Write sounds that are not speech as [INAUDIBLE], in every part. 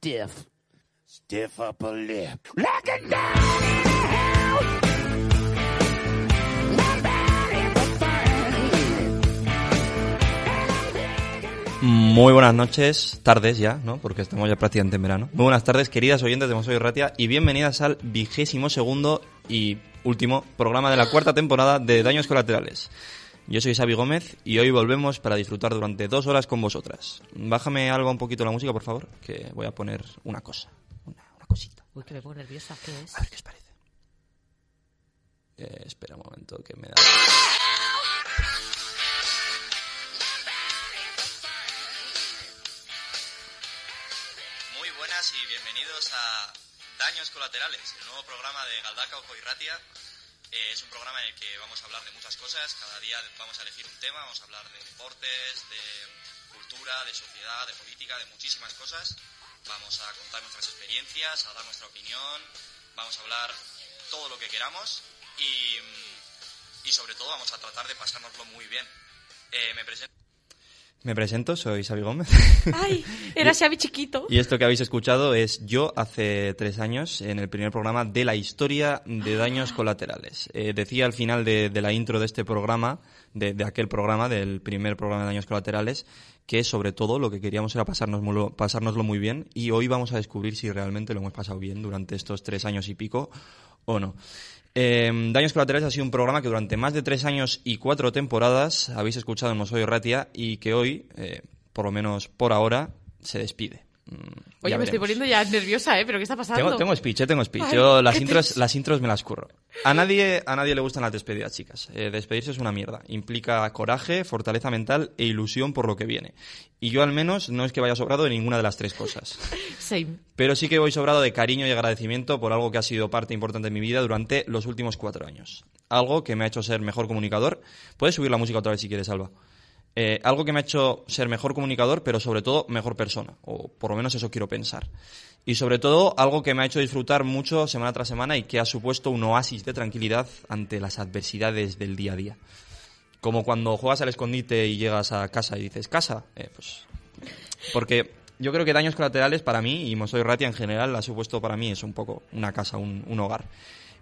stiff, stiff upper lip. Looking down in the house. Muy buenas noches, tardes ya, ¿no? Porque estamos ya prácticamente en verano. Muy buenas tardes, queridas oyentes de Mosoy Ratia, y bienvenidas al vigésimo segundo y último programa de la cuarta temporada de Daños Colaterales. Yo soy Xavi Gómez y hoy volvemos para disfrutar durante dos horas con vosotras. Bájame algo un poquito la música, por favor, que voy a poner una cosa, una, una cosita. Uy, que me pongo nerviosa. ¿Qué es? A ver qué os parece. Eh, espera un momento, que me da... Muy buenas y bienvenidos a Daños Colaterales, el nuevo programa de Galdaca Ojo y Ratia. Eh, es un programa en el que vamos a hablar de muchas cosas, cada día vamos a elegir un tema, vamos a hablar de deportes, de cultura, de sociedad, de política, de muchísimas cosas. Vamos a contar nuestras experiencias, a dar nuestra opinión, vamos a hablar todo lo que queramos y, y sobre todo vamos a tratar de pasárnoslo muy bien. Eh, me presento. Me presento, soy Xavi Gómez. Ay, era [LAUGHS] Xavi chiquito. Y esto que habéis escuchado es yo hace tres años en el primer programa de la historia de daños colaterales. Eh, decía al final de, de la intro de este programa, de, de aquel programa, del primer programa de daños colaterales, que sobre todo lo que queríamos era pasárnoslo, pasárnoslo muy bien y hoy vamos a descubrir si realmente lo hemos pasado bien durante estos tres años y pico o no. Eh, Daños Colaterales ha sido un programa que durante más de tres años y cuatro temporadas habéis escuchado en Mosoyo Ratia y que hoy, eh, por lo menos por ahora, se despide. Mm, Oye, me estoy poniendo ya nerviosa, ¿eh? ¿Pero qué está pasando? Tengo, tengo speech, eh, tengo speech. Ay, Yo las intros, triste. las intros me las curro. A nadie, a nadie le gustan las despedidas, chicas. Eh, despedirse es una mierda. Implica coraje, fortaleza mental e ilusión por lo que viene. Y yo al menos no es que vaya sobrado de ninguna de las tres cosas. [LAUGHS] Same. Pero sí que voy sobrado de cariño y agradecimiento por algo que ha sido parte importante de mi vida durante los últimos cuatro años. Algo que me ha hecho ser mejor comunicador. Puedes subir la música otra vez si quieres, Alba. Eh, algo que me ha hecho ser mejor comunicador, pero sobre todo mejor persona. O por lo menos eso quiero pensar. Y sobre todo algo que me ha hecho disfrutar mucho semana tras semana y que ha supuesto un oasis de tranquilidad ante las adversidades del día a día. Como cuando juegas al escondite y llegas a casa y dices, ¿casa? Eh, pues porque yo creo que daños colaterales para mí, y Mosoy Ratia en general, ha supuesto para mí es un poco una casa, un hogar.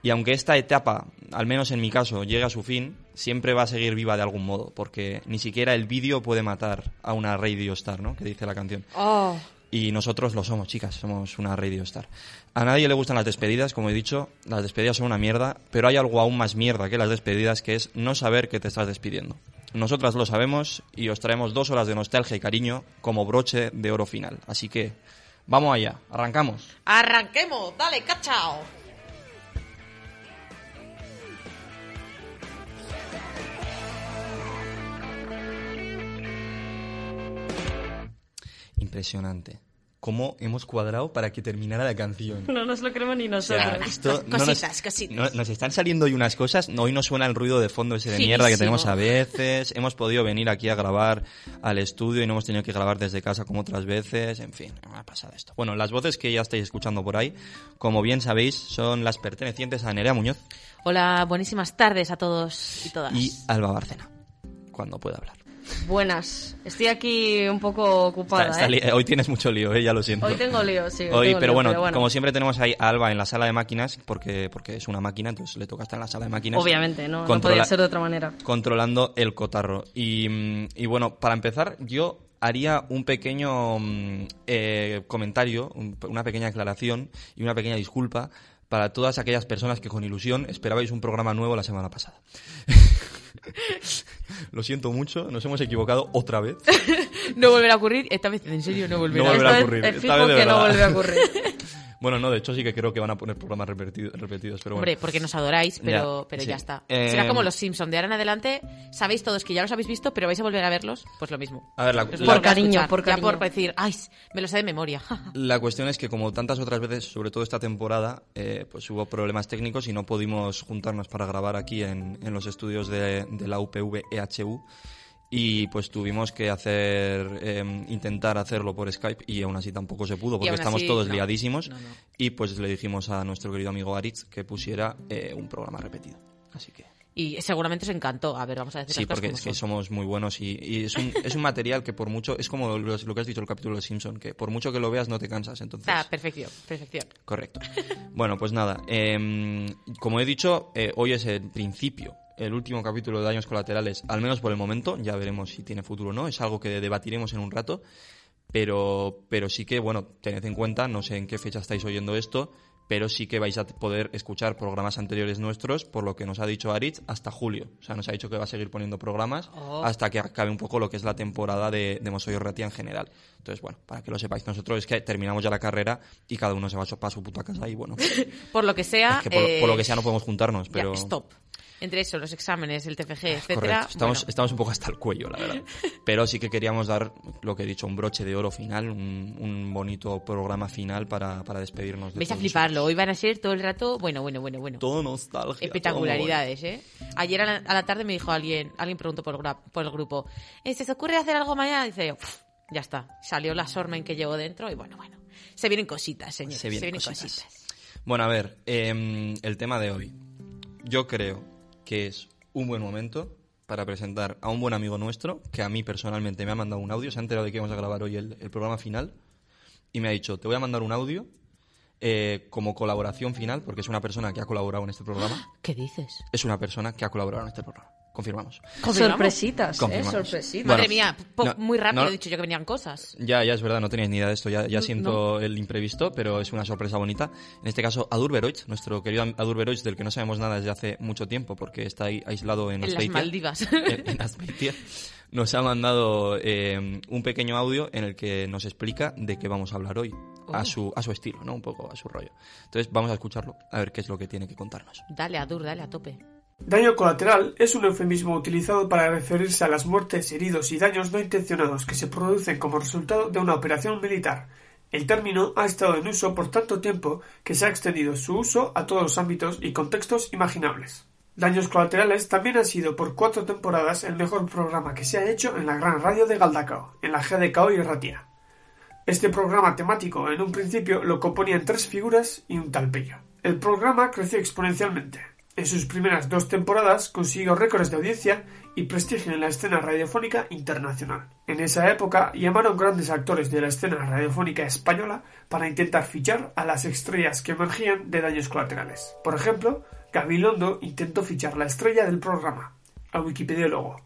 Y aunque esta etapa, al menos en mi caso, llegue a su fin, siempre va a seguir viva de algún modo, porque ni siquiera el vídeo puede matar a una radio star, ¿no? Que dice la canción. Oh, Y nosotros lo somos, chicas, somos una radio star. A nadie le gustan las despedidas, como he dicho, las despedidas son una mierda, pero hay algo aún más mierda que las despedidas, que es no saber que te estás despidiendo. Nosotras lo sabemos y os traemos dos horas de nostalgia y cariño como broche de oro final. Así que, vamos allá, arrancamos. arranquemos, dale, cachao. Impresionante. ¿Cómo hemos cuadrado para que terminara la canción? No nos lo creemos ni O nosotros. sea, esto no cositas, nos, cositas. no- nos están saliendo hoy unas cosas. no- Hoy no suena el ruido de fondo ese de mierda que tenemos a veces. Hemos podido venir aquí a grabar al estudio y no hemos tenido que grabar desde casa como otras veces. En fin, me ha pasado esto. Bueno, las voces que ya estáis escuchando por ahí, como bien sabéis, son las pertenecientes a Nerea Muñoz Hola, buenísimas tardes a todos y todas. y Alba Bárcena, cuando pueda hablar. Buenas. Estoy aquí un poco ocupada. Está- está ¿eh? hoy tienes mucho lío, eh, ya lo siento. Hoy tengo lío, sí. Hoy, pero, lío, bueno, como siempre tenemos ahí a Alba en la sala de máquinas, porque, porque es una máquina, entonces le toca estar en la sala de máquinas. Obviamente, no, no podía ser de otra manera. controlando el cotarro. Y, y bueno, para empezar, yo haría un pequeño mm, eh, comentario, un- una pequeña aclaración y una pequeña disculpa para todas aquellas personas que con ilusión esperabais un programa nuevo la semana pasada. [LAUGHS] [LAUGHS] Lo siento mucho, nos hemos equivocado otra vez. [LAUGHS] No volverá a ocurrir. Esta vez, en serio, no volverá. No volverá a Esta vez ocurrir, es esta vez de que no vuelve a [LAUGHS] ocurrir. Bueno, no, de hecho sí que creo que van a poner programas repetido- repetidos, pero bueno. Hombre, porque nos adoráis, pero, Ya, pero sí. ya está. Eh, Será como los Simpsons. De ahora en adelante, sabéis todos que ya los habéis visto, pero vais a volver a verlos, pues lo mismo. A ver, la, Os la- cariño, por Ya cariño. por decir, ay, me lo sé de memoria. [LAUGHS] La cuestión es que como tantas otras veces, sobre todo esta temporada, eh, pues hubo problemas técnicos y no pudimos juntarnos para grabar aquí en, en los estudios de, de la UPV EHU y pues tuvimos que hacer eh, intentar hacerlo por Skype y aún así tampoco se pudo porque estamos así, todos no. liadísimos No, no. y pues le dijimos a nuestro querido amigo Aritz que pusiera eh, un programa repetido. Así que Y seguramente os encantó. A ver, vamos a decir Sí, porque es que somos muy buenos y, y es, un, es un material que por mucho, es como lo, lo que has dicho el capítulo de Simpson, que por mucho que lo veas no te cansas, entonces... Ah, perfección, perfección. Correcto. Bueno, pues nada, em, como he dicho, eh, hoy es el principio, el último capítulo de Daños Colaterales, al menos por el momento, ya veremos si tiene futuro o no, es algo que debatiremos en un rato, pero, pero sí que, bueno, tened en cuenta, no sé en qué fecha estáis oyendo esto, pero sí que vais a poder escuchar programas anteriores nuestros, por lo que nos ha dicho Aritz, hasta julio. O sea, nos ha dicho que va a seguir poniendo programas Oh. hasta que acabe un poco lo que es la temporada de, de Mosoyo Ratia en general. Entonces, bueno, para que lo sepáis, nosotros es que terminamos ya la carrera y cada uno se va para su puta casa y bueno, [LAUGHS] Por lo que sea. que por, eh, por lo que sea no podemos juntarnos, ya, pero... stop. Entre eso, los exámenes, el TFG, etcétera. Correcto, estamos, bueno, estamos un poco hasta el cuello, la verdad. [LAUGHS] Pero sí que queríamos dar, lo que he dicho, un broche de oro final, un, un bonito programa final para, para despedirnos de Vais a fliparlo. Hoy van a ser todo el rato. Bueno, bueno, bueno, bueno. Todo nostalgia. Espectacularidades, ¿eh? Ayer a la, a la tarde me dijo alguien, alguien preguntó por, por el grupo, "Eh, ¿se os ocurre hacer algo mañana? Dice yo, "Pff, ya está. Salió la sormen que llevo dentro y bueno, bueno. Se vienen cositas, señores. Se Se vienen cositas. cositas. Bueno, a ver, em, el tema de hoy. Yo creo que es un buen momento para presentar a un buen amigo nuestro que a mí personalmente me ha mandado un audio. Se ha enterado de que vamos a grabar hoy el, el programa final y me ha dicho, te voy a mandar un audio eh, como colaboración final, porque es una persona que ha colaborado en este programa. ¿Qué dices? Es una persona que ha colaborado en este programa. Confirmamos. ¿Confirmamos? Sorpresitas, ¿eh? Confirmamos. Sorpresitas. Bueno, Madre mía, po- no, muy rápido no- he dicho yo que venían cosas. Ya, ya es verdad, no teníais ni idea de esto, ya, ya No, siento el imprevisto, pero es una sorpresa bonita. En este caso, Adur Beroich, nuestro querido Adur Beroich, del que no sabemos nada desde hace mucho tiempo, porque está ahí aislado en En las. Maldivas. [LAUGHS] en, en Azpeitia, nos ha mandado eh, un pequeño audio en el que nos explica de qué vamos a hablar hoy, a, Oh. su, a su estilo, ¿no? Un poco a su rollo. Entonces, vamos a escucharlo, a ver qué es lo que tiene que contarnos. dale, Adur, dale a tope. Daño colateral es un eufemismo utilizado para referirse a las muertes, heridos y daños no intencionados que se producen como resultado de una operación militar. El término ha estado en uso por tanto tiempo que se ha extendido su uso a todos los ámbitos y contextos imaginables. Daños colaterales también ha sido por cuatro temporadas el mejor programa que se ha hecho en la gran radio de Galdacao, en la GDKO y Ratia. Este programa temático en un principio lo componían tres figuras y un talpello. El programa creció exponencialmente. En sus primeras dos temporadas consiguió récords de audiencia y prestigio en la escena radiofónica internacional. En esa época llamaron grandes actores de la escena radiofónica española para intentar fichar a las estrellas que emergían de daños colaterales. Por ejemplo, Gabilondo intentó fichar la estrella del programa, al wikipediólogo,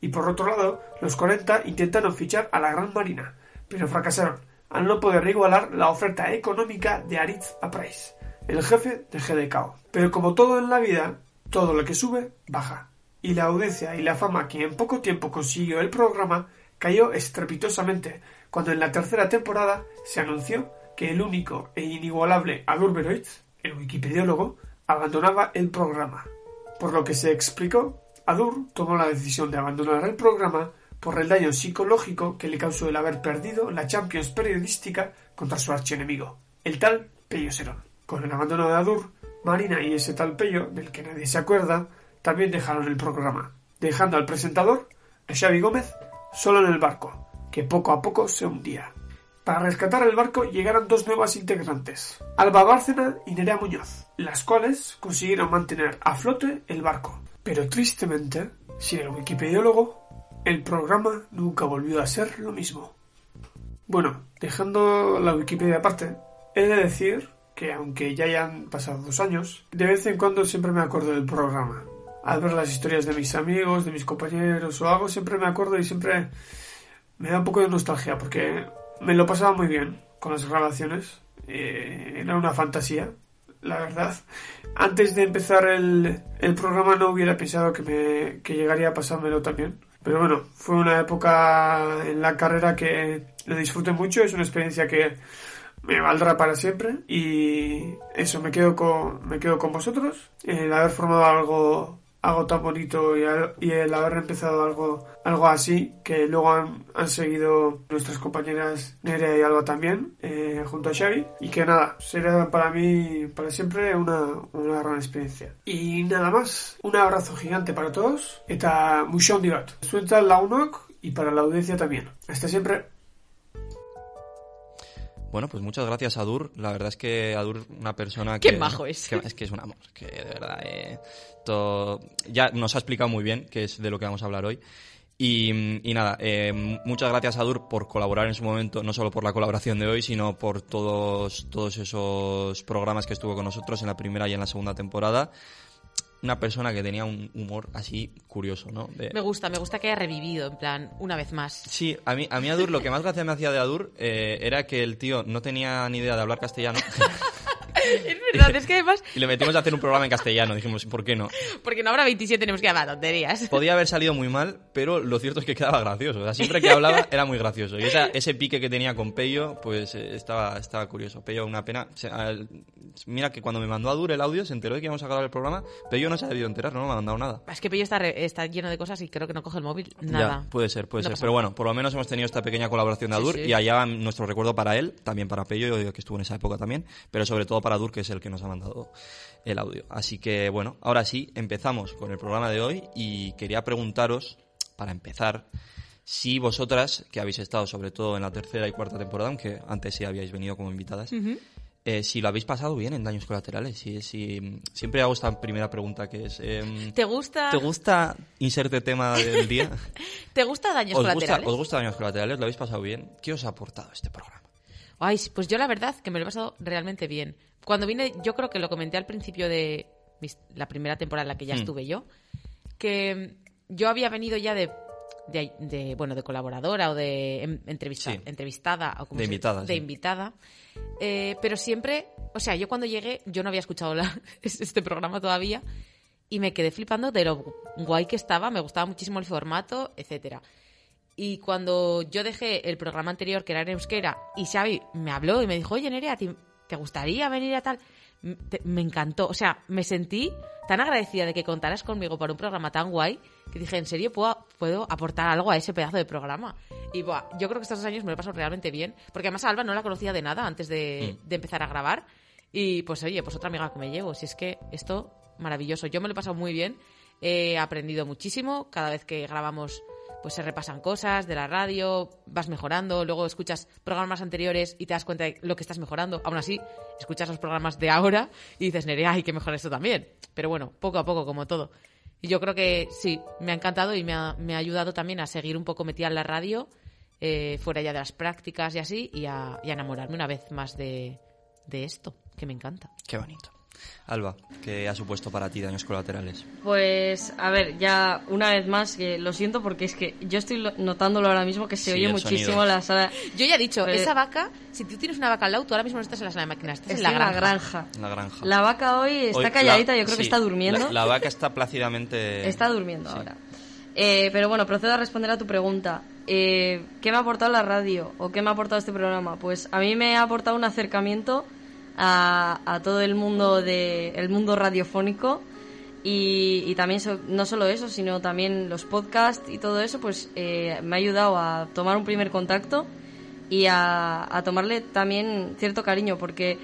y por otro lado, los 40 intentaron fichar a la Gran Marina, pero fracasaron al no poder igualar la oferta económica de Aritz Aprais, el jefe de GDKO. Pero como todo en la vida, todo lo que sube, baja. Y la audiencia y la fama que en poco tiempo consiguió el programa cayó estrepitosamente cuando en la tercera temporada se anunció que el único e inigualable Adur Beroitz, el wikipediólogo, abandonaba el programa. Por lo que se explicó, Adur tomó la decisión de abandonar el programa por el daño psicológico que le causó el haber perdido la Champions periodística contra su archienemigo, el tal Pello. Con el abandono de Adur, Marina y ese tal Pello, del que nadie se acuerda, también dejaron el programa, dejando al presentador, a Xavi Gómez, solo en el barco, que poco a poco se hundía. Para rescatar el barco llegaron dos nuevas integrantes, Alba Bárcena y Nerea Muñoz, las cuales consiguieron mantener a flote el barco. Pero tristemente, sin el wikipediólogo, el programa nunca volvió a ser lo mismo. Bueno, dejando la Wikipedia aparte, he de decir que aunque ya hayan pasado dos años, de vez en cuando siempre me acuerdo del programa. Al ver las historias de mis amigos, de mis compañeros o algo, siempre me acuerdo y siempre me da un poco de nostalgia porque me lo pasaba muy bien con las grabaciones. Eh, era una fantasía, la verdad. Antes de empezar el, el programa no hubiera pensado que, me, que llegaría a pasármelo también. Pero bueno, fue una época en la carrera que lo disfruté mucho, es una experiencia que me valdrá para siempre y eso, me quedo con, me quedo con vosotros, el haber formado algo, algo tan bonito y, el haber empezado algo, algo así, que luego han, han seguido nuestras compañeras Nerea y Alba también, eh, junto a Xavi, y que nada, será para mí, para siempre, una, una gran experiencia. Y nada más, un abrazo gigante para todos, eta mucho handi bat. Zuentzat lagunok y para la audiencia también. Hasta siempre. Bueno, pues muchas gracias Adur. La verdad es que Adur, una persona que... Qué majo es. que- es que es un amor, que de verdad... eh, todo- ya nos ha explicado muy bien qué es de lo que vamos a hablar hoy. Y, y nada, eh, muchas gracias Adur por colaborar en su momento, no solo por la colaboración de hoy, sino por todos, todos esos programas que estuvo con nosotros en la primera y en la segunda temporada. Una persona que tenía un humor así curioso, ¿no? De- Me gusta, me gusta que haya revivido, en plan, una vez más. Sí, a mí, a mí Adur, lo que más gracia me hacía de Adur eh, era que el tío no tenía ni idea de hablar castellano [LAUGHS] [LAUGHS] Es verdad, es que además, y le metimos a hacer un programa en castellano. Dijimos, ¿por qué no? porque no habrá 27, tenemos que hablar tonterías. Podía haber salido muy mal, pero lo cierto es que quedaba gracioso. O sea, siempre que hablaba era muy gracioso. Y esa- ese pique que tenía con Pello, pues eh, estaba, estaba curioso. Pello, una pena. O sea, mira que cuando me mandó Adur el audio, se enteró de que íbamos a grabar el programa. Pello no se ha debido enterar, no me ha mandado nada. Es que Pello está, re- está lleno de cosas y creo que no coge el móvil nada. Ya, puede ser, puede No ser. Pero bueno, por lo menos hemos tenido esta pequeña colaboración de Sí, Adur sí. y allá nuestro recuerdo para él, también para Pello, que estuvo en esa época también, pero sobre todo para Adur, que es el que nos ha mandado el audio. Así que bueno, ahora sí, empezamos con el programa de hoy y quería preguntaros, para empezar, si vosotras, que habéis estado sobre todo en la tercera y cuarta temporada, aunque antes sí habíais venido como invitadas, eh, si lo habéis pasado bien en daños colaterales. Si, si- siempre hago esta primera pregunta que es... em, ¿Te gusta, ¿Te gusta inserte tema del día? [LAUGHS] ¿te gusta Daños ¿Os gusta, Colaterales? ¿Os gusta Daños Colaterales? ¿Lo habéis pasado bien? ¿Qué os ha aportado este programa? Ay, pues yo la verdad que me lo he pasado realmente bien. Cuando vine, yo creo que lo comenté al principio de mis- la primera temporada en la que ya Hmm. estuve yo, que yo había venido ya de, de, de, bueno, de colaboradora o de em- entrevista, Sí. entrevistada o como De se- invitada, de invitada. Eh, pero siempre, o sea, yo cuando llegué, yo no había escuchado la- [LAUGHS] este programa todavía y me quedé flipando de lo guay que estaba, me gustaba muchísimo el formato, etcétera. Y cuando yo dejé el programa anterior, que era en euskera, y Xavi me habló y me dijo, oye, Nerea, ¿te, gustaría venir a tal? Me encantó. O sea, me sentí tan agradecida de que contaras conmigo para un programa tan guay que dije, ¿en serio puedo, puedo aportar algo a ese pedazo de programa? Y buah, yo creo que estos dos años me lo paso realmente bien, porque además a Alba no la conocía de nada antes de, Mm. de empezar a grabar. Y pues oye, pues otra amiga que me llevo. Si es que esto, maravilloso. Yo me lo he pasado muy bien. He aprendido muchísimo. Cada vez que grabamos, pues se repasan cosas de la radio, vas mejorando. Luego escuchas programas anteriores y te das cuenta de lo que estás mejorando. Aún así, escuchas los programas de ahora y dices, Nerea, hay que mejorar esto también. Pero bueno, poco a poco, como todo. Y yo creo que sí, me ha encantado y me ha, me ha ayudado también a seguir un poco metida en la radio, eh, fuera ya de las prácticas y así, y a, y a enamorarme una vez más de, de esto, que me encanta. Qué bonito. Alba, ¿qué ha supuesto para ti Daños Colaterales? Pues, a ver, ya una vez más, que lo siento porque es que yo estoy lo- notándolo ahora mismo que se Sí, oye muchísimo sonido. la sala. Yo ya he dicho, Pero- esa vaca, si tú tienes una vaca al lado, tú ahora mismo no estás en la sala de máquinas, estás en la granja. granja. La granja. La vaca hoy está Hoy- calladita, la- yo creo que está durmiendo. La, la vaca está plácidamente... [LAUGHS] Está durmiendo Sí. ahora. Eh, pero bueno, procedo a responder a tu pregunta. Eh, ¿Qué me ha aportado la radio o qué me ha aportado este programa? Pues a mí me ha aportado un acercamiento a, a todo el mundo de el mundo radiofónico y, y también so- no solo eso, sino también los podcasts y todo eso, pues eh, me ha ayudado a tomar un primer contacto y a, a tomarle también cierto cariño, porque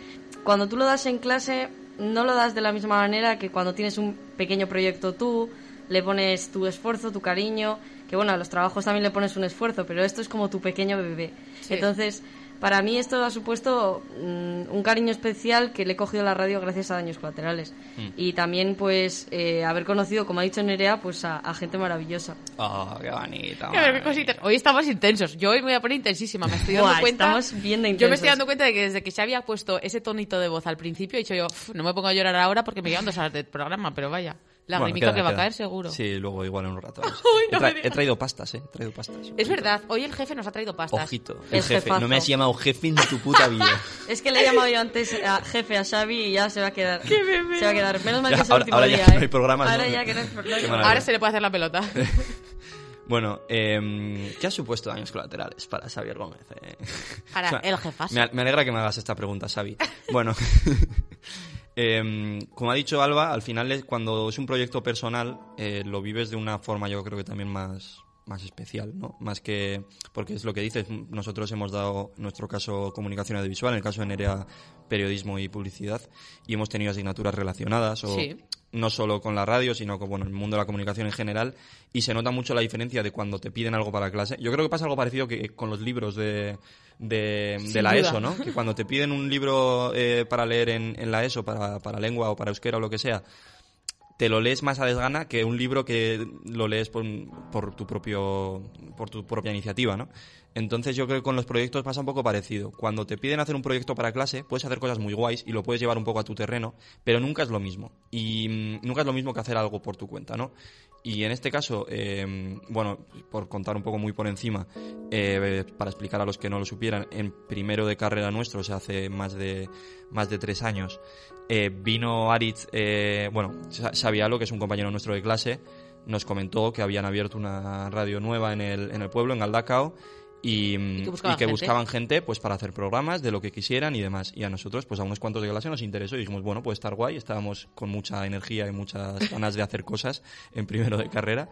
cuando tú lo das en clase no lo das de la misma manera que cuando tienes un pequeño proyecto tú, le pones tu esfuerzo, tu cariño, que bueno, a los trabajos también le pones un esfuerzo, pero esto es como tu pequeño bebé. Sí. Entonces, para mí esto ha supuesto mm, un cariño especial que le he cogido a la radio gracias a daños colaterales. Mm. Y también, pues, eh, haber conocido, como ha dicho Nerea, pues a, a gente maravillosa. Oh, qué bonito. Qué. Hoy estamos intensos. Yo hoy me voy a poner intensísima. Me estoy dando Buah, cuenta. estamos bien de Yo me estoy dando cuenta de que desde que se había puesto ese tonito de voz al principio, he dicho yo, "Uf, no me pongo a llorar ahora porque me quedan dos horas de programa, pero vaya. La Bueno, que va a caer seguro. Sí, luego igual en un rato. [LAUGHS] No he, tra- he traído pastas, eh. He traído pastas. Es verdad, hoy el jefe nos ha traído pastas. Ojito. El El jefe. jefazo. No me has llamado jefe en tu puta vida. [LAUGHS] Es que le he llamado yo antes a jefe a Xavi y ya se va a quedar. Se va a quedar. Menos mal Ya, que es el ahora- último ahora ya día, no ¿eh? hay programas, Ahora ¿no? ya que no hay, no Qué. Ahora se le puede hacer la pelota. [LAUGHS] Bueno, em, ¿qué ha supuesto daños colaterales para Xavier Gómez? eh? Para el jefazo. Me alegra que me hagas esta pregunta, Xavi. Bueno, em, como ha dicho Alba, al final es- cuando es un proyecto personal, eh, lo vives de una forma yo creo que también más, más especial, ¿no? Más que, porque es lo que dices, nosotros hemos dado, en nuestro caso, comunicación audiovisual, en el caso de Nerea, periodismo y publicidad, y hemos tenido asignaturas relacionadas, o Sí. no solo con la radio, sino con bueno, el mundo de la comunicación en general, y se nota mucho la diferencia de cuando te piden algo para clase. Yo creo que pasa algo parecido que con los libros de, de, de la duda. ESO, ¿no? Que cuando te piden un libro eh, para leer en, en la ESO, para, para lengua o para euskera o lo que sea, te lo lees más a desgana que un libro que lo lees por, por tu propio por tu propia iniciativa, ¿no? Entonces yo creo que con los proyectos pasa un poco parecido. Cuando te piden hacer un proyecto para clase, puedes hacer cosas muy guays y lo puedes llevar un poco a tu terreno, pero nunca es lo mismo. Y mm, nunca es lo mismo que hacer algo por tu cuenta, ¿no? Y en este caso, eh, bueno, por contar un poco muy por encima, eh, para explicar a los que no lo supieran, en primero de carrera nuestro, o sea, hace más de, más de tres años, eh, vino Aritz, eh, bueno, Sa- Xavialo, que es un compañero nuestro de clase, nos comentó que habían abierto una radio nueva en el, en el pueblo, en Galdacao, y, que buscaban y que gente. buscaban gente pues para hacer programas de lo que quisieran y demás. Y a nosotros, pues a unos cuantos de clase nos interesó y dijimos, bueno, puede estar guay. Estábamos con mucha energía y muchas ganas de hacer cosas en primero de carrera.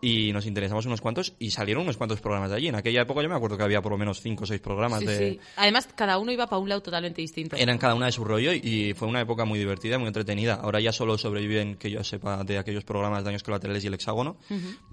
Y nos interesamos unos cuantos y salieron unos cuantos programas de allí. En aquella época yo me acuerdo que había por lo menos cinco o seis programas Sí, de... sí. Además, cada uno iba para un lado totalmente distinto. Eran cada una de su rollo y- fue una época muy divertida, muy entretenida. Ahora ya solo sobreviven, que yo sepa, de aquellos programas de Daños Colaterales y El Hexágono.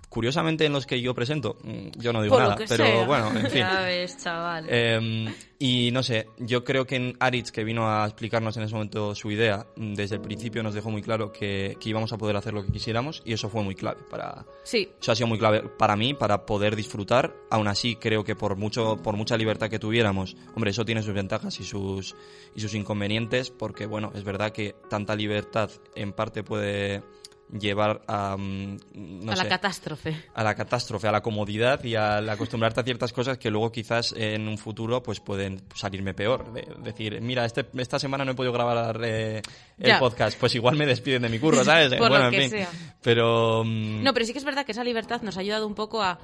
Curiosamente, en los que yo presento, mm, yo no digo Por nada, pero sea. bueno, en [LAUGHS] fin. Ya ves, chaval. Eh, y no sé, yo creo que en Aritz, que vino a explicarnos en ese momento su idea, mm, desde el principio nos dejó muy claro que, que íbamos a poder hacer lo que quisiéramos y eso fue muy clave para... Sí, Eso ha sido muy clave para mí, para poder disfrutar. Aún así, creo que por mucho, por mucha libertad que tuviéramos, hombre, eso tiene sus ventajas y sus, y sus inconvenientes, porque bueno, es verdad que tanta libertad en parte puede llevar a, mm, no a la catástrofe. a la catástrofe, a la comodidad y al acostumbrarte a ciertas cosas que luego quizás en un futuro pues pueden salirme peor. De, decir, mira, este, esta semana no he podido grabar eh, el Ya. podcast, pues igual me despiden de mi curro, [LAUGHS] ¿sabes? Por bueno, lo en fin. sea. Pero... mm, No, pero sí que es verdad que esa libertad nos ha ayudado un poco a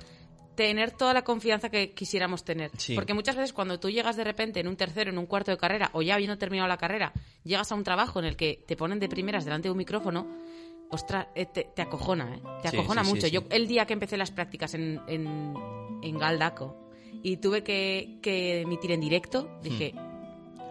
tener toda la confianza que quisiéramos tener. Sí. Porque muchas veces cuando tú llegas de repente en un tercero, en un cuarto de carrera, o ya habiendo terminado la carrera, llegas a un trabajo en el que te ponen de primeras delante de un micrófono, ostras, eh, te, te acojona, ¿eh? Te acojona sí, sí, mucho. sí. Yo el día que empecé las prácticas en, en, en Galdaco y tuve que, que emitir en directo, dije... Hmm.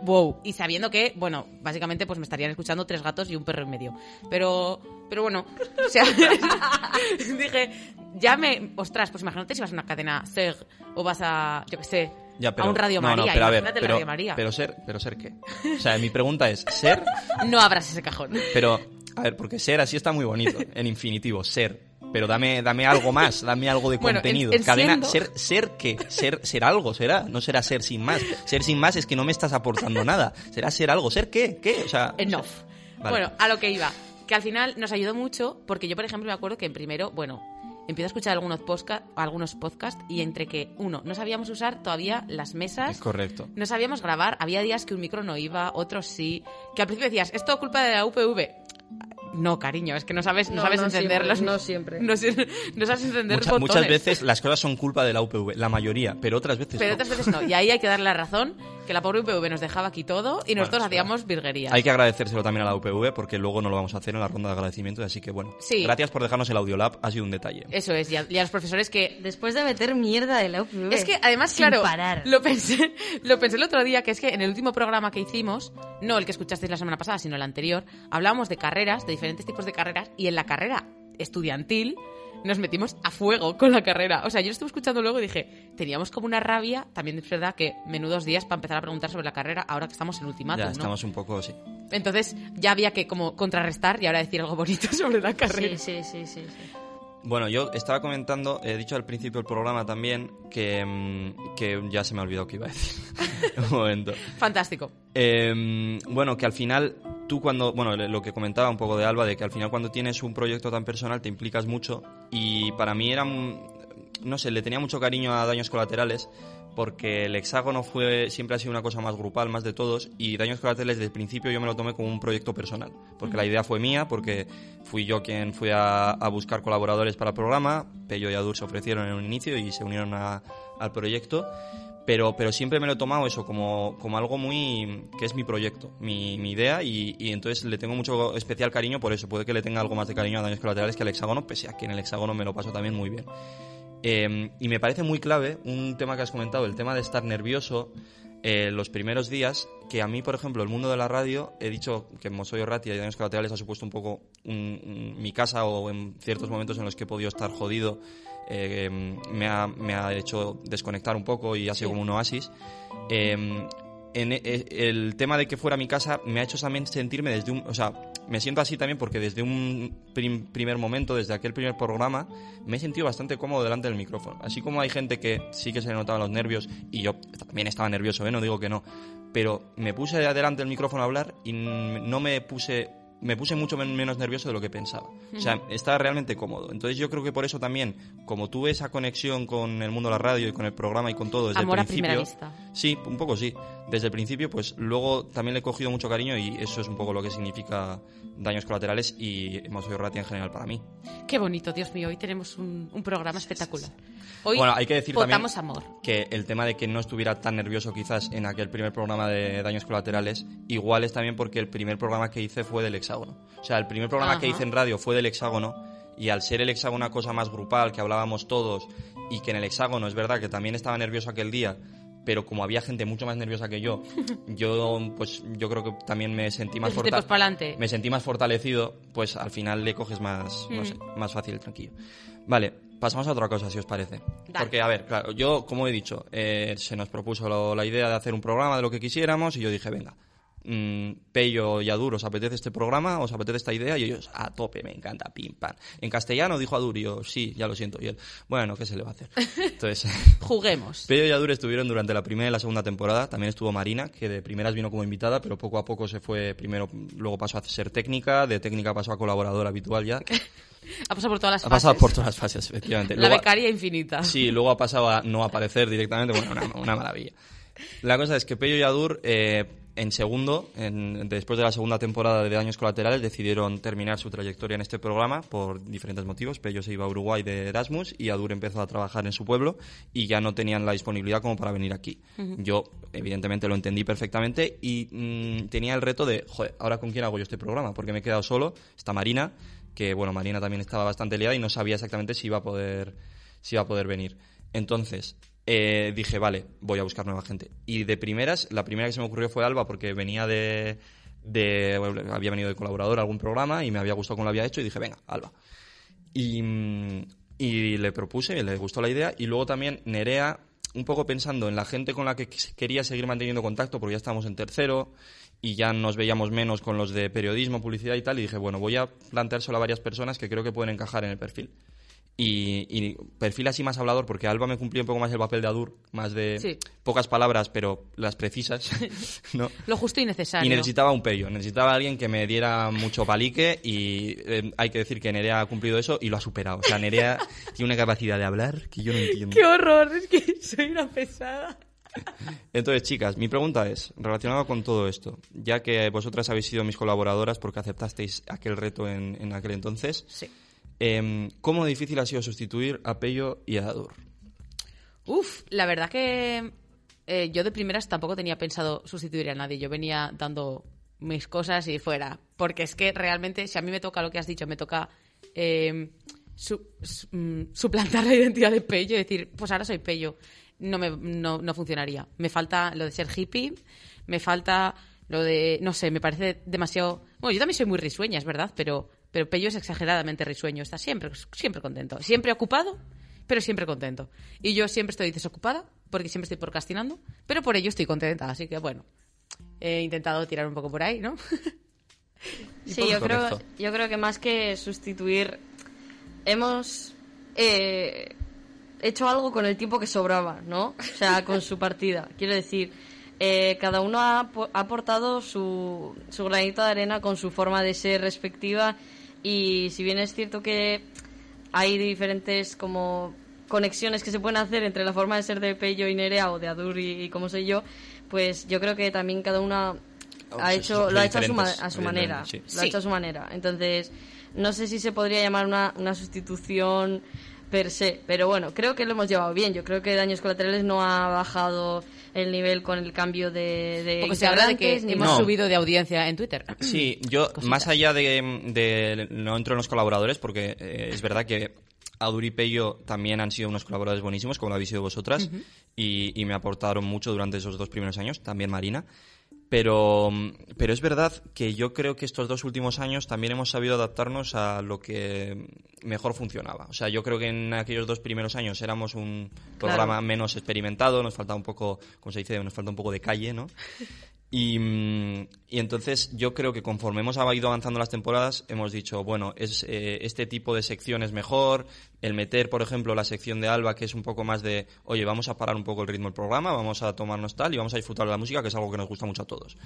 Wow, y sabiendo que, bueno, básicamente pues me estarían escuchando tres gatos y un perro en medio. Pero, pero bueno, o sea, [LAUGHS] dije, ya me, ostras, pues imagínate si vas a una cadena SEG o vas a, yo qué sé, Ya, pero, a un Radio no, no, María, pero a ver, imagínate pero, Radio María. pero ser, pero ser qué. O sea, mi pregunta es ser, [LAUGHS] No abras ese cajón. pero a ver, porque ser así está muy bonito, [LAUGHS] en infinitivo, ser. Pero dame, dame algo más, dame algo de Bueno, contenido. en Cadena, siendo- ser, ser qué, ser, ser algo será, no será ser sin más. Ser sin más es que no me estás aportando nada. Será ser algo, ser qué, qué, o sea. Enough. Vale. Bueno, a lo que iba. Que al final nos ayudó mucho porque yo, por ejemplo, me acuerdo que en primero, bueno, empiezo a escuchar algunos, posca- algunos podcasts y entre que, uno, no sabíamos usar todavía las mesas. Es correcto. No sabíamos grabar, había días que un micro no iba, otros sí. Que al principio decías, ¿es todo culpa de la UPV? No, cariño, es que no sabes, no, No, sabes no encender siempre, los... no siempre. [LAUGHS] No, no sabes encender Mucha- botones. muchas veces las cosas son culpa de la UPV, la mayoría, pero otras veces Pero no. otras veces no. Y ahí hay que darle la razón, que la pobre UPV nos dejaba aquí todo y nosotros Bueno, hacíamos virguerías. Hay que agradecérselo también a la UPV porque luego no lo vamos a hacer en la ronda de agradecimiento, así que bueno. Sí. Gracias por dejarnos el Audiolab, ha sido un detalle. Eso es, y a, y a los profesores que Después de meter mierda de la UPV. Es que además, sin claro, parar. lo pensé, [LAUGHS] lo pensé el otro día, que es que en el último programa que hicimos, no el que escuchasteis la semana pasada, sino el anterior, hablábamos de carreras, de diferentes tipos de carreras, y en la carrera estudiantil nos metimos a fuego con la carrera. O sea, yo lo estuve escuchando luego y dije, teníamos como una rabia, también es verdad que menudos días para empezar a preguntar sobre la carrera ahora que estamos en ultimátum, ya ¿no? estamos un poco, sí. Entonces ya había que como contrarrestar y ahora decir algo bonito [LAUGHS] sobre la carrera. Sí, sí, sí, sí. sí. Bueno, yo estaba comentando, he dicho al principio del programa también que, mm, que ya se me ha olvidado que iba a decir. [LAUGHS] un momento. Fantástico. Eh, bueno, que al final tú cuando, bueno, lo que comentaba un poco de Alba, de que al final cuando tienes un proyecto tan personal te implicas mucho y para mí era, un- no sé, le tenía mucho cariño a Daños Colaterales porque el hexágono fue siempre ha sido una cosa más grupal, más de todos y Daños Colaterales desde el principio yo me lo tomé como un proyecto personal, porque la idea fue mía, porque fui yo quien fui a, a buscar colaboradores para el programa, Pello y Adur se ofrecieron en un inicio y se unieron a- al proyecto pero, pero siempre me lo he tomado eso como, como algo muy que es mi proyecto, mi, mi idea y, y entonces le tengo mucho especial cariño por eso. Puede que le tenga algo más de cariño a Daños Colaterales que al hexágono, pese a que en el hexágono me lo paso también muy bien. Eh, y me parece muy clave un tema que has comentado, el tema de estar nervioso eh, los primeros días, que a mí, por ejemplo, el mundo de la radio, he dicho que Mosoyo Ratia y Daños Colaterales ha supuesto un poco un- un- mi casa o en ciertos momentos en los que he podido estar jodido, eh, me, ha, me ha hecho desconectar un poco y ha sido como un oasis. Eh, en e- e- el tema de que fuera mi casa me ha hecho también sentirme desde un... O sea, me siento así también porque desde un prim- primer momento, desde aquel primer programa, me he sentido bastante cómodo delante del micrófono. Así como hay gente que sí que se le notaban los nervios, y yo también estaba nervioso, ¿eh? no digo que no, pero me puse delante del micrófono a hablar y no me puse me puse mucho men- menos nervioso de lo que pensaba. O sea, estaba realmente cómodo. Entonces yo creo que por eso también, como tuve esa conexión con el mundo de la radio y con el programa y con todo desde Amor a el principio... primera vista. Sí, un poco sí. Desde el principio, pues luego también le he cogido mucho cariño y eso es un poco lo que significa daños colaterales y hemos oído Ratia en general para mí. Qué bonito, Dios mío. Hoy tenemos un, un programa espectacular. Hoy Bueno, hay que decir también amor. que el tema de que no estuviera tan nervioso quizás en aquel primer programa de daños colaterales, igual es también porque el primer programa que hice fue del hexágono. O sea, el primer programa que hice en radio fue del hexágono y al ser el hexágono una cosa más grupal, que hablábamos todos y que en el hexágono es verdad que también estaba nervioso aquel día, pero como había gente mucho más nerviosa que yo, [LAUGHS] yo pues yo creo que también me sentí más Dijiste, forta- pues, pa'lante. me sentí más fortalecido, pues al final le coges más, no Mm. sé, más fácil el tranquillo. Vale, pasamos a otra cosa, si os parece. Dale. Porque, a ver, claro, yo, como he dicho, eh, se nos propuso lo- la idea de hacer un programa de lo que quisiéramos y yo dije, venga, mm, Pello y Adur, ¿os apetece este programa? ¿Os apetece esta idea? Y ellos, a tope, me encanta, pim, pam. En castellano dijo Adur y yo, sí, ya lo siento. Y él, bueno, ¿qué se le va a hacer? [LAUGHS] Entonces... [LAUGHS] Juguemos. Pello y Adur estuvieron durante la primera y la segunda temporada. También estuvo Marina, que de primeras vino como invitada, pero poco a poco se fue primero, luego pasó a ser técnica, de técnica pasó a colaboradora habitual ya. [LAUGHS] Ha pasado por todas las Ha fases. pasado por todas las fases, efectivamente. La Luego- becaria infinita. Sí, luego ha pasado a no aparecer directamente. Bueno, una, una maravilla. La cosa es que Pello y Adur, eh, en segundo, en- después de la segunda temporada de Daños Colaterales, decidieron terminar su trayectoria en este programa por diferentes motivos. Pello se iba a Uruguay de Erasmus y Adur empezó a trabajar en su pueblo y ya no tenían la disponibilidad como para venir aquí. Yo, evidentemente, lo entendí perfectamente y mm, tenía el reto de, joder, ¿ahora con quién hago yo este programa? Porque me he quedado solo. Está Marina, que, bueno, Marina también estaba bastante liada y no sabía exactamente si iba a poder, si iba a poder venir. Entonces, eh, dije, vale, voy a buscar nueva gente. Y de primeras, la primera que se me ocurrió fue Alba, porque venía de, había venido de colaborador a algún programa y me había gustado cómo lo había hecho y dije, venga, Alba. Y, mm, y le propuse, le gustó la idea. Y luego también Nerea, un poco pensando en la gente con la que quería seguir manteniendo contacto, porque ya estábamos en tercero y ya nos veíamos menos con los de periodismo, publicidad y tal. Y dije, bueno, voy a planteárselo a varias personas que creo que pueden encajar en el perfil. Y, y perfil así más hablador, porque Alba me cumplía un poco más el papel de Adur, más de Sí. pocas palabras, pero las precisas, [LAUGHS] ¿no? Lo justo y necesario. Y necesitaba un pello, necesitaba alguien que me diera mucho palique y eh, hay que decir que Nerea ha cumplido eso y lo ha superado. O sea, Nerea [LAUGHS] tiene una capacidad de hablar que yo no entiendo. ¡Qué horror! Es que soy una pesada. Entonces, chicas, mi pregunta es, relacionada con todo esto, ya que vosotras habéis sido mis colaboradoras porque aceptasteis aquel reto en, en aquel entonces, Sí. Em, ¿cómo difícil ha sido sustituir a Pello y a Adur? Uf, la verdad que eh, yo de primeras tampoco tenía pensado sustituir a nadie. Yo venía dando mis cosas y fuera. Porque es que realmente, si a mí me toca lo que has dicho, me toca su- mm, suplantar la identidad de Pello y decir, pues ahora soy Pello. No, me, no, no funcionaría. Me falta lo de ser hippie, me falta lo de, no sé, me parece demasiado... Bueno, yo también soy muy risueña, es verdad, pero, pero Pello es exageradamente risueño. Está siempre, siempre contento. Siempre ocupado, pero siempre contento. Y yo siempre estoy desocupada, porque siempre estoy procrastinando, pero por ello estoy contenta. Así que, bueno, he intentado tirar un poco por ahí, ¿no? [LAUGHS] Sí, yo creo, yo creo que más que sustituir, hemos eh, hecho algo con el tiempo que sobraba, ¿no? O sea, con su partida. Quiero decir, eh, cada uno ha aportado su, su granito de arena con su forma de ser respectiva y si bien es cierto que hay diferentes como conexiones que se pueden hacer entre la forma de ser de Pello y Nerea o de Adur y, y como soy yo, pues yo creo que también cada una Oh, ha hecho, lo ha hecho a su, ma- diferentes, a su manera. sí. Lo ha hecho a su manera. Entonces, no sé si se podría llamar una, una sustitución per se, pero bueno, creo que lo hemos llevado bien. Yo creo que Daños Colaterales no ha bajado el nivel con el cambio de, de Porque se habla de que hemos No. subido de audiencia en Twitter. Sí, yo, [CLEARS THROAT] Cositas. más allá de, de- No entro en los colaboradores porque eh, es verdad que Adur y Pello también han sido unos colaboradores buenísimos, como lo habéis sido vosotras, y, y me aportaron mucho durante esos dos primeros años, también Marina. Pero, pero es verdad que yo creo que estos dos últimos años también hemos sabido adaptarnos a lo que mejor funcionaba. O sea, yo creo que en aquellos dos primeros años éramos un programa menos experimentado, nos faltaba un poco, como se dice, nos falta un poco de calle, ¿no? Y, mm, y entonces yo creo que conforme hemos ido avanzando las temporadas, hemos dicho, bueno, es, eh, este tipo de sección es mejor, el meter, por ejemplo, la sección de Alba, que es un poco más de, oye, vamos a parar un poco el ritmo del programa, vamos a tomarnos tal y vamos a disfrutar de la música, que es algo que nos gusta mucho a todos.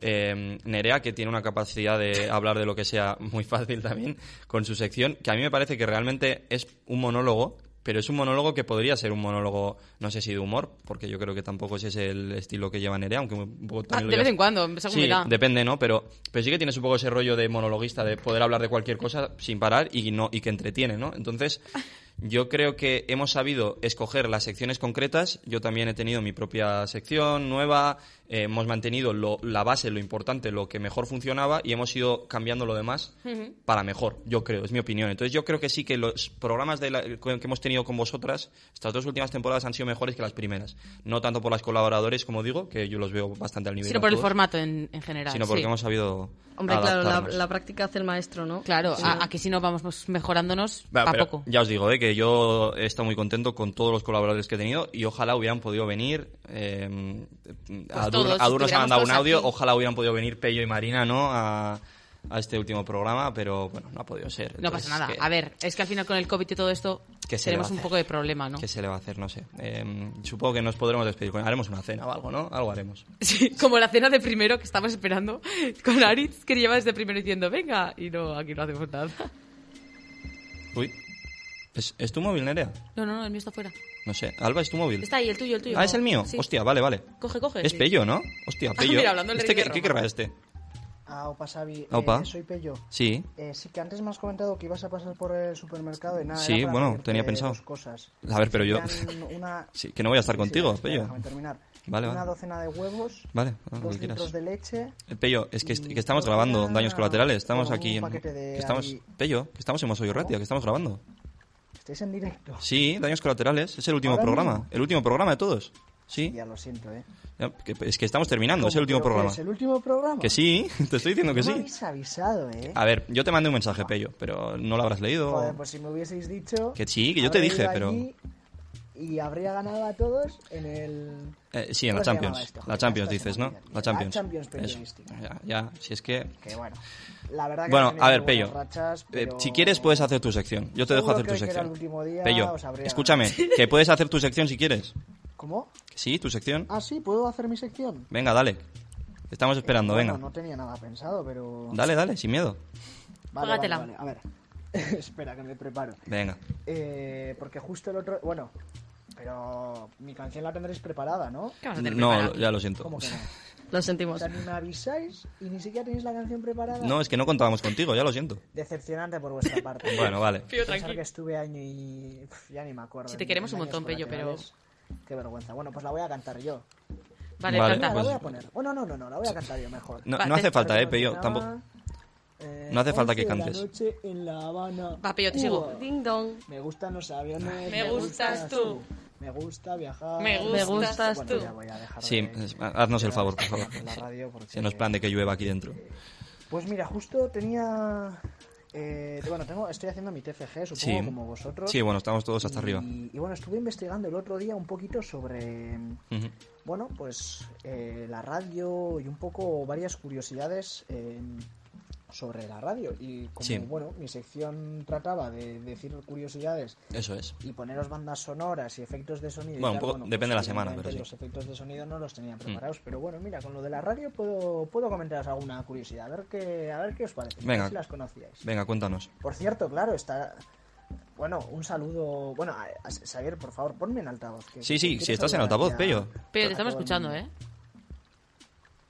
Eh, Nerea, que tiene una capacidad de hablar de lo que sea muy [LAUGHS] fácil también, con su sección, que a mí me parece que realmente es un monólogo, pero es un monólogo que podría ser un monólogo, no sé si de humor, porque yo creo que tampoco ese es el estilo que lleva Nerea, aunque un poco Ah, también de vez en cuando, según Sí, depende, ¿no? Pero, pero sí que tienes un poco ese rollo de monologuista, de poder hablar de cualquier cosa sin parar y, no, y que entretiene, ¿no? Entonces, [LAUGHS] yo creo que hemos sabido escoger las secciones concretas. Yo también he tenido mi propia sección nueva. Eh, hemos mantenido lo- la base, lo importante, lo que mejor funcionaba y hemos ido cambiando lo demás para mejor, yo creo, es mi opinión. Entonces, yo creo que sí que los programas de la- que hemos tenido con vosotras, estas dos últimas temporadas han sido mejores que las primeras. No tanto por las colaboradores, como digo, que yo los veo bastante al nivel. Sino por el todos formato en, en general. sino porque sí. hemos sabido Hombre, claro, la, la práctica hace el maestro, ¿no? Claro, Sí. a- aquí si no vamos mejorándonos Va, a poco. Ya os digo, eh, que yo he estado muy contento con todos los colaboradores que he tenido y ojalá hubieran podido venir. Eh, a Dur, todos, a Dur nos ha estuviéramos mandado un audio, aquí. ojalá hubieran podido venir Pello y Marina, ¿no? A, a este último programa, pero bueno, no ha podido ser. No pasa nada. ¿qué- A ver, es que al final con el COVID y todo esto ¿Qué se le va tenemos un poco de problema, ¿no? ¿Qué se le va a hacer? No sé. Eh, supongo que nos podremos despedir. Haremos una cena o algo, ¿no? Algo haremos. [LAUGHS] Sí, como la cena de primero que estamos esperando con Aritz, que lleva desde primero diciendo, venga, y no, aquí no hacemos nada. Uy. ¿Es, es tu móvil, Nerea? No, no, no, el mío está fuera. No sé. Alba, ¿es tu móvil? Está ahí, el tuyo, el tuyo. Ah, es el mío. Sí. Hostia, vale, vale. Coge, coge. Es sí. Pello, ¿no? Hostia, Ah, Pello. mira, hablando del ¿Este qué, qué querrá este? Ah, opa, Xavi. Opa. Eh, soy Pello. Sí. Eh, sí, que antes me has comentado que ibas a pasar por el supermercado y nada. Sí, bueno, tenía pensado. dos cosas. A ver, pero yo- Una... [LAUGHS] Sí, que no voy a estar Sí, contigo, espera, Pello. Déjame terminar. Vale, una vale. docena de huevos, Vale, lo dos que quieras. litros de leche. Eh, Pello, es que, est- que estamos grabando daños colaterales. Estamos aquí en. paquete de que estamos, Pello, que estamos en Mosoyo Ratia, que estamos grabando. Estáis en directo. Sí, daños colaterales. Es el último ¿Ahora programa. mismo? El último programa de todos. Sí. Ya lo siento, ¿eh? Es que estamos terminando. Es el último ¿Pero qué programa. ¿Es el último programa? Que sí, [LAUGHS] te estoy diciendo que No me sí. habéis avisado, ¿eh? A ver, yo te mandé un mensaje, Pello, pero no lo habrás leído. Joder, pues si me hubieseis dicho... Que sí, que yo te dije, pero- Y habría ganado a todos en el... Eh, sí, en la ¿Cómo se llamaba Champions. La Champions dices, ¿no? La Champions. La Champions Eso. periodística. Ya, ya, si es que. Que bueno, la verdad que Bueno, a ver, Pello. eh, si quieres, puedes hacer tu sección. Yo te dejo hacer tu sección. día Pello, habría escúchame, [LAUGHS] que puedes hacer tu sección si quieres. ¿Cómo? Sí, tu sección. Ah, sí, ¿puedo hacer mi sección? Venga, dale. Estamos esperando, Bueno, venga. no tenía nada pensado, pero... Dale, dale, sin miedo. Vale, vale, vale. A ver, [LAUGHS] espera que me preparo. Venga. Eh, porque justo el otro... Bueno, pero mi canción la tendréis preparada, ¿no? ¿Qué vas a tener No, ya lo siento. ¿Cómo que no? [LAUGHS] Lo O sentimos. sea, ni me avisáis y ni siquiera tenéis la canción preparada. No, es que no contábamos contigo, ya lo siento. Decepcionante por vuestra parte. [LAUGHS] Bueno, vale. Pío, tranquilo. que estuve año y... Pf, ya ni me acuerdo. Si te queremos un montón, Pello, pero-. Qué vergüenza. Bueno, pues la voy a cantar yo. Vale, Vale, canta. la pues- voy a poner. Bueno, no, no, no, la voy a cantar yo mejor. No, no hace falta, eh, Pello. Tampoco. eh, No hace falta que 11 de la cantes. noche en La Habana. Va, Pello, te sigo. Ding dong. Me gustan los aviones. Me gustas tú. Me gusta viajar. Me Me gustas Bueno, tú. ya voy a dejar Sí, de- haznos el favor, por favor. de la radio porque- Si no es plan de que llueva aquí dentro. Pues mira, justo tenía... eh, bueno, tengo, estoy haciendo mi TFG, supongo, Sí. como vosotros. Sí, bueno, estamos todos hasta y, arriba. Y bueno, estuve investigando el otro día un poquito sobre, bueno, pues eh, la radio y un poco varias curiosidades eh, sobre la radio. Y como, Sí. bueno, mi sección trataba de decir curiosidades Eso es. y poneros bandas sonoras y efectos de sonido. Bueno, un depende de la semana, evidentemente pero sí. Mm. Los efectos de sonido no los tenía preparados, pero bueno, mira, con lo de la radio puedo, puedo comentaros alguna curiosidad, a ver qué, a ver qué os parece, a ver Venga. si las conocíais. Venga, cuéntanos. Por cierto, claro, está... Bueno, un saludo... Bueno, Xavier, por favor, ponme en altavoz. que- Sí, sí, si estás en altavoz, Pello. Pero a te estamos escuchando. ¿eh?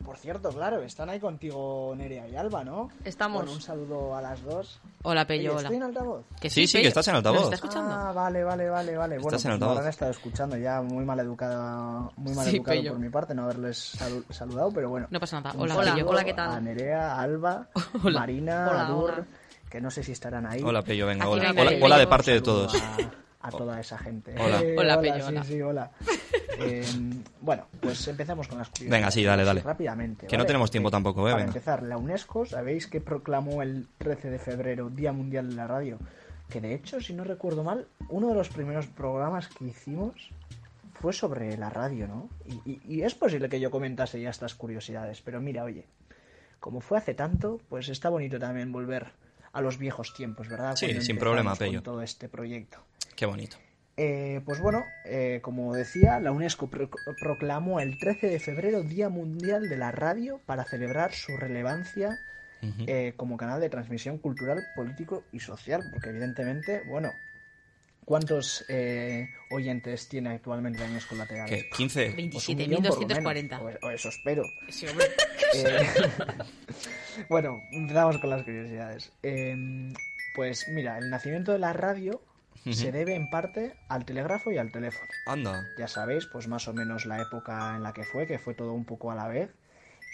Por cierto, claro, están ahí contigo Nerea y Alba, ¿no? Estamos. Bueno, un saludo a las dos. Hola, Pello, Oye, hola. ¿Estoy en altavoz? Que Sí, sí, que estás en altavoz. ¿Nos está escuchando? Ah, vale, vale, vale, vale. Bueno, Estás en pues altavoz. me habrán estado escuchando ya muy mal educada, muy mal Sí, educado Pello. por mi parte no haberles salu- saludado, pero bueno. No pasa nada. Hola, Hola, Pello. hola, ¿qué tal? A Nerea, a Alba, [LAUGHS] Hola. Marina, Hola, a Dur hola. que no sé si estarán ahí. Hola, Pello, venga, hola. no Hola, de parte de todos. A, toda esa gente. Hola. Eh, Hola, hola. sí, hola. [LAUGHS] Eh, bueno, pues empezamos con las curiosidades. Venga, sí, dale, dale. Rápidamente. Que no tenemos tiempo tampoco, ¿eh? Para Venga. empezar, la UNESCO, ¿sabéis que proclamó el 13 de febrero Día Mundial de la Radio? Que de hecho, si no recuerdo mal, uno de los primeros programas que hicimos fue sobre la radio, ¿no? Y, y- y es posible que yo comentase ya estas curiosidades, pero mira, oye, como fue hace tanto, pues está bonito también volver a los viejos tiempos, ¿verdad? Sí, Cuando sin problema, con Pello. todo este proyecto. Qué bonito. Eh, pues bueno, eh, como decía, la UNESCO pro- proclamó el 13 de febrero Día Mundial de la Radio para celebrar su relevancia eh, como canal de transmisión cultural, político y social, porque evidentemente, bueno, ¿cuántos eh, oyentes tiene actualmente la UNESCO lateral? ¿Qué? ¿15? Pues un millón por lo menos, 27.240. o- o eso espero. [LAUGHS] Sí, hombre. Eh, [LAUGHS] bueno, empezamos con las curiosidades. Eh, pues mira, el nacimiento de la radio se debe en parte al telégrafo y al teléfono. Anda. Ya sabéis, pues más o menos la época en la que fue, que fue todo un poco a la vez.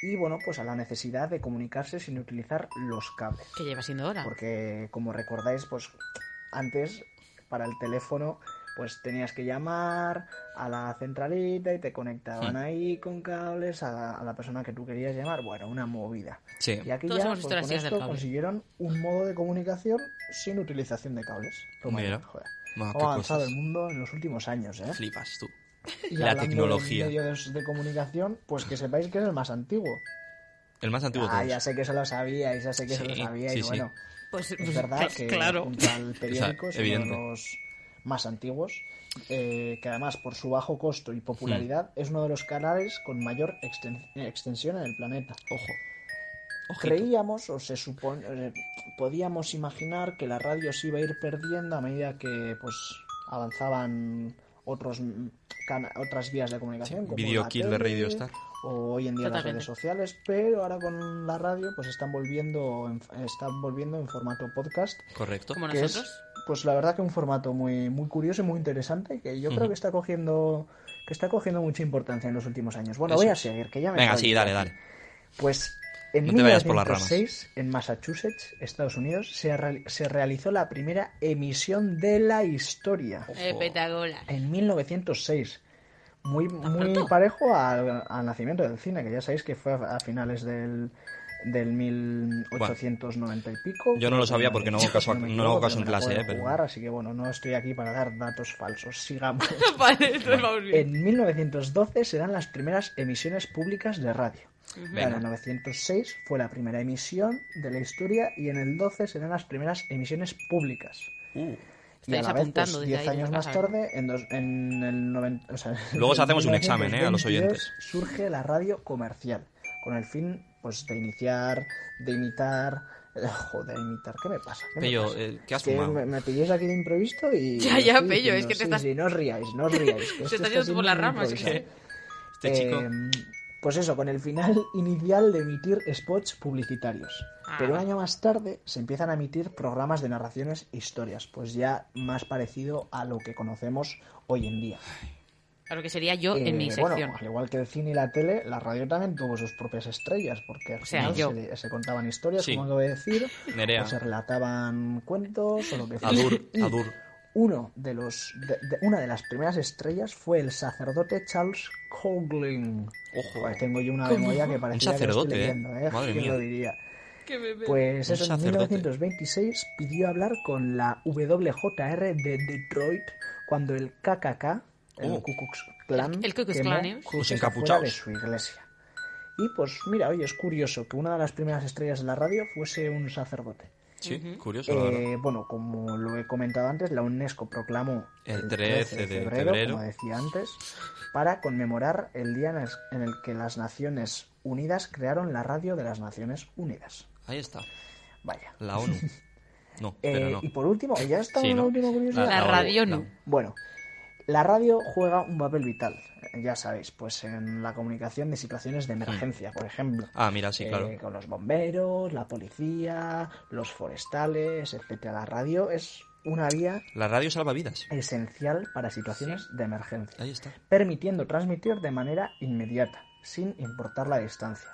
Y bueno, pues a la necesidad de comunicarse sin utilizar los cables. Que lleva siendo hora. Porque como recordáis, pues antes para el teléfono pues tenías que llamar a la centralita y te conectaban Hmm. ahí con cables a, a la persona que tú querías llamar. Bueno, una movida. Sí. Y aquí Todos ya pues, con esto consiguieron un modo de comunicación sin utilización de cables. Mira. joder. Ma, ha avanzado cosas. el mundo en los últimos años, ¿eh? Flipas tú. Y La tecnología. De medios de comunicación, pues que sepáis que es el más antiguo. El más antiguo Ah, ya sé que se lo sabíais, ya sé que se lo Sí, sabíais. sí, sí. bueno, Pues, es verdad cl- que claro. junto al [LAUGHS] periódico es uno de evidente. los más antiguos, eh, que además por su bajo costo y popularidad Hmm. es uno de los canales con mayor exten- extensión en el planeta. Ojo. Ojito. Creíamos o se supone, eh, podíamos imaginar que la radio se iba a ir perdiendo a medida que pues avanzaban otros otras vías de comunicación como Video la kill de tele, Radio Star. o hoy en día las redes sociales, pero ahora con la radio pues están volviendo en, están volviendo en formato podcast, Correcto. Como es nosotros. Pues la verdad que un formato muy muy curioso y muy interesante que yo creo que está cogiendo que está cogiendo mucha importancia en los últimos años. Bueno, Eso voy a seguir, que ya me Venga, sí, dale, dale. Pues en No te vayas por las 1906, en Massachusetts, Estados Unidos, se, se realizó la primera emisión de la historia. Espectacular. En 1906. Muy, muy parejo al, al nacimiento del cine, que ya sabéis que fue a, a finales del, del 1890 y pico. Yo no lo sabía porque no hago caso- me no hago caso en clase, eh, pero- jugar, así que bueno, no estoy aquí para dar datos falsos. Sigamos. [LAUGHS] vale, bien. En 1912 serán las primeras emisiones públicas de radio. En el 906 fue la primera emisión de la historia y en el 12 serán las primeras emisiones públicas. Uh. Y a la vez, apuntando pues, desde 10 ahí, años más tarde, en, dos- en el 90, o sea, Luego os hacemos un examen, ¿eh? a los [LAUGHS] 1922, oyentes. Surge la radio comercial, con el fin pues de iniciar, de imitar... eh, [LAUGHS] Joder, imitar, ¿qué me pasa? ¿Qué me Pello, pasa? eh, ¿qué has que fumado? me, me pilléis aquí de imprevisto y... [LAUGHS] Ya, ya, Pello, diciendo. es que te Sí, estás- sí, no os riáis, no os riáis. que [LAUGHS] estás está yendo por las ramas, improvisado. ¿qué? Este chico. Eh, pues eso, con el final inicial de emitir spots publicitarios. Ah. Pero un año más tarde se empiezan a emitir programas de narraciones e historias, pues ya más parecido a lo que conocemos hoy en día. A lo que sería yo Eh, en mi sección. Bueno, al igual que el cine y la tele, la radio también tuvo sus propias estrellas, porque al O sea, final yo. se, se contaban historias, Sí. como acabo de decir, Nerea. o se relataban cuentos o lo que fuera. Adur, Y Adur. uno de los de- de- una de las primeras estrellas fue el sacerdote Charles Coughlin. Ojo. Joder, tengo yo una memoria que parecía que lo sacerdote, estoy ¿eh? leyendo, ¿eh? Madre ¿Quién mía. lo diría? Que Pues Un eso, en sacerdote. 1926 pidió hablar con la WJR de Detroit cuando el KKK, el Oh. Ku Klux Klan, El- el Ku Klux quemó Klan, ¿eh? cruces Los encapuchados. de su iglesia. Y pues mira, oye, es curioso que una de las primeras estrellas de la radio fuese un sacerdote. Sí, curioso, la. Eh, bueno, como lo he comentado antes, la UNESCO proclamó El 13 de febrero. como decía antes, para conmemorar el día en el, que las Naciones Unidas crearon la radio de las Naciones Unidas. Ahí está. Vaya. La ONU. [LAUGHS] No, Eh, pero no. Y por último, ya está Sí, una ¿no? última curiosidad. La ONU, radio la- no. Bueno, la radio juega un papel vital, ya sabéis, pues en la comunicación de situaciones de emergencia, por ejemplo. Ah, mira, sí, claro. Eh, con los bomberos, la policía, los forestales, etcétera. La radio es una vía La radio salva vidas. esencial para situaciones de emergencia, Ahí está. permitiendo transmitir de manera inmediata, sin importar la distancia.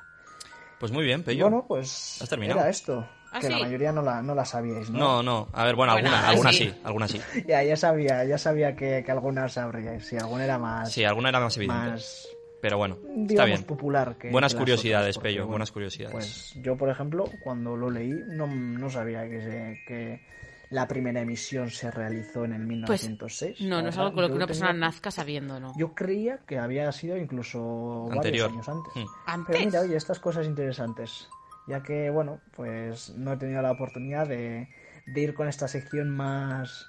Pues muy bien, Pello. bueno, pues Has terminado. era esto. ¿Ah, que la sí? mayoría no la, no la sabíais, ¿no? No, no. A ver, bueno, Bueno, alguna, alguna sí. sí, alguna sí. [LAUGHS] Ya, ya sabía, ya sabía que, que algunas sabríais. Sí, alguna era más, Sí, alguna era más evidente. más Pero bueno, está digamos, bien. popular que Buenas que curiosidades, otras, Pello, bueno, buenas curiosidades. Pues yo, por ejemplo, cuando lo leí, no, no sabía que, se- que la primera emisión se realizó en el Pues 1906. no, La no es algo con lo que una persona tenía- nazca sabiendo, ¿no? Yo creía que había sido incluso Anterior. varios años antes. Hmm. Antes. Pero mira, oye, estas cosas interesantes. Ya que, bueno, pues no he tenido la oportunidad de, de ir con esta sección más.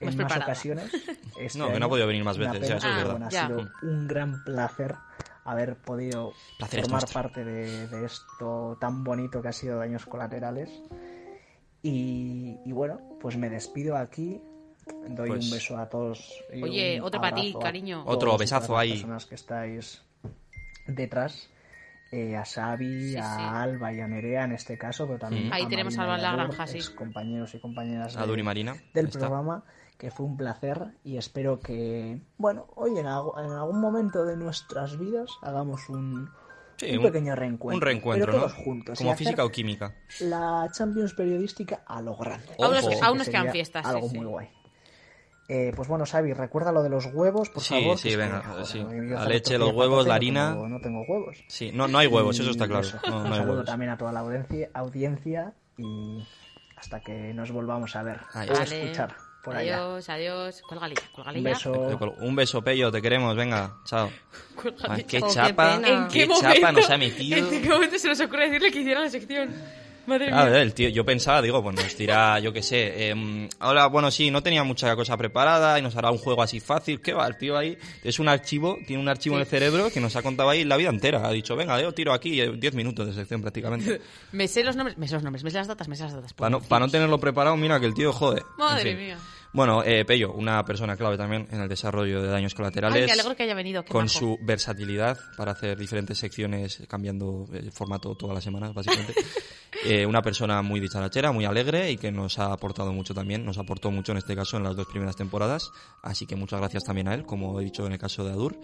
En Más ocasiones. [LAUGHS] Este No, que no ha podido venir más veces, ya, eso es verdad. bueno, ha sido un gran placer haber podido formar nuestro. parte de, de esto tan bonito que ha sido Daños Colaterales. Y, y bueno, pues me despido aquí. Doy Pues- un beso a todos. y Oye, otro para ti, abrazo a cariño. Otro besazo todas las ahí. personas que estáis detrás. Eh, a Xavi, Sí, a sí. Alba y a Nerea en este caso, pero también Mm. Ahí a tenemos Marina a Alba en y la granja, sí. excompañeros y compañeras A de- Marina. del está. programa, que fue un placer y espero que, bueno, hoy en, algo- en algún momento de nuestras vidas hagamos un, Sí, un pequeño reencuentro. Un reencuentro, pero ¿no? todos juntos. y Como física o química. La Champions periodística a lo grande. Aún nos- Eso sí aún que nos quedan fiestas, Algo sí. muy guay. Eh, pues bueno, Xavi, recuerda lo de los huevos, por Sí, favor. sí, es que, venga, joder, sí. yo La leche, los huevos, la y no harina. tengo- No tengo huevos. Sí, no, no hay huevos, Y eso está claro. eso. No, Un no hay saludo huevos. también a toda la audiencia, audiencia y hasta que nos volvamos a ver Ahí o. Vale. escuchar por allá. Adiós, adiós. Cuélgale ya, cuélgale Un beso. Un beso, Pello, te queremos, venga, chao. Ay, qué Oh, qué chapa. ¿En qué qué chapa nos ha metido. ¿En qué momento se nos ocurre decirle que hiciera la sección? Madre mía. ver, el tío, yo pensaba, digo, pues nos dirá, yo qué sé. em, ahora, bueno, sí, no tenía mucha cosa preparada y nos hará un juego así fácil. ¿Qué va? El tío ahí es un archivo, tiene un archivo en el cerebro que nos ha contado ahí la vida entera. Ha dicho, venga, yo tiro aquí eh, 10 minutos de sección prácticamente. [LAUGHS] Me sé los nombres, me sé los nombres, me sé las datas, me sé las datas. Para no, pa' no tenerlo preparado, mira que el tío jode. En Madre fin. mía. Bueno, eh, Pello, una persona clave también en el desarrollo de daños colaterales. Ay, me alegro que haya venido. qué con majo. su versatilidad para hacer diferentes secciones, cambiando el formato todas las semanas, básicamente. [LAUGHS] Eh, una persona muy dicharachera, muy alegre y que nos ha aportado mucho también, nos aportó mucho en este caso en las dos primeras temporadas, así que muchas gracias también a él, como he dicho en el caso de Adur.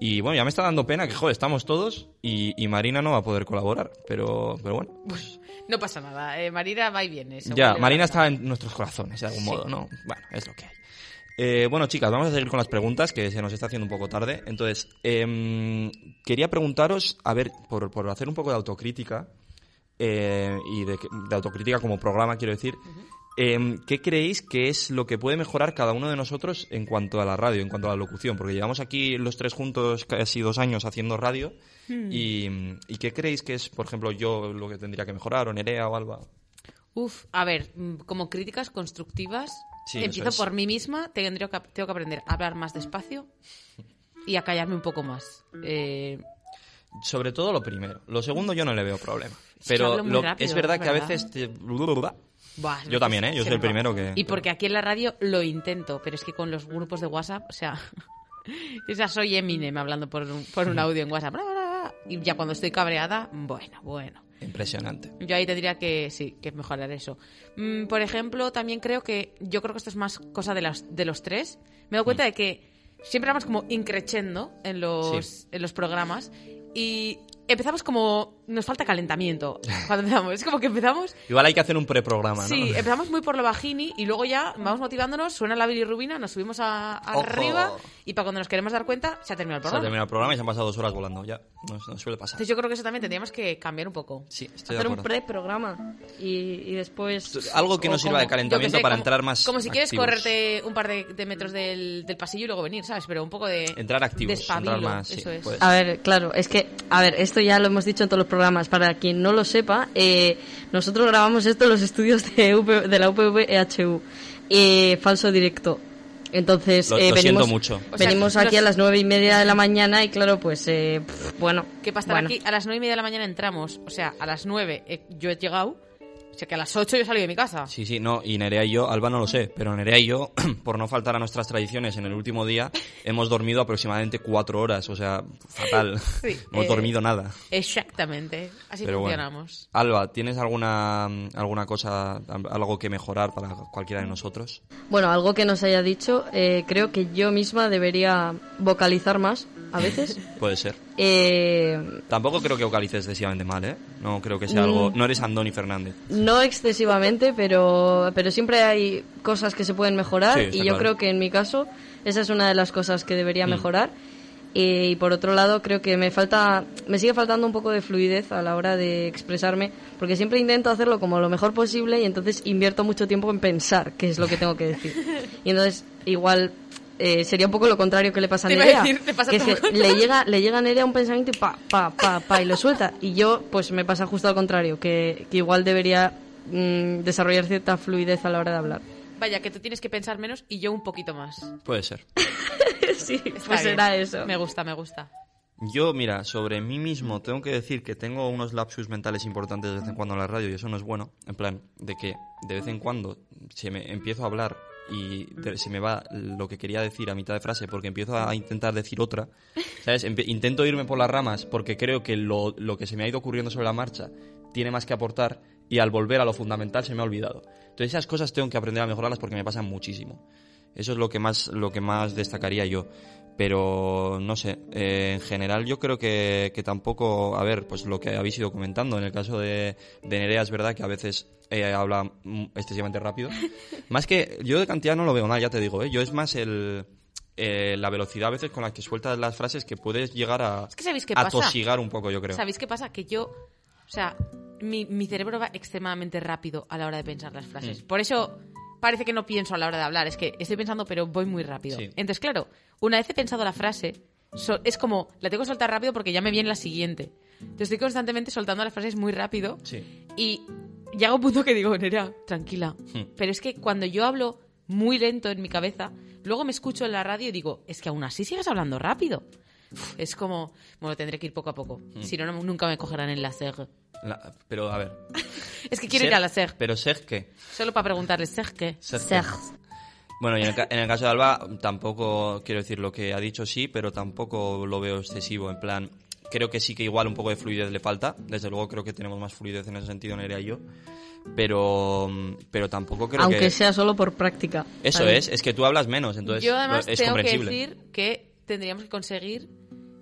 Y bueno, ya me está dando pena que, joder, estamos todos y, y Marina no va a poder colaborar, pero, pero bueno, pues No pasa nada, eh, Marina va y viene. ya, Marina está en nuestros corazones, de algún modo, ¿no? Bueno, es lo que hay. Eh, bueno, chicas, vamos a seguir con las preguntas, que se nos está haciendo un poco tarde. Entonces, em, quería preguntaros, a ver, por, por hacer un poco de autocrítica, eh, y de, autocrítica como programa, quiero decir, em, ¿qué creéis que es lo que puede mejorar cada uno de nosotros en cuanto a la radio, en cuanto a la locución? Porque llevamos aquí los tres juntos casi dos años haciendo radio, y, y ¿qué creéis que es, por ejemplo, yo lo que tendría que mejorar, o Nerea o Alba? Uf, a ver, mm, como críticas constructivas, Sí, empiezo es. por mí misma, tendría que, tengo que aprender a hablar más despacio y a callarme un poco más. Eh, Sobre todo lo primero. Lo segundo yo no le veo problema. Es que Pero lo- rápido, es verdad es que a veces te... Yo también, ¿eh? Yo soy el primero que... Y porque aquí en la radio lo intento, pero es que con los grupos de WhatsApp, o sea, [LAUGHS] esa soy Eminem hablando por un, por un audio en WhatsApp. Y ya cuando estoy cabreada, bueno, bueno. Impresionante. Yo ahí tendría que, sí, que mejorar eso. Mm, por ejemplo, también creo que, yo creo que esto es más cosa de, las, de los tres. Me dado cuenta de que siempre vamos como increchendo en los, Sí. en los programas y empezamos como, nos falta calentamiento cuando empezamos. Es como que empezamos, Igual hay que hacer un preprograma, ¿no? sí, empezamos muy por lo bajini y luego ya vamos motivándonos, suena la bilirrubina, nos subimos a, arriba y para cuando nos queremos dar cuenta, se ha terminado el Se ha programa. terminado el programa y se han pasado dos horas volando. Ya, no, no suele pasar. Entonces yo creo que eso también tendríamos que cambiar un poco. Sí, estoy de Hacer un pre-programa y, y después... Algo que nos sirva de calentamiento sé, para como- entrar más Como si quieres activos. correrte un par de, de metros del, del pasillo y luego venir, ¿sabes? Pero un poco de. Entrar activos, entrar más, sí, es. A ver, claro, es que, a ver, esto ya lo hemos dicho en todos los programas. Para quien no lo sepa, eh, nosotros grabamos esto en los estudios de, UP de la UPV EHU. Eh, falso directo. Entonces, Lo- eh, lo siento venimos, mucho. O sea, venimos los- aquí a las nueve y media de la mañana y claro, pues, eh, pff, bueno. Estar bueno. aquí a las nueve y media de la mañana entramos. O sea, a las nueve eh, yo he llegado. O sea, que a las ocho yo he salido de mi casa. Sí, sí, no, y Nerea y yo, Alba no lo sé, pero Nerea y yo, [CLEARS THROAT] por no faltar a nuestras tradiciones en el último día, [LAUGHS] hemos dormido aproximadamente cuatro horas, o sea, fatal. Sí, [LAUGHS] no hemos eh, dormido nada. Exactamente. Así Pero bueno. funcionamos. Alba, ¿tienes alguna, alguna cosa, algo que mejorar para cualquiera de nosotros? Bueno, algo que nos haya dicho, eh, creo que yo misma debería vocalizar más a veces. [LAUGHS] Puede ser. Eh, Tampoco creo que vocalices excesivamente mal, ¿eh? No creo que sea Mm. algo... No eres Andoni Fernández. no excesivamente, pero, pero siempre hay cosas que se pueden mejorar Sí, y yo claro. creo que en mi caso esa es una de las cosas que debería Mm. mejorar. Eh, y por otro lado, creo que me falta, me sigue faltando un poco de fluidez a la hora de expresarme, porque siempre intento hacerlo como lo mejor posible y entonces invierto mucho tiempo en pensar qué es lo que tengo que decir. [LAUGHS] Y entonces, igual, eh, sería un poco lo contrario que le pasa a Te iba a Nerea. decir, te pasa que es todo que lo [LAUGHS] contrario. le llega, le llega a Nerea un pensamiento y pa, pa, pa, pa, y lo suelta. Y yo, pues me pasa justo al contrario, que, que igual debería mm, desarrollar cierta fluidez a la hora de hablar. Vaya, que tú tienes que pensar menos y yo un poquito más. [LAUGHS] Puede ser. [LAUGHS] sí, Está pues bien. será eso. Me gusta, me gusta. Yo, mira, sobre mí mismo tengo que decir que tengo unos lapsus mentales importantes de vez en cuando en la radio y eso no es bueno. En plan, de que de vez en cuando se me empiezo a hablar y se me va lo que quería decir a mitad de frase porque empiezo a intentar decir otra. ¿Sabes? Intento irme por las ramas porque creo que lo, lo que se me ha ido ocurriendo sobre la marcha tiene más que aportar y al volver a lo fundamental se me ha olvidado. Entonces esas cosas tengo que aprender a mejorarlas porque me pasan muchísimo. Eso es lo que más, lo que más destacaría yo. Pero no sé, eh, en general yo creo que, que tampoco, a ver, pues lo que habéis ido comentando, en el caso de, de Nerea es verdad que a veces eh, habla excesivamente rápido. [LAUGHS] más que, yo de cantidad no lo veo mal, ya te digo, ¿eh? yo es más el, eh, la velocidad a veces con la que sueltas las frases que puedes llegar a, Es que ¿sabéis qué a tosigar un poco, yo creo. ¿Sabéis qué pasa? Que yo, o sea, mi, mi cerebro va extremadamente rápido a la hora de pensar las frases. Mm. Por eso parece que no pienso a la hora de hablar. Es que estoy pensando, pero voy muy rápido. Sí. Entonces, claro, una vez he pensado la frase, so- es como, la tengo que soltar rápido porque ya me viene la siguiente. Entonces estoy constantemente soltando las frases muy rápido Sí. y llega un punto que digo, Nerea, tranquila. Hmm. Pero es que cuando yo hablo muy lento en mi cabeza, luego me escucho en la radio y digo, es que aún así sigues hablando rápido. [LAUGHS] Es como, bueno, tendré que ir poco a poco. Hmm. Si no, no, nunca me cogerán en la SEG. La- pero a ver. [LAUGHS] Es que quiero ir a la SEG. Pero SEG qué? Solo para preguntarle, ¿SEG qué? SEG qué? Seg. Bueno, y en el, ca- en el caso de Alba, tampoco quiero decir lo que ha dicho sí, pero tampoco lo veo excesivo. En plan, creo que sí que igual un poco de fluidez le falta. Desde luego creo que tenemos más fluidez en ese sentido, Nerea y yo. Pero, pero tampoco creo Aunque que. sea solo por práctica. Eso es, es que tú hablas menos, entonces Yo además es tengo que decir que tendríamos que conseguir,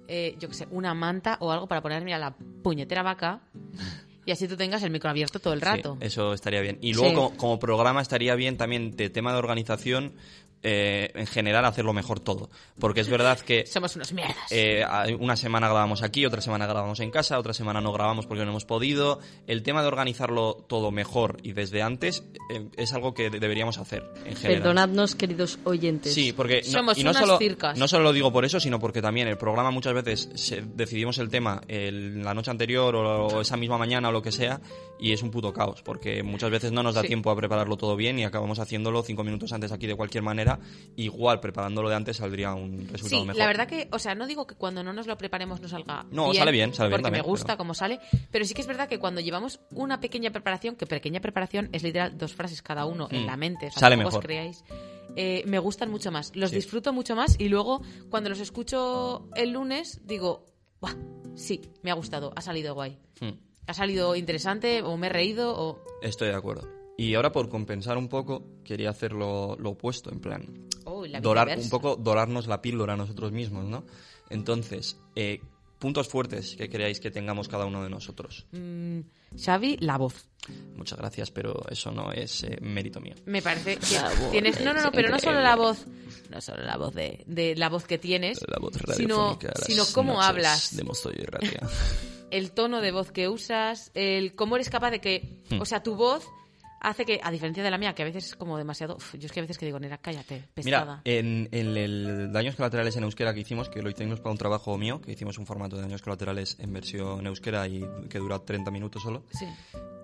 eh, yo qué sé, una manta o algo para ponerme a la puñetera vaca y así tú tengas el micro abierto todo el Sí, rato. eso estaría bien. Y luego, Sí. como, como programa, estaría bien también de tema de organización, eh, en general, hacerlo mejor todo. Porque es verdad que [LAUGHS] Somos unos mierdas. Eh, una semana grabamos aquí, otra semana grabamos en casa, otra semana no grabamos porque no hemos podido. El tema de organizarlo todo mejor y desde antes eh, es algo que de- deberíamos hacer en general. Perdonadnos, queridos oyentes. Sí, porque no, Somos y no unas solo, circas. no solo lo digo por eso, sino porque también el programa muchas veces se- decidimos el tema el- la noche anterior o, o esa misma mañana o lo que sea y es un puto caos porque muchas veces no nos da Sí. tiempo a prepararlo todo bien y acabamos haciéndolo cinco minutos antes aquí de cualquier manera. Igual preparándolo de antes saldría un resultado Sí, mejor. la verdad que, o sea, no digo que cuando no nos lo preparemos no salga No, sale bien, sale bien porque me gusta pero- como sale, pero sí que es verdad que cuando llevamos una pequeña preparación, que pequeña preparación es literal dos frases cada uno en Mm, la mente, o sea, sale tampoco os mejor. creáis, eh, me gustan mucho más, los Sí. disfruto mucho más y luego cuando los escucho el lunes digo, "Buah, sí, me ha gustado, ha salido guay, Hmm. ha salido interesante o me he reído o... Estoy de acuerdo. Y ahora por compensar un poco, quería hacer lo, lo opuesto, en plan, Oh, la dorar, un poco dorarnos la píldora a nosotros mismos, ¿no? Entonces, eh, puntos fuertes que creáis que tengamos cada uno de nosotros. Mm, Xavi, la voz. Muchas gracias, pero eso no es eh, mérito mío. Me parece que tienes. No, no, no, pero no solo la voz. No solo la voz de, de la voz que tienes. La voz sino, sino cómo hablas. De. [LAUGHS] El tono de voz que usas. El cómo eres capaz de que. Hmm. O sea, tu voz hace que, a diferencia de la mía, que a veces es como demasiado. uf, yo es que a veces que digo, Nera, cállate, pesada. Mira, en, en el Daños Colaterales en Euskera que hicimos, que lo hicimos para un trabajo mío, que hicimos un formato de Daños Colaterales en versión Euskera y que dura 30 minutos solo, Sí.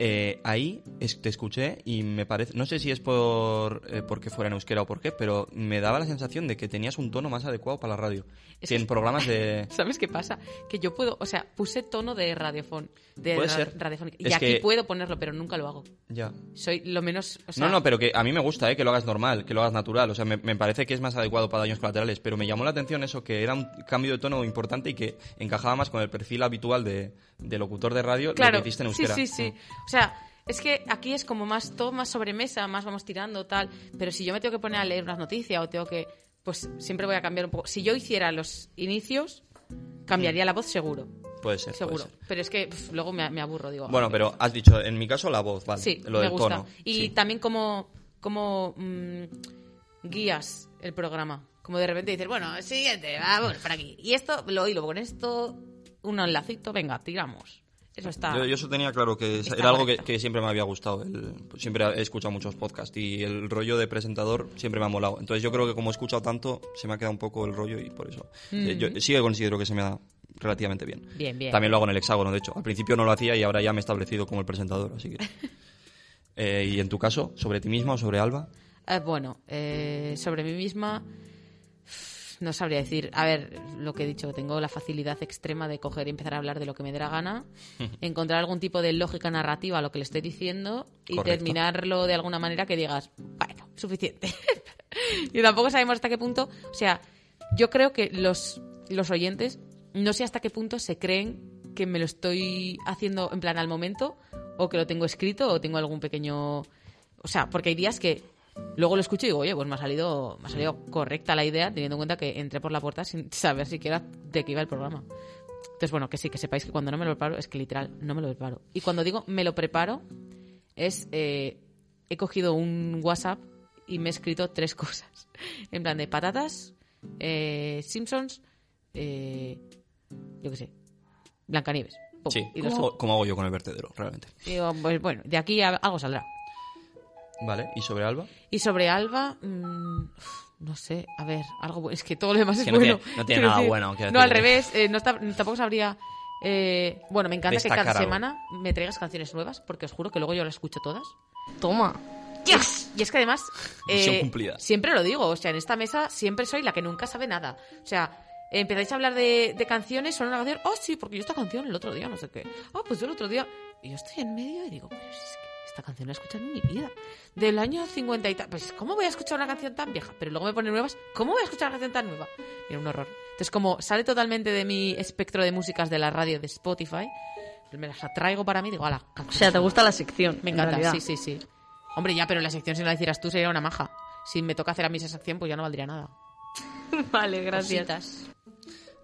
Eh, ahí es- te escuché y me parece, no sé si es por eh, porque fuera en euskera o por qué, pero me daba la sensación de que tenías un tono más adecuado para la radio. Es que en programas de... [LAUGHS] ¿Sabes qué pasa? Que yo puedo, o sea, puse tono de radiofón, de Puede ra- ser. radiofónica. Y Es aquí que- puedo ponerlo, pero nunca lo hago. Ya. Soy lo menos, o sea, no, no, pero que a mí me gusta, eh, que lo hagas normal, que lo hagas natural. O sea, me, me parece que es más adecuado para daños colaterales. Pero me llamó la atención eso, que era un cambio de tono importante y que encajaba más con el perfil habitual de, de locutor de radio claro, lo que hiciste en sí, euskera. sí, sí. O sea, es que aquí es como más todo más sobremesa, más vamos tirando tal, pero si yo me tengo que poner a leer unas noticias o tengo que pues siempre voy a cambiar un poco. Si yo hiciera los inicios Cambiaría la voz seguro. Puede ser. puede Seguro. ser. Pero es que luego me, me aburro, digo. Bueno, "Ay, pero has dicho, en mi caso, la voz, vale. Sí, lo me del gusta. tono. Y sí. también como, como mm, guías el programa. Como de repente dices, bueno, siguiente, vamos por aquí. Y esto lo hilo con esto, un enlacito, venga, tiramos. Eso está. Yo, yo eso tenía claro que era algo que, siempre me había gustado. el- siempre he escuchado muchos podcasts y el rollo de presentador siempre me ha molado. Entonces yo creo que como he escuchado tanto, se me ha quedado un poco el rollo y por eso. eh, yo sí que considero que se me da relativamente bien. Bien, bien. También lo hago en el hexágono, de hecho. Al principio no lo hacía y ahora ya me he establecido como el presentador, así que... [LAUGHS] Eh, ¿Y en tu caso? ¿Sobre ti misma o sobre Alba? Eh, bueno, eh, sobre mí misma, no sabría decir. A ver, lo que he dicho, tengo la facilidad extrema de coger y empezar a hablar de lo que me dé la gana, [LAUGHS] encontrar algún tipo de lógica narrativa a lo que le estoy diciendo y Correcto. terminarlo de alguna manera que digas, bueno, suficiente. [LAUGHS] y tampoco sabemos hasta qué punto. O sea, yo creo que los, los oyentes, no sé hasta qué punto se creen que me lo estoy haciendo en plan al momento o que lo tengo escrito o tengo algún pequeño o sea, porque hay días que luego lo escucho y digo, oye, pues me ha salido, me ha salido correcta la idea, teniendo en cuenta que entré por la puerta sin saber siquiera de qué iba el programa. Entonces, bueno, que sí, que sepáis que cuando no me lo preparo, es que literal, no me lo preparo. Y cuando digo me lo preparo, es, eh, he cogido un WhatsApp y me he escrito tres [LAUGHS] cosas. En plan de patatas, eh, Simpsons, eh, yo qué sé, Blancanieves. Pum, Sí, y subo. como hago yo con el vertedero, realmente. Digo, pues bueno, de aquí algo saldrá. Vale, ¿y sobre Alba? Y sobre Alba, mm, uf, no sé, a ver, algo es que todo lo demás es Que no bueno. tiene- no tiene nada decir, bueno No, al revés, eh, no está- tampoco sabría. eh, bueno, me encanta que cada algo. semana me traigas canciones nuevas, porque os juro que luego yo las escucho todas. Toma. ¡Yes! Y es que además. Misión eh, cumplida. Siempre lo digo, o sea, en esta mesa siempre soy la que nunca sabe nada. O sea, empezáis a hablar de, de canciones, son una canción. Oh, sí, porque yo esta canción el otro día, no sé qué. Ah, pues yo el otro día. Y yo estoy en medio y digo, pero es que esta canción la he escuchado en mi vida. Del año 50 y tal. Pues, ¿cómo voy a escuchar una canción tan vieja? Pero luego me ponen nuevas. ¿Cómo voy a escuchar una canción tan nueva? Mira, un horror. Entonces, como sale totalmente de mi espectro de músicas de la radio de Spotify, me las atraigo para mí y digo, ala, O sea, te gusta la sección. me en encanta, realidad. sí, sí, sí. Hombre, ya, pero la sección si no la hicieras tú sería una maja. Si me toca hacer a mí esa sección, pues ya no valdría nada. [LAUGHS] Vale, gracias. Cositas.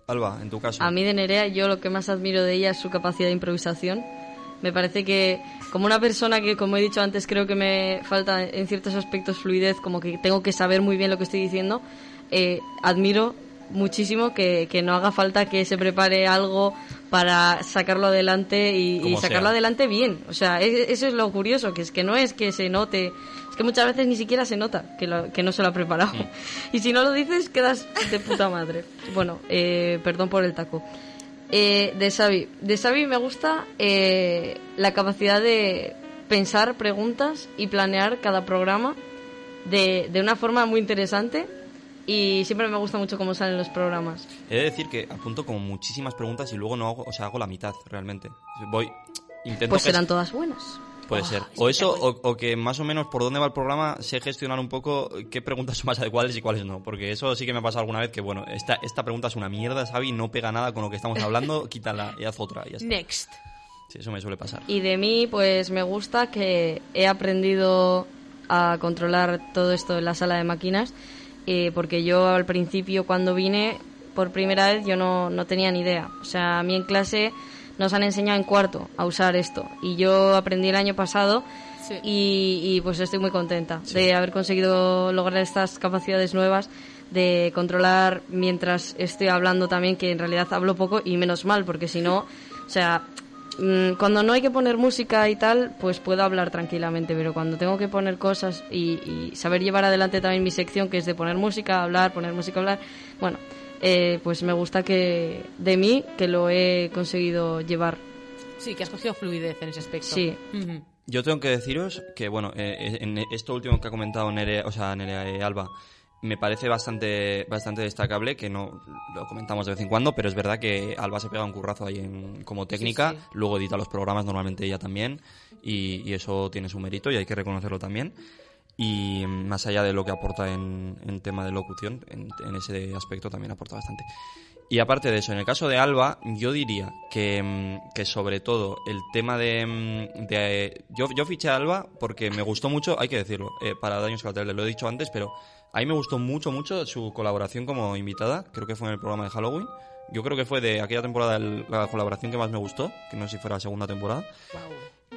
Alba, en tu caso. A mí de Nerea, yo lo que más admiro de ella es su capacidad de improvisación. Me parece que, como una persona que, como he dicho antes, creo que me falta en ciertos aspectos fluidez, como que tengo que saber muy bien lo que estoy diciendo, eh, admiro muchísimo que, que no haga falta que se prepare algo para sacarlo adelante y, sacarlo sea. adelante bien. O sea, e- eso es lo curioso, que es que no es que se note, es que muchas veces ni siquiera se nota que, lo- que no se lo ha preparado. [LAUGHS] Y si no lo dices, quedas de puta madre. Bueno, eh, perdón por el taco. Eh, de Xavi. De Xavi me gusta eh, la capacidad de pensar preguntas y planear cada programa de, de una forma muy interesante y siempre me gusta mucho cómo salen los programas. He de decir que apunto como muchísimas preguntas y luego no hago, o sea, hago la mitad realmente. Voy, intento Pues serán todas buenas. Puede ser. O eso, o, o que más o menos por dónde va el programa sé gestionar un poco qué preguntas son [LAUGHS] más adecuadas y cuáles no. Porque eso sí que me ha pasado alguna vez que, bueno, esta, esta pregunta es una mierda, Xavi, no pega nada con lo que estamos hablando, [LAUGHS] quítala y haz otra. Y ya está. Next. Sí, eso me suele pasar. Y de mí, pues me gusta que he aprendido a controlar todo esto en la sala de máquinas, eh, porque yo al principio cuando vine por primera vez yo no, no tenía ni idea. O sea, a mí en clase nos han enseñado en cuarto a usar esto y yo aprendí el año pasado Sí. y, y, pues estoy muy contenta de haber conseguido lograr estas capacidades nuevas de controlar mientras estoy hablando también, que en realidad hablo poco y menos mal, porque si no, o sea, mm, cuando no hay que poner música y tal, pues puedo hablar tranquilamente, pero cuando tengo que poner cosas y, y saber llevar adelante también mi sección, que es de poner música, hablar, poner música, hablar, bueno, eh, pues me gusta que de mí que lo he conseguido llevar. Sí, que has cogido fluidez en ese aspecto. Sí. Yo tengo que deciros que, bueno, eh, en esto último que ha comentado Nerea, o sea, Nerea eh, Alba, me parece bastante, bastante destacable, que no lo comentamos de vez en cuando, pero es verdad que Alba se pega un currazo ahí en, como técnica, sí. luego edita los programas normalmente ella también, y, y eso tiene su mérito y hay que reconocerlo también. Y más allá de lo que aporta en, en tema de locución, en, en ese aspecto también aporta bastante. Y aparte de eso, en el caso de Alba, yo diría que, mm, que sobre todo el tema de... mm, de- yo, yo fiché a Alba porque me gustó mucho, hay que decirlo, eh, para Daños Colaterales, lo he dicho antes, pero a mí me gustó mucho, mucho su colaboración como invitada, creo que fue en el programa de Halloween, Yo creo que fue de aquella temporada la colaboración que más me gustó, que no sé si fuera la segunda temporada.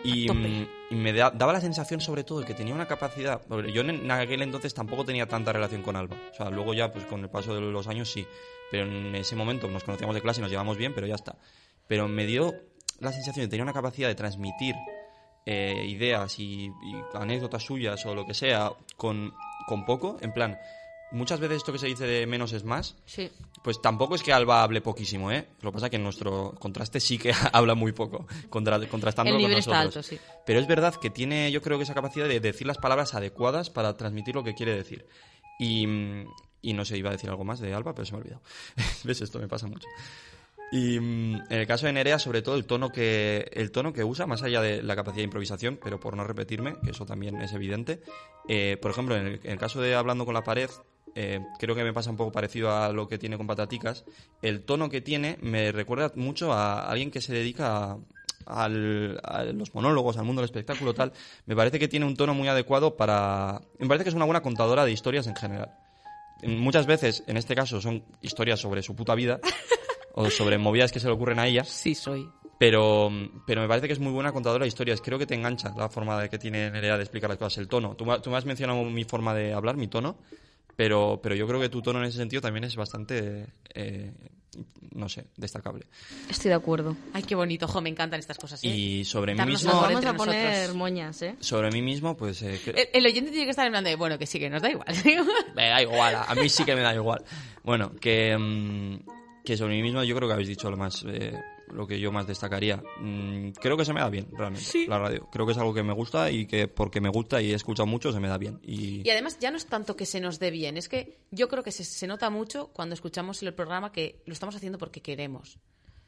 Y, mm, y me da- daba la sensación, sobre todo, de que tenía una capacidad. Yo en, en aquel entonces tampoco tenía tanta relación con Alba. O sea, luego ya, pues con el paso de los años sí. Pero en ese momento nos conocíamos de clase y nos llevamos bien, pero ya está. Pero me dio la sensación de que tenía una capacidad de transmitir eh, ideas y, y anécdotas suyas o lo que sea con, con poco. En plan, muchas veces esto que se dice de menos es más. Sí. Pues tampoco es que Alba hable poquísimo, ¿eh? Lo que pasa es que en nuestro contraste sí que [LAUGHS] habla muy poco, contra, contrastándolo El con está nosotros. alto, sí. Pero es verdad que tiene, yo creo que esa capacidad de decir las palabras adecuadas para transmitir lo que quiere decir. Y, mm, y no sé, iba a decir algo más de Alba, pero se me ha olvidado. [LAUGHS] ¿Ves? Esto me pasa mucho. Y mm, en el caso de Nerea, sobre todo el tono que el tono que usa, más allá de la capacidad de improvisación, pero por no repetirme, que eso también es evidente. eh, por ejemplo, en el, en el caso de Hablando con la pared, eh, creo que me pasa un poco parecido a lo que tiene con Pataticas. El tono que tiene me recuerda mucho a alguien que se dedica a, al- a los monólogos, al mundo del espectáculo, tal. Me parece que tiene un tono muy adecuado para. Me parece que es una buena contadora de historias en general. Muchas veces, en este caso, son historias sobre su puta vida [LAUGHS] o sobre movidas que se le ocurren a ella, Sí, soy. pero, pero me parece que es muy buena contadora de historias. Creo que te engancha la forma de que tiene Nerea de explicar las cosas, el tono. Tú, tú me has mencionado mi forma de hablar, mi tono, pero, pero yo creo que tu tono en ese sentido también es bastante, eh, no sé, destacable. Estoy de acuerdo. Ay, qué bonito, jo, me encantan estas cosas. ¿eh? Y sobre mí mismo... Vamos a poner nosotros. moñas, ¿eh? Sobre mí mismo, pues... eh, que- El, el oyente tiene que estar en plan de, bueno, que sí, que nos da igual. [LAUGHS] Me da igual, a a mí sí que me da igual. Bueno, que, mm, que sobre mí mismo yo creo que habéis dicho lo más, eh, lo que yo más destacaría. Mm, creo que se me da bien, realmente, la radio. Creo que es algo que me gusta y que porque me gusta y he escuchado mucho se me da bien. Y, Y además ya no es tanto que se nos dé bien, es que yo creo que se, se nota mucho cuando escuchamos el programa que lo estamos haciendo porque queremos.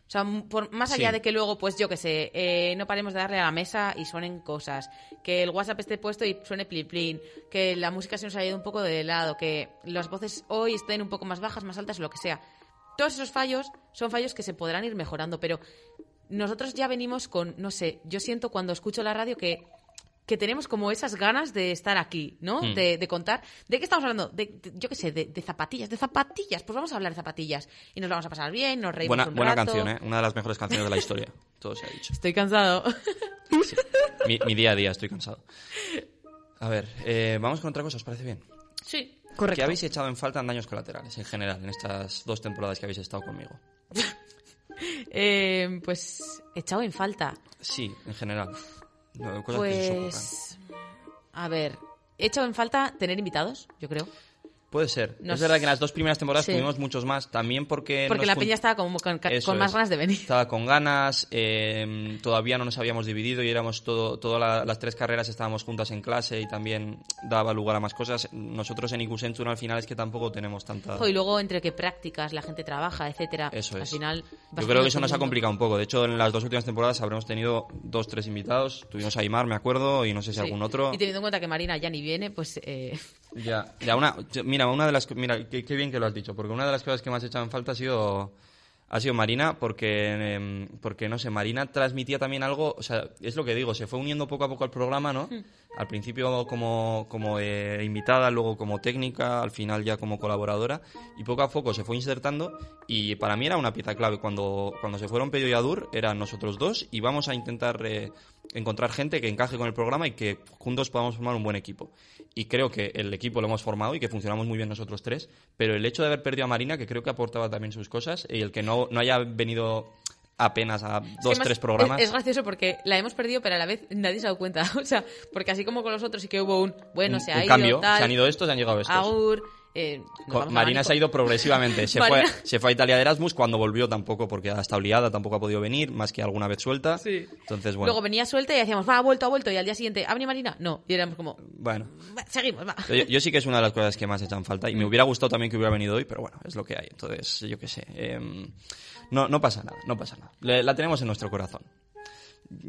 O sea, por, más allá Sí. de que luego, pues yo que sé, eh, no paremos de darle a la mesa y suenen cosas, que el WhatsApp esté puesto y suene plin plin, que la música se nos haya ido un poco de lado, que las voces hoy estén un poco más bajas, más altas, lo que sea. Todos esos fallos son fallos que se podrán ir mejorando, pero nosotros ya venimos con, no sé, yo siento cuando escucho la radio que que tenemos como esas ganas de estar aquí, ¿no? Hmm. De, de contar. ¿De qué estamos hablando? De, de- yo qué sé, de, de zapatillas, de zapatillas. Pues vamos a hablar de zapatillas. Y nos vamos a pasar bien, nos reímos buena un buena rato. canción, ¿eh? Una de las mejores canciones de la historia. [LAUGHS] Todo se ha dicho. Estoy cansado. Sí. Mi, mi día a día estoy cansado. A ver, eh, vamos con otra cosa, ¿os parece bien? sí. Correcto. ¿Qué habéis echado en falta en daños colaterales, en general, en estas dos temporadas que habéis estado conmigo? [LAUGHS] Eh, pues echado en falta. Sí, en general. No, cosas que se. Pues... A ver, he echado en falta tener invitados, yo creo. Puede ser. Nos- Es verdad que en las dos primeras temporadas Sí. tuvimos muchos más, también porque... Porque la peña estaba como con, más es. ganas de venir. Estaba con ganas, eh, todavía no nos habíamos dividido y éramos todo, todas la- las tres carreras estábamos juntas en clase y también daba lugar a más cosas. Nosotros en Centrum al final es que tampoco tenemos tanta... Jo, Y luego entre que prácticas, la gente trabaja, etcétera. Eso Al es. final... vas Yo creo que eso nos ha complicado un poco. De hecho, en las dos últimas temporadas habremos tenido dos, tres invitados. Tuvimos a Aymar, me acuerdo, y no sé si Sí. algún otro. Y teniendo en cuenta que Marina ya ni viene, pues... eh, Ya, ya una, yo- mira, una de las, mira, qué, qué bien que lo has dicho, porque una de las cosas que más he echado en falta ha sido, ha sido Marina, porque, em, porque no sé, Marina transmitía también algo, o sea, es lo que digo, se fue uniendo poco a poco al programa, ¿no? Al principio como, como eh, invitada, luego como técnica, al final ya como colaboradora, y poco a poco se fue insertando, y para mí era una pieza clave. Cuando, cuando se fueron Pedro y Adur, eran nosotros dos, y vamos a intentar eh, encontrar gente que encaje con el programa y que juntos podamos formar un buen equipo. Y creo que el equipo lo hemos formado y que funcionamos muy bien nosotros tres, pero el hecho de haber perdido a Marina, que creo que aportaba también sus cosas, y el que no, no haya venido apenas a dos, tres programas. Es, es gracioso porque la hemos perdido, pero a la vez nadie se ha dado cuenta. [LAUGHS] O sea, porque así como con los otros sí que hubo un, bueno, un, se ha un ido, cambio, tal, se han ido estos, se han llegado estos. Agur, eh, Marina se ha ido progresivamente. [LAUGHS] Se, fue, se fue a Italia de Erasmus cuando volvió tampoco, porque ha estado liada, tampoco ha podido venir, más que alguna vez suelta. Sí. Entonces, bueno. Luego venía suelta y decíamos, va, ha vuelto, ha vuelto. Y al día siguiente, ¿ha venido Marina? No. Y éramos como, bueno. "Va, seguimos, va. Yo, yo sí que es una de las cosas que más echan falta y me hubiera gustado también que hubiera venido hoy, pero bueno, es lo que hay. Entonces, yo qué sé. em, no, no pasa nada, no pasa nada. Le- la tenemos en nuestro corazón.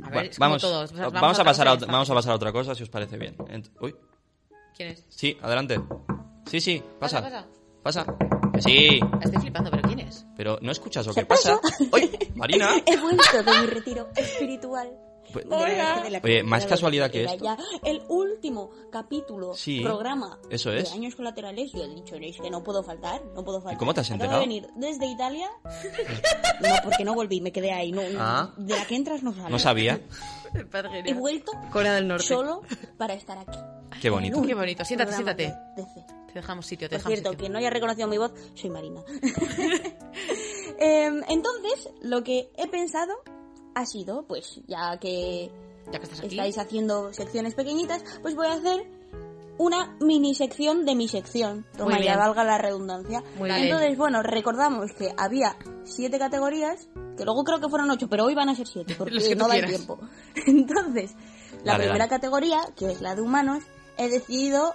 A ver, Bueno, vamos, todos. O sea, vamos, vamos a pasar a, otra vamos a está. pasar a otra cosa, si os parece bien. Ent- uy, ¿Quién es? sí, adelante. Sí, sí, pasa. Pasa, Pasa. Que sí, Estoy flipando, pero ¿quién es? pero ¿no escuchas lo que pasa? ¡Uy! ¡Marina! [LAUGHS] He vuelto de mi retiro espiritual. Pues- De la- de la Oye, más de casualidad que esto. ya el último capítulo, Sí, programa eso de es. Años Colaterales. Yo he dicho, es que no puedo faltar, no puedo faltar. cómo te has Acabo enterado? de venir desde Italia. no, porque no volví, me quedé ahí. No, Ah. De la que entras no sales. No sabía. He vuelto Corea del Norte. solo para estar aquí. Qué bonito. Qué bonito. Siéntate, siéntate. Te dejamos sitio, te Por dejamos cierto, sitio. quien no haya reconocido mi voz, soy Marina. [LAUGHS] Em, entonces, lo que he pensado ha sido, pues ya que Ya que estás aquí. estáis haciendo secciones pequeñitas, pues voy a hacer una mini sección de mi sección. Toma, ya valga la redundancia. Muy bien. Entonces, bueno, recordamos que había siete categorías, que luego creo que fueron ocho, pero hoy van a ser siete, [LAUGHS] porque Los que tú no da quieras. tiempo. [LAUGHS] Entonces, la Dale, primera dale. categoría, que es la de humanos, he decidido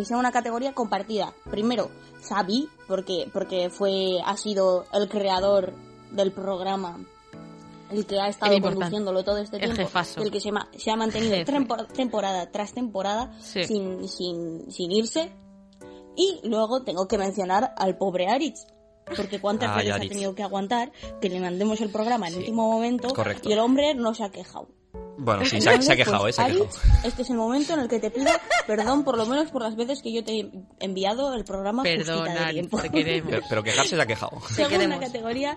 que sea una categoría compartida. Primero, Xavi, porque, porque fue, ha sido el creador del programa, el que ha estado El conduciéndolo todo este El tiempo, jefazo. el que se, ma- se ha mantenido tempor- temporada tras temporada Sí. sin, sin, sin irse. Y luego tengo que mencionar al pobre Aritz. Porque cuántas veces ha tenido que aguantar que le mandemos el programa en Sí, el último momento correcto. y el hombre no se ha quejado. Bueno, sí, se ha, se ha Entonces, quejado, pues, eh, se ha este es el momento en el que te pido perdón por lo menos por las veces que yo te he enviado el programa Perdón, te queremos. Pero, pero quejarse se ha quejado. Segunda categoría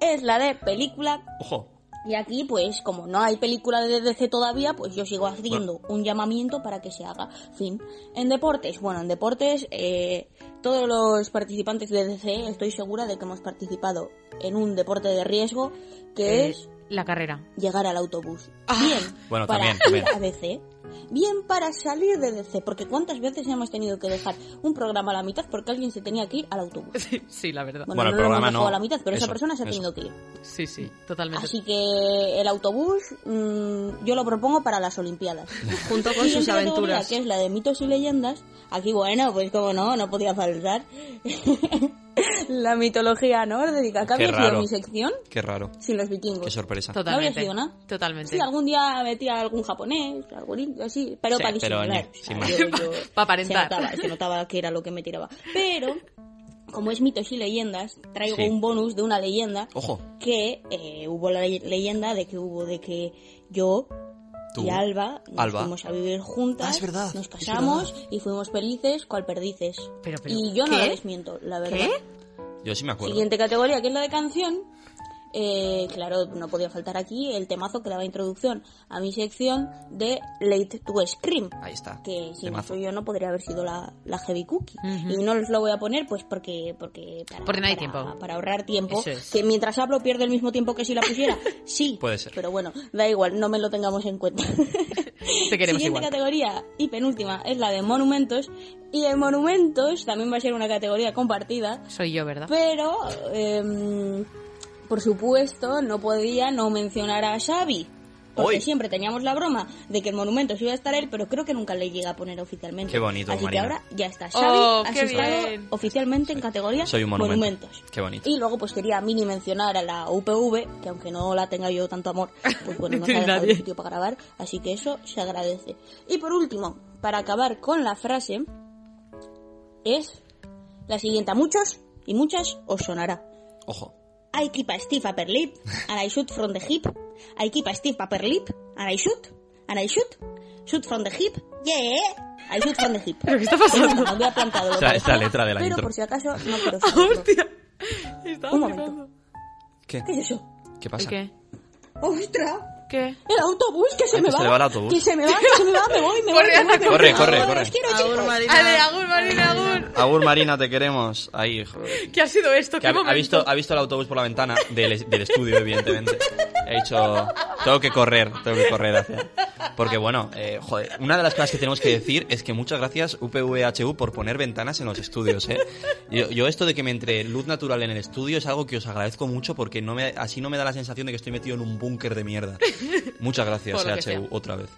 es la de película Ojo. y aquí, pues, como no hay película de DC todavía, pues yo sigo haciendo un llamamiento para que se haga. Fin. En deportes, bueno, en deportes, eh, todos los participantes de DC, estoy segura de que hemos participado en un deporte de riesgo que Eh, es La carrera. llegar al autobús. Bien Bueno, para también, ir también. a DC. Bien para salir de DC, porque cuántas veces hemos tenido que dejar un programa a la mitad porque alguien se tenía que ir al autobús. Sí, sí, la verdad. Bueno, Bueno, el no lo hemos programa dejado no. a la mitad, pero Eso, esa persona se ha eso. tenido que ir. Sí, sí, totalmente. Así que el autobús mm, yo lo propongo para las Olimpiadas. [LAUGHS] Junto con sus aventuras. que es la de mitos y leyendas. Aquí, bueno, pues como no, no podía faltar. [LAUGHS] la mitología nórdica. ¿Qué habría sido mi sección Qué raro. sin los vikingos? Qué sorpresa. No habría Totalmente. sido nada. Totalmente. Sí, algún día metía algún japonés, algún así, pero Sí, para pero disimular. ni- O sea, sin más. yo- yo- [LAUGHS] Pa' aparentar. Se notaba, se notaba que era lo que me tiraba. Pero, como es mitos y leyendas, traigo Sí. un bonus de una leyenda Ojo. que eh, hubo la le- leyenda de que hubo de que yo Tú. y Alba nos Alba. fuimos a vivir juntas, Ah, es verdad, nos es casamos y fuimos felices cual perdices. Pero, pero, y yo no la desmiento, la verdad. ¿Qué? Yo sí me acuerdo. Siguiente categoría, que es la de canción. Eh, claro, no podía faltar aquí el temazo que daba introducción a mi sección de Late to Scream. Ahí está. Que si no Temazo. yo no podría haber sido la, la Heavy Cookie. Y no os lo voy a poner pues porque... Porque, para, Porque no hay para- tiempo. Para ahorrar tiempo. Es. Que mientras hablo pierde el mismo tiempo que si la pusiera. [LAUGHS] Sí. Puede ser. Pero bueno, da igual, no me lo tengamos en cuenta. [LAUGHS] Te queremos Siguiente igual. categoría y penúltima es la de monumentos. Y en monumentos también va a ser una categoría compartida. Soy yo, ¿verdad? Pero, em, por supuesto, no podía no mencionar a Xavi. Porque Hoy. siempre teníamos la broma de que en Monumentos iba a estar él, pero creo que nunca le llega a poner oficialmente. Qué bonito, Así Marina. que ahora ya está. Xavi Oh, has qué estado bien. oficialmente en categoría Soy un monumento. Monumentos. Qué bonito. Y luego pues quería mini mencionar a la UPV, que aunque no la tenga yo tanto amor, pues [LAUGHS] bueno, No ha tiene dejado sitio para grabar, así que eso se agradece. Y por último, para acabar con la frase, es la siguiente. A muchos y muchas os sonará. Ojo. I keep a stiff upper lip, and I shoot from the hip. I keep a stiff upper lip, and I shoot, and I shoot, shoot from the hip, yeah, I shoot from the hip. [LAUGHS] ¿Pero qué está pasando? Me había plantado lo Esta- letra de la Pero intro. por si acaso no quiero [LAUGHS] saberlo. ¡Hostia! Estaba Un momento. ¿Qué? ¿Qué es eso? ¿Qué ¿El pasa? qué? ¡Ostras! ¿Qué? El autobús que se Ay, me que va. se le va el autobús. Que se me va, que se me va, me voy, me voy. Corre, me voy, anda, me voy. corre, corre, corre. Agur. Marina. ¡Ale, Agur, Marina, Agur! Agur Marina, te queremos. Ahí, joder. ¿Qué ha sido esto? Que ¿Qué ha, momento? ha visto, ha visto el autobús por la ventana del, del estudio, evidentemente. He dicho, tengo que correr, tengo que correr hacia. Porque bueno, eh, joder, una de las cosas que tenemos que decir es que muchas gracias UPVHU por poner ventanas en los estudios, ¿eh? Yo, yo esto de que me entre luz natural en el estudio es algo que os agradezco mucho porque no me, así no me da la sensación de que estoy metido en un búnker de mierda. [LAUGHS] Muchas gracias, Por lo que sea. HU, otra vez.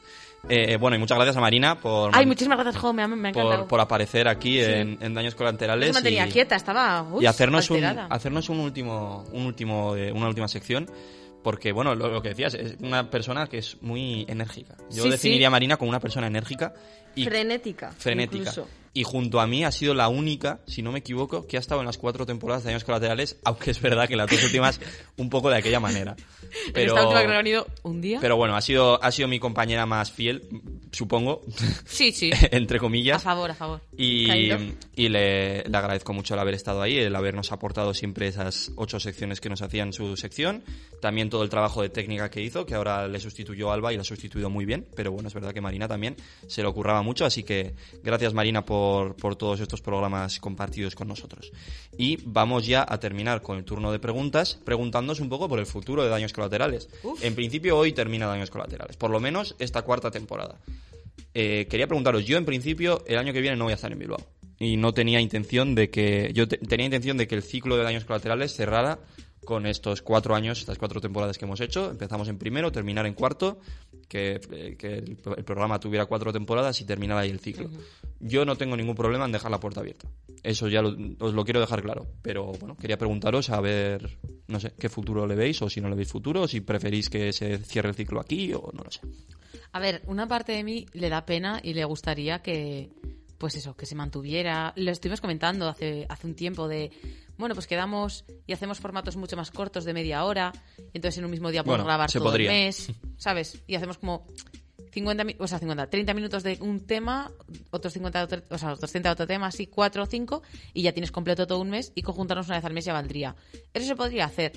Eh, bueno, y muchas gracias a Marina por, Ay, muchísimas gracias, Jo, me ha, me ha por, por aparecer aquí en, en Daños No Colaterales. se mantenía y- quieta, estaba uy, y hacernos un, hacernos un último, un último, eh, una última sección. Porque, bueno, lo, lo que decías, es una persona que es muy enérgica. Yo Sí, definiría sí. a Marina como una persona enérgica y Frenética. frenética. incluso. Y junto a mí ha sido la única, si no me equivoco, que ha estado en las cuatro temporadas de Daños Colaterales, aunque es verdad que las dos últimas un poco de aquella manera. Pero, esta última que han ido un día. pero bueno, ha sido, ha sido mi compañera más fiel, supongo, sí, sí. [LAUGHS] entre A comillas. favor, a favor. Y, y le, le agradezco mucho el haber estado ahí, el habernos aportado siempre esas ocho secciones que nos hacían su sección. También todo el trabajo de técnica que hizo, que ahora le sustituyó Alba y la ha sustituido muy bien. Pero bueno, es verdad que Marina también se le ocurraba mucho. Así que gracias Marina por, por todos estos programas compartidos con nosotros. Y vamos ya a terminar con el turno de preguntas, preguntándonos un poco por el futuro de Daños Colaterales. En principio hoy termina Daños Colaterales, por lo menos esta cuarta temporada. Eh, quería preguntaros, yo en principio el año que viene no voy a estar en Bilbao. Y no tenía intención de que. Yo te- tenía intención de que el ciclo de daños colaterales cerrara con estos cuatro años, estas cuatro temporadas que hemos hecho. Empezamos en primero, terminar en cuarto, que, eh, que el, el programa tuviera cuatro temporadas y terminar ahí el ciclo. Yo no tengo ningún problema en dejar la puerta abierta. Eso ya lo- os lo quiero dejar claro. Pero bueno, quería preguntaros a ver, no sé, qué futuro le veis o si no le veis futuro, o si preferís que se cierre el ciclo aquí o no lo sé. A ver, una parte de mí le da pena y le gustaría que, pues eso, que se mantuviera. Lo estuvimos comentando hace, hace un tiempo de, bueno, pues quedamos y hacemos formatos mucho más cortos de media hora, y entonces en un mismo día podemos Bueno, grabar se todo podría. el mes, [LAUGHS] ¿sabes? Y hacemos como 50, mi- o sea, 50, 30 minutos de un tema, otros 50 de otro, o sea, otros 30 de otro tema, así 4 o 5, y ya tienes completo todo un mes y conjuntarnos una vez al mes ya valdría. Eso se podría hacer.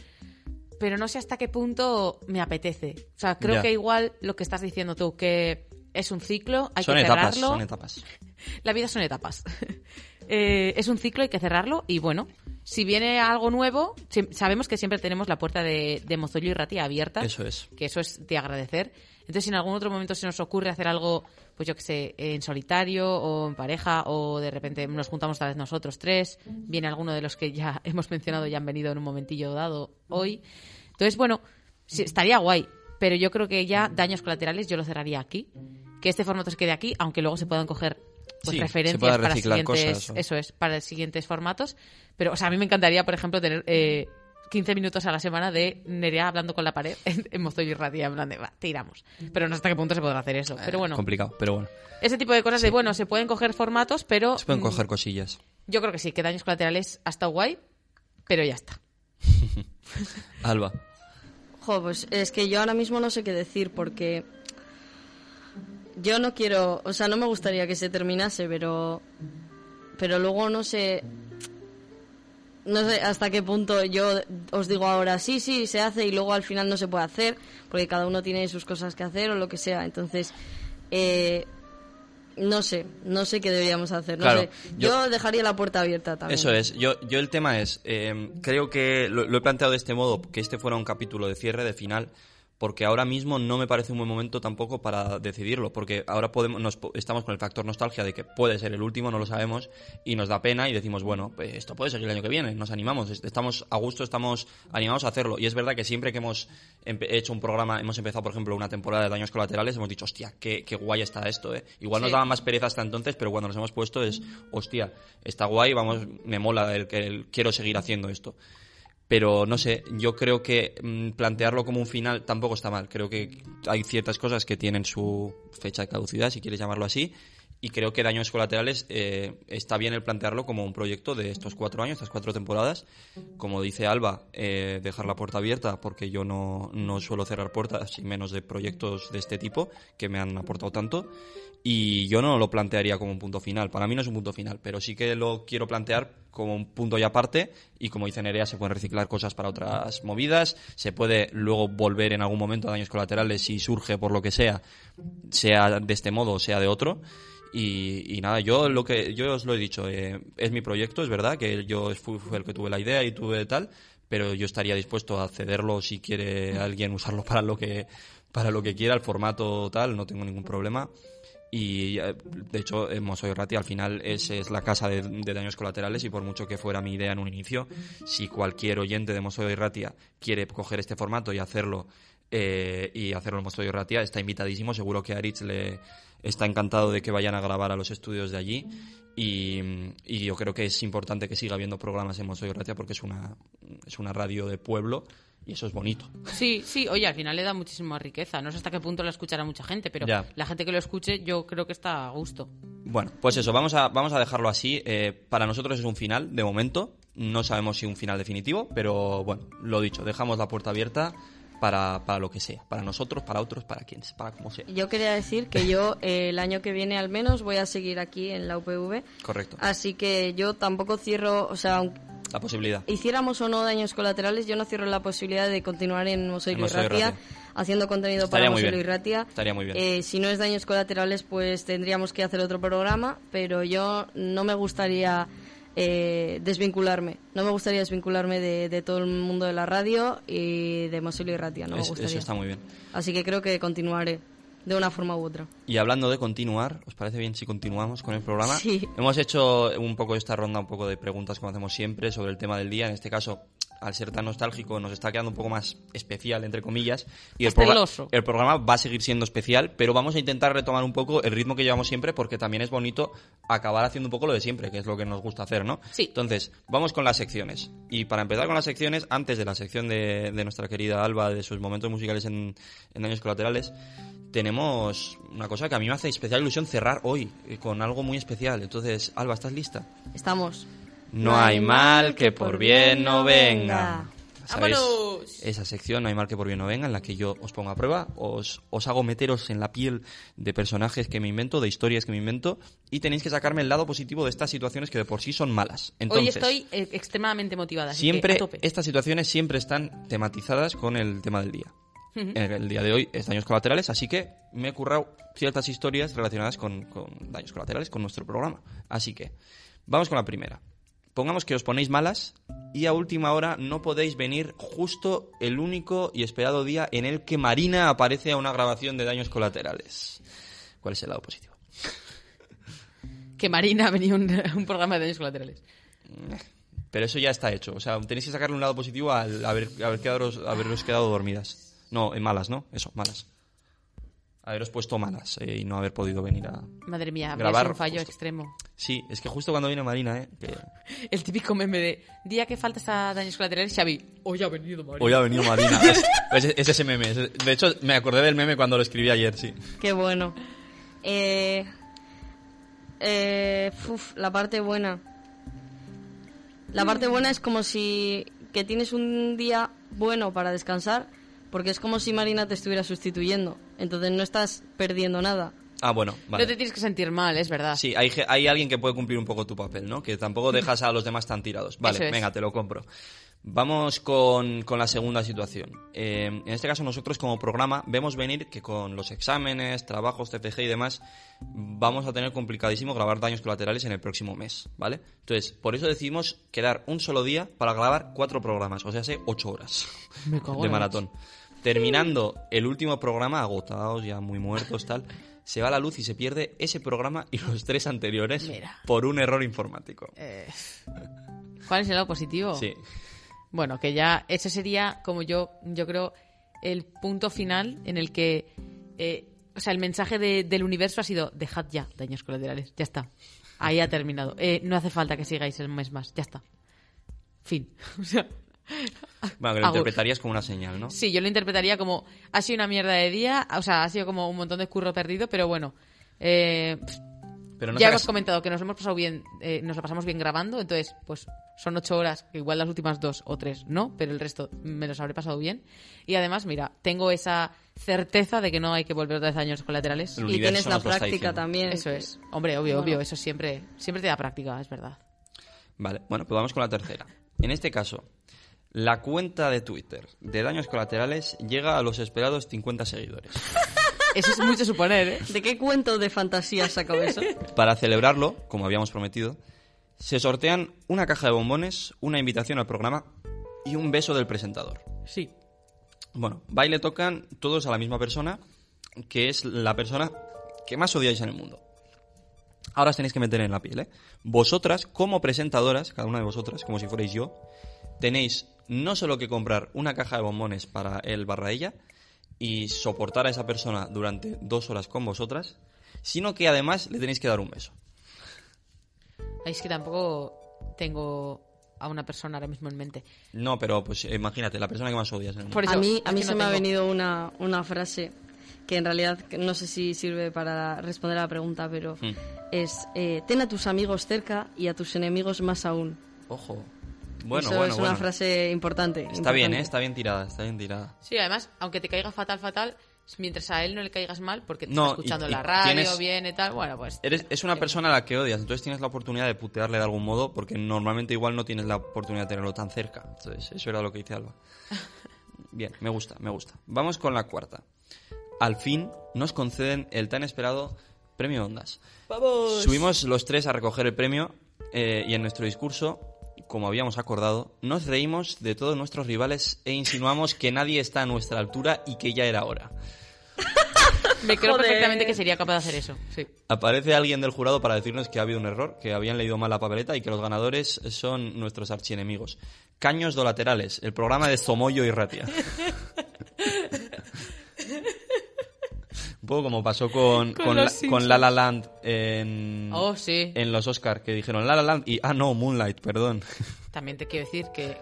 Pero no sé hasta qué punto me apetece. O sea, creo Ya. que igual lo que estás diciendo tú, que es un ciclo, hay son que etapas, cerrarlo. son etapas. [LAUGHS] La vida son etapas. [LAUGHS] Eh, es un ciclo, hay que cerrarlo y bueno, si viene algo nuevo, sabemos que siempre tenemos la puerta de, de Mozoyo y Rati abierta. Eso es. Que eso es de agradecer. Entonces, si en algún otro momento se nos ocurre hacer algo, pues yo que sé, en solitario o en pareja o de repente nos juntamos tal vez nosotros tres, viene alguno de los que ya [LAUGHS] hemos mencionado y han venido en un momentillo dado hoy. Entonces, bueno, sí, estaría guay, pero yo creo que ya daños colaterales yo lo cerraría aquí. Que este formato se quede aquí, aunque luego se puedan coger pues, Sí, se referencias pueda para reciclar siguientes, cosas, eso es, para siguientes formatos. Pero, o sea, a mí me encantaría, por ejemplo, tener eh, 15 minutos a la semana de Nerea hablando con la pared [LAUGHS] en, en Mozoyo y Ratia, en plan de, va, tiramos. Pero no sé hasta qué punto se podrá hacer eso. Pero bueno, Complicado, pero bueno. ese tipo de cosas de, bueno, se pueden coger formatos, pero Se pueden mm, coger cosillas. yo creo que sí, que daños colaterales hasta guay, pero ya está. [LAUGHS] Alba. Jo, pues es que yo ahora mismo no sé qué decir porque yo no quiero, o sea, no me gustaría que se terminase, pero pero luego no sé no sé hasta qué punto yo os digo ahora sí, sí, se hace y luego al final no se puede hacer porque cada uno tiene sus cosas que hacer o lo que sea. Entonces, eh, no sé, no sé qué deberíamos hacer. No Claro, sé. yo- Yo, dejaría la puerta abierta también. Eso es. Yo, yo el tema es, eh, creo que lo, lo he planteado de este modo, que este fuera un capítulo de cierre, de final, porque ahora mismo no me parece un buen momento tampoco para decidirlo, porque ahora podemos, nos estamos con el factor nostalgia de que puede ser el último, no lo sabemos, y nos da pena y decimos, bueno, pues esto puede ser el año que viene, nos animamos, est- estamos a gusto, estamos animados a hacerlo. Y es verdad que siempre que hemos hecho un programa, hemos empezado, por ejemplo, una temporada de daños colaterales, hemos dicho, hostia, qué, qué guay está esto, ¿eh? Igual nos daba más pereza hasta entonces, pero cuando nos hemos puesto es, hostia, está guay, vamos, me mola el que el- quiero seguir haciendo esto. Pero no sé, yo creo que mm, plantearlo como un final tampoco está mal. Creo que hay ciertas cosas que tienen su fecha de caducidad, si quieres llamarlo así. Y creo que Daños Colaterales eh, está bien el plantearlo como un proyecto de estos cuatro años, estas cuatro temporadas. Como dice Alba, eh, dejar la puerta abierta, porque yo no, no suelo cerrar puertas, y menos de proyectos de este tipo, que me han aportado tanto. Y yo no lo plantearía como un punto final. Para mí no es un punto final, pero sí que lo quiero plantear como un punto y aparte. Y como dice Nerea, se pueden reciclar cosas para otras movidas. Se puede luego volver en algún momento a daños colaterales si surge por lo que sea, sea de este modo o sea de otro. Y, y nada, yo lo que yo os lo he dicho, eh, es mi proyecto, es verdad que yo fui, fui el que tuve la idea y tuve tal, pero yo estaría dispuesto a cederlo si quiere alguien usarlo [LAUGHS] para lo que para lo que quiera, el formato tal, no tengo ningún problema. Y eh, de hecho, en Mosoy Rati al final es, es la casa de, de daños colaterales y por mucho que fuera mi idea en un inicio, si cualquier oyente de Mosoy Ratia quiere coger este formato y hacerlo eh, y hacerlo en Mosoy Ratia, está invitadísimo. Seguro que Aritz le está encantado de que vayan a grabar a los estudios de allí. Y, yo creo que es importante que siga habiendo programas en Mosoy Ratia porque es una, es una radio de pueblo y eso es bonito. Sí, sí, oye, al final le da muchísima riqueza. No sé hasta qué punto lo escuchará mucha gente, pero Ya. la gente que lo escuche yo creo que está a gusto. Bueno, pues eso, vamos a, vamos a dejarlo así. Eh, para nosotros es un final, de momento. No sabemos si un final definitivo, pero bueno, lo dicho, dejamos la puerta abierta para, para lo que sea. Para nosotros, para otros, para quien, para como sea. Yo quería decir que yo [LAUGHS] eh, el año que viene al menos voy a seguir aquí en la UPV. Correcto. Así que yo tampoco cierro, o sea, aunque La posibilidad. hiciéramos o no daños colaterales, yo no cierro la posibilidad de continuar en Mosoilo En y Mosoilo y Ratia, Ratia. haciendo contenido Estaría para muy Mosoilo y bien. Ratia. Estaría muy bien. Eh, si no es daños colaterales, pues tendríamos que hacer otro programa, pero yo no me gustaría eh, desvincularme. No me gustaría desvincularme de, de todo el mundo de la radio y de Mosoilo y Ratia. No me gustaría. eso está muy bien. Así que creo que continuaré de una forma u otra. Y hablando de continuar, ¿os parece bien si continuamos con el programa? Sí. Hemos hecho un poco esta ronda, un poco de preguntas como hacemos siempre sobre el tema del día. En este caso, al ser tan nostálgico, nos está quedando un poco más especial, entre comillas. Y el, el programa va a seguir siendo especial, pero vamos a intentar retomar un poco el ritmo que llevamos siempre porque también es bonito acabar haciendo un poco lo de siempre, que es lo que nos gusta hacer, ¿no? Sí. Entonces, vamos con las secciones. Y para empezar con las secciones, antes de la sección de, de nuestra querida Alba, de sus momentos musicales en, en Daños Colaterales, tenemos una cosa que a mí me hace especial ilusión cerrar hoy, eh, con algo muy especial. Entonces, Alba, ¿estás lista? Estamos. No hay mal que por bien no venga. ¿Sabéis? ¡Vámonos! Esa sección, No hay mal que por bien no venga, en la que yo os pongo a prueba, os, os hago meteros en la piel de personajes que me invento, de historias que me invento, y tenéis que sacarme el lado positivo de estas situaciones que de por sí son malas. Hoy estoy eh, extremadamente motivada. así que siempre a tope. estas situaciones siempre están tematizadas con el tema del día. En el día de hoy es daños colaterales, así que me he currado ciertas historias relacionadas con, con daños colaterales, con nuestro programa. Así que, vamos con la primera. Pongamos que os ponéis malas y a última hora no podéis venir justo el único y esperado día en el que Marina aparece a una grabación de daños colaterales. ¿Cuál es el lado positivo? Que Marina ha venido un, [LAUGHS] un programa de daños colaterales. Pero eso ya está hecho. O sea, tenéis que sacarle un lado positivo al haber, haber quedaros, haberos quedado dormidas. No, en malas, ¿no? Eso, malas. Haberos puesto malas eh, y no haber podido venir a... Madre mía, habría Grabar un fallo justo. extremo. Sí, es que justo cuando viene Marina, ¿eh? Que [LAUGHS] El típico meme de día que faltas a daños colaterales, Xavi. Hoy ha venido Marina. hoy ha venido Marina. [LAUGHS] es, es- es ese meme. es- de hecho, me acordé del meme cuando lo escribí ayer, sí. Qué bueno. Eh, eh, uf, la parte buena. La parte buena es como si que tienes un día bueno para descansar, porque es como si Marina te estuviera sustituyendo. Entonces no estás perdiendo nada. Ah, bueno, No vale. te tienes que sentir mal, es verdad. Sí, hay, ge- hay alguien que puede cumplir un poco tu papel, ¿no? Que tampoco [LAUGHS] dejas a los demás tan tirados. Vale, es. venga, te lo compro. Vamos con, con la segunda situación. Eh, en este caso, nosotros como programa vemos venir que con los exámenes, trabajos, TFG y demás, vamos a tener complicadísimo grabar daños colaterales en el próximo mes, ¿vale? Entonces, por eso decidimos quedar un solo día para grabar cuatro programas, o sea, hace ocho horas [LAUGHS] Me cago en de maratón. Terminando el último programa, agotados, ya muy muertos, tal, se va la luz y se pierde ese programa y los tres anteriores Mira. por un error informático. Eh, ¿Cuál es el lado positivo? Sí. Bueno, que ya ese sería, como yo, yo creo, el punto final en el que, eh, o sea, el mensaje de- del universo ha sido, dejad ya daños colaterales, ya está. Ahí ha terminado. Eh, no hace falta que sigáis el mes más, ya está. Fin. [LAUGHS] O sea, Bueno, que lo interpretarías como una señal, ¿no? sí, yo lo interpretaría como, ha sido una mierda de día, o sea, ha sido como un montón de curro perdido, pero bueno. Eh, Pero no ya hemos comentado que nos hemos pasado bien, eh, nos lo pasamos bien grabando, entonces, pues son ocho horas, que igual las últimas dos o tres no, pero el resto me los habré pasado bien. Y además, mira, tengo esa certeza de que no hay que volver otra vez a daños colaterales. El y tienes la práctica también. Eso es. Hombre, obvio, Bueno. obvio, eso siempre, siempre te da práctica, es verdad. Vale, bueno, pues vamos con la tercera. En este caso, la cuenta de Twitter de daños colaterales llega a los esperados 50 seguidores. Eso es mucho suponer, ¿eh? ¿De qué cuento de fantasía sacó eso? Para celebrarlo, como habíamos prometido, se sortean una caja de bombones, una invitación al programa y un beso del presentador. Sí. Bueno, va y le tocan todos a la misma persona, que es la persona que más odiáis en el mundo. Ahora os tenéis que meter en la piel, ¿eh? Vosotras, como presentadoras, cada una de vosotras, como si fuerais yo, tenéis no solo que comprar una caja de bombones para él barra ella y soportar a esa persona durante dos horas con vosotras, sino que además le tenéis que dar un beso. Es que tampoco tengo a una persona ahora mismo en mente. No, pero pues imagínate, la persona que más odias. Por eso, a mí, es a mí se no me ha venido una, una frase que en realidad no sé si sirve para responder a la pregunta, pero Mm. es eh, ten a tus amigos cerca y a tus enemigos más aún. Ojo. Bueno, Eso bueno, es una bueno. frase importante. Está bien. ¿eh? Está bien tirada, está bien tirada. Sí, además, aunque te caiga fatal, fatal, mientras a él no le caigas mal, porque te No, está escuchando y- y la radio tienes- bien y tal, bueno, pues... Eres, es una persona a la que odias, entonces tienes la oportunidad de putearle de algún modo, porque normalmente igual no tienes la oportunidad de tenerlo tan cerca. Entonces, eso era lo que dice Alba. [LAUGHS] Bien, me gusta, me gusta. Vamos con la cuarta. Al fin nos conceden el tan esperado premio Ondas. ¡Vamos! Subimos los tres a recoger el premio eh, y en nuestro discurso, como habíamos acordado, nos reímos de todos nuestros rivales e insinuamos que nadie está a nuestra altura y que ya era hora. Me creo Joder. perfectamente que sería capaz de hacer eso, sí. Aparece alguien del jurado para decirnos que ha habido un error, que habían leído mal la papeleta y que los ganadores son nuestros archienemigos. Caños dolaterales, el programa de Somoyo y Ratia. [LAUGHS] un poco como pasó con, Con la, con La La Land en, Oh, sí. en los Oscar, que dijeron La La Land y... Ah, no, Moonlight, perdón. [LAUGHS] También te quiero decir que...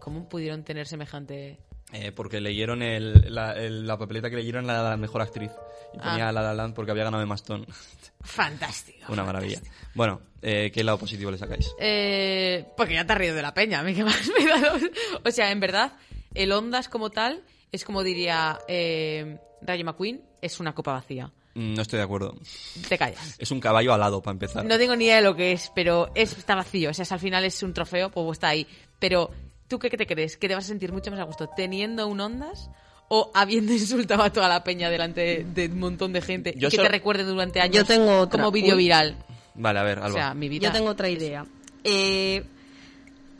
¿Cómo pudieron tener semejante...? Eh, porque leyeron el- la, el- la papeleta que leyeron la, la mejor actriz. Y ponía Ah. La La Land porque había ganado Emma Stone. [LAUGHS] Fantástico. Una maravilla. Bueno, eh, ¿qué lado positivo le sacáis? Eh, porque ya te has reído de la peña, a mí que más [LAUGHS] me da los- O sea, en verdad, el Ondas como tal es como diría eh, Rayo McQueen, es una copa vacía. Mm, No estoy de acuerdo. Te callas. [LAUGHS] Es un caballo alado, para empezar. No tengo ni idea de lo que es, pero es, está vacío. O sea, si al final es un trofeo, pues está ahí. Pero, ¿tú qué, qué te crees? ¿Que te vas a sentir mucho más a gusto teniendo un Ondas o habiendo [LAUGHS] insultado a toda la peña delante de un montón de gente Yo y que solo- te recuerde durante años Yo tengo otra. como vídeo viral? Vale, a ver, Alba. O sea, mi vida... Yo tengo otra idea. Eh,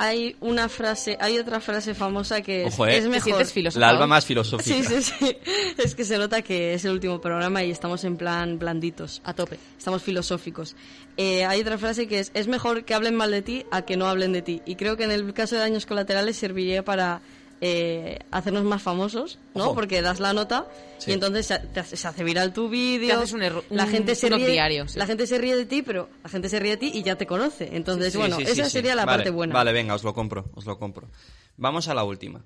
hay una frase, hay otra frase famosa que es, Ojo, ¿eh? es ¿Te mejor. la Alba más filosófica. Sí, sí, sí. [LAUGHS] Es que se nota que es el último programa y estamos en plan blanditos. A tope. Estamos filosóficos. Eh, hay otra frase que es, es mejor que hablen mal de ti a que no hablen de ti. Y creo que en el caso de daños colaterales serviría para eh, hacernos más famosos, ¿no? Ojo. Porque das la nota Sí. y entonces se, te hace, se hace viral tu vídeo. La gente se ríe, sí. La gente se ríe de ti, pero la gente se ríe de ti y ya te conoce. Entonces, Sí, bueno, esa sí. sería la Vale, parte buena. Vale, venga, os lo compro, os lo compro. Vamos a la última.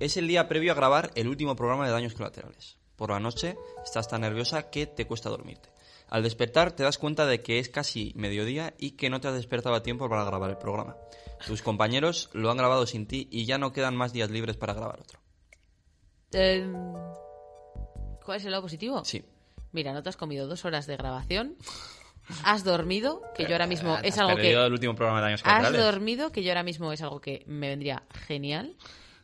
Es el día previo a grabar el último programa de daños colaterales. Por la noche estás tan nerviosa que te cuesta dormirte. Al despertar te das cuenta de que es casi mediodía y que no te has despertado a tiempo para grabar el programa. Tus compañeros lo han grabado sin ti y ya no quedan más días libres para grabar otro. Eh, ¿Cuál es el lado positivo? Sí. Mira, no te has comido dos horas de grabación. Has dormido, que yo ahora mismo Eh, es algo que... el último programa de daños Has dormido, que yo ahora mismo es algo que me vendría genial.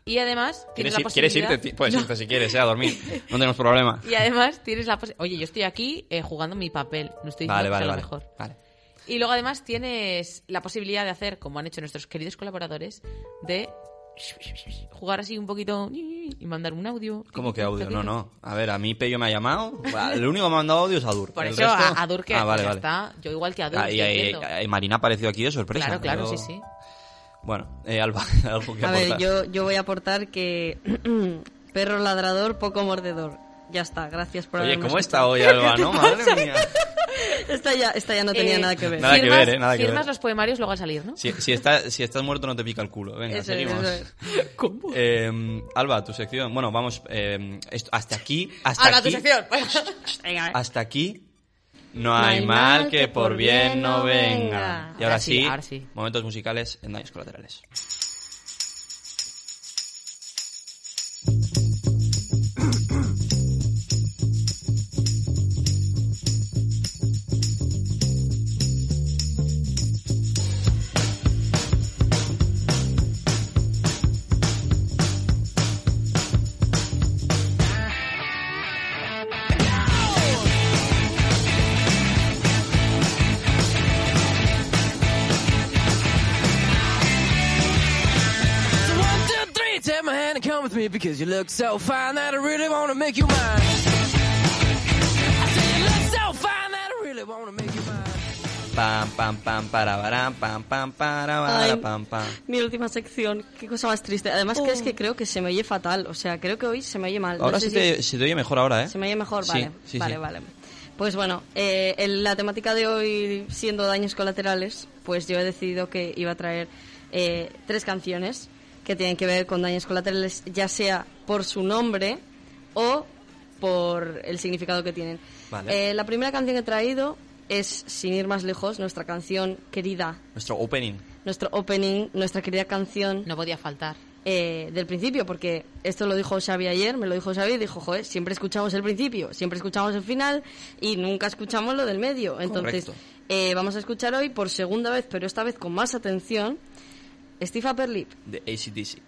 Y además tienes ¿Quieres, la ir- ¿Quieres posibilidad... irte? Puedes No. irte si quieres, eh, a dormir. No tenemos problema. [LAUGHS] Y además tienes la posibilidad... Oye, yo estoy aquí eh, jugando mi papel. No estoy diciendo Vale, que vale, sea vale. lo mejor. Vale. Y luego además tienes la posibilidad de hacer, como han hecho nuestros queridos colaboradores, de jugar así un poquito y mandar un audio. ¿Cómo que audio? No, no. A ver, a mí Pello me ha llamado. [LAUGHS] El único que me ha mandado audio es Adur. Por eso resto- a Adur que Ah, vale, vale. está. Yo igual que Adur. Ah, y, y- y Marina ha aparecido aquí de sorpresa. Claro, claro, Yo- sí, sí. Bueno, eh, Alba, [LAUGHS] algo que A ver, yo, yo voy a aportar que [CLEARS THROAT] perro ladrador, poco mordedor. Ya está, gracias por Oye, haberme ¿cómo está hoy Alba, [LAUGHS] no? Madre mía. [LAUGHS] Esta ya, esta ya no tenía Eh, nada que ver. Nada que firmas, ver, eh, nada que firmas ver. los poemarios luego al salir, ¿no? Si, si, está- si estás muerto no te pica el culo. Venga, Eso es, seguimos. eso es. ¿Cómo? Eh, Alba, tu sección. Bueno, vamos. eh, esto- hasta aquí. Hasta aquí, tu sección. Venga, eh. Hasta aquí. No hay mal que por bien no venga. Y ahora, sí. momentos musicales en daños colaterales. Because you look so fine that I really want to make you mine. I say you look so fine that I really want to make you mine. Pam, pam, pam, para, barán, pam, pam, para, Ay. bara, pam, pam. Mi última sección, qué cosa más triste. Además que es que creo que se me oye fatal, o sea, creo que hoy se me oye mal. No Ahora sé se si te, se te oye mejor ahora, ¿eh? ¿Se me oye mejor? Sí, Vale, sí, vale, sí. vale. Pues bueno, eh, el- la temática de hoy siendo daños colaterales, pues yo he decidido que iba a traer eh, tres canciones que tienen que ver con daños colaterales, ya sea por su nombre o por el significado que tienen. Vale. Eh, la primera canción que he traído es, sin ir más lejos, nuestra canción querida, Nuestro opening. nuestro opening, nuestra querida canción No podía faltar. eh, del principio, porque esto lo dijo Xavi ayer, me lo dijo Xavi y dijo, joder, siempre escuchamos el principio, siempre escuchamos el final y nunca escuchamos lo del medio. Entonces, eh, vamos a escuchar hoy por segunda vez, pero esta vez con más atención, Steve Upper De ACDC.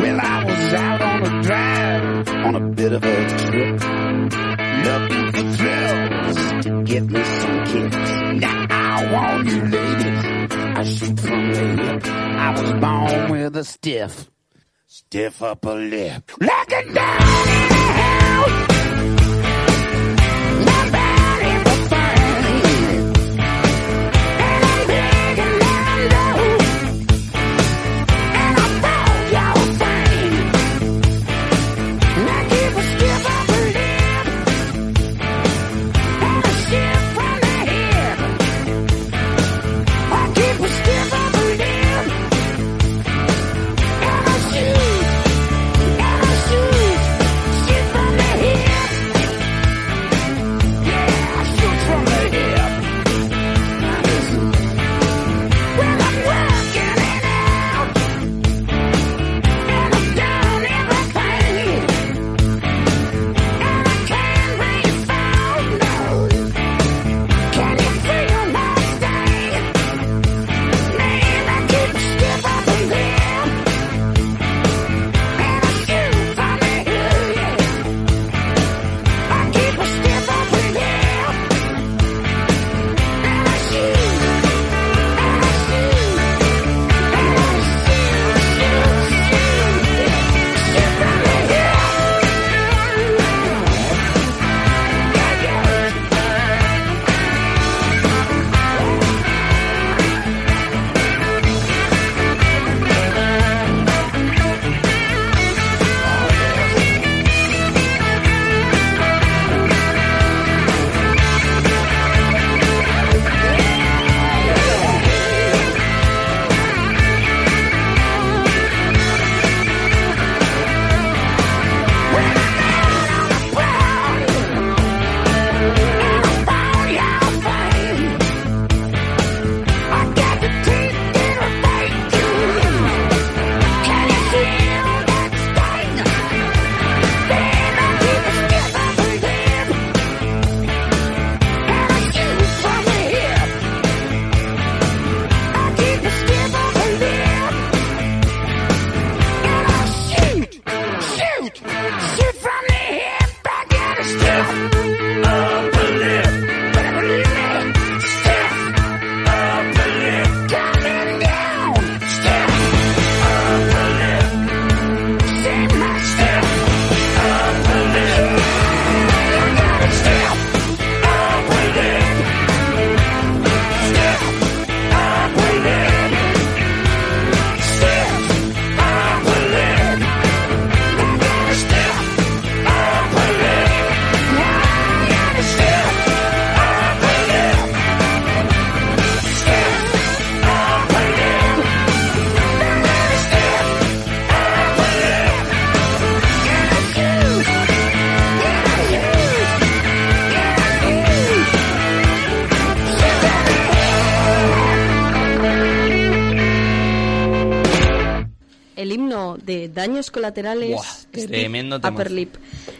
Well, I was out on a drive on a bit of a trip, looking for thrills to get me some kicks. Now I want you ladies, I shoot from the hip. I was born with a stiff, stiff upper lip. Looking down in the Daños Colaterales, Buah, tremendo temazo. Upper Lip.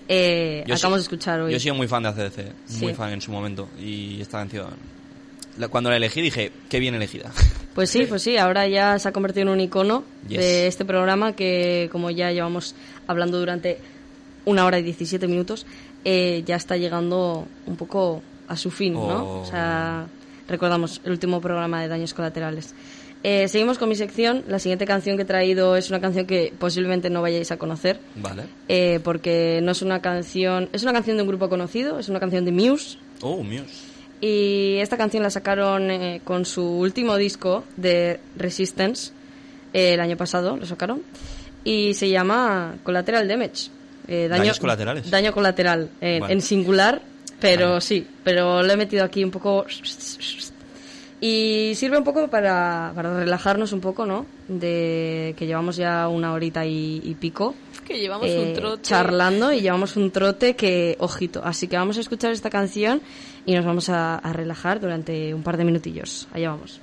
Eh, acabamos de sí- escuchar hoy. Yo he sido muy fan de ACDC, muy Sí. fan en su momento. Y esta canción. Cuando la elegí dije, qué bien elegida. [LAUGHS] Pues sí, pues sí, ahora ya se ha convertido en un icono Yes. de este programa que, como ya llevamos hablando durante una hora y 17 minutos, eh, ya está llegando un poco a su fin, ¿no? Oh. O sea, recordamos el último programa de Daños Colaterales. Eh, seguimos con mi sección. La siguiente canción que he traído es una canción que posiblemente no vayáis a conocer, Vale. eh, porque no es una canción, es una canción de un grupo conocido, es una canción de Muse. Oh, Muse. Y esta canción la sacaron eh, con su último disco de Resistance, el año pasado lo sacaron, y se llama Collateral Damage. daño, Daños colaterales. Daño colateral, Vale. en singular, pero Vale. sí, pero lo he metido aquí un poco... Y sirve un poco para, para relajarnos un poco, ¿no? De que llevamos ya una horita y, y pico. Que llevamos eh, un trote. charlando y llevamos un trote que, ojito. Así que vamos a escuchar esta canción y nos vamos a, a relajar durante un par de minutillos. Allá vamos.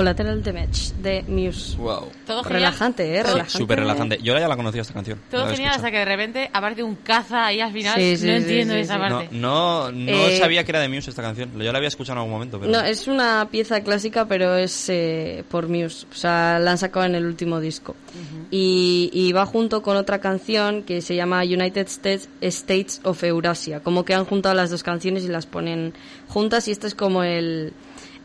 Collateral Damage de Muse. Wow. Todo genial. Relajante, ¿eh? Relajante. Súper relajante. Yo ya la conocía esta canción. Todo genial hasta que de repente aparece un caza ahí al final. Sí, sí, no sí, entiendo sí, esa sí. parte. No, no, no Eh, sabía que era de Muse esta canción. Yo la había escuchado en algún momento, pero... No, es una pieza clásica, pero es eh, por Muse. O sea, la han sacado en el último disco. y, y va junto con otra canción que se llama United States, States of Eurasia. Como que han juntado las dos canciones y las ponen juntas y este es como el,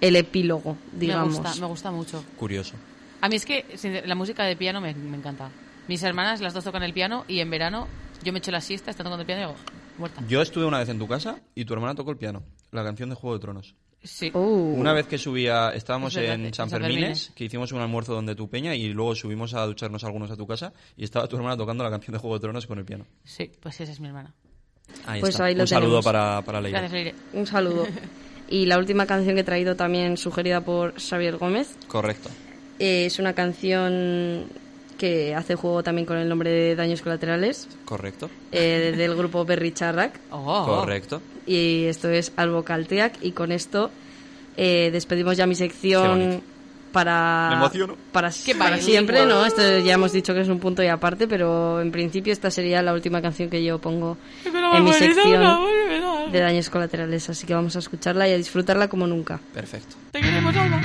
el epílogo, digamos. Me gusta, me gusta mucho. Curioso. A mí es que la música de piano me, me encanta. Mis hermanas, las dos tocan el piano y en verano yo me echo la siesta, están tocando el piano y digo, muerta. Yo estuve una vez en tu casa y tu hermana tocó el piano. La canción de Juego de Tronos. Sí. Uh, Una vez que subía, estábamos Es verdad, en en San Fermines, Fermines. que hicimos un almuerzo donde tu peña y luego subimos a ducharnos algunos a tu casa y estaba tu hermana tocando la canción de Juego de Tronos con el piano. Sí, pues esa es mi hermana. Ahí Pues está. ahí lo un saludo tenemos. para, para Leire. Gracias, Leire. Un saludo. [LAUGHS] y la última canción que he traído también sugerida por Xavier Gómez. Correcto. Eh, es una canción que hace juego también con el nombre de Daños Colaterales, Correcto. eh, del grupo Berry Charrac. Oh, Correcto. Y esto es Albo Calteac. Y con esto eh, despedimos ya mi sección. Para, Me emociono. para, Qué para siempre, ¿no? Esto ya hemos dicho que es un punto y aparte, pero en principio esta sería la última canción que yo pongo en mi sección de Daños Colaterales. Así que vamos a escucharla y a disfrutarla como nunca. Perfecto. Te queremos, Alba.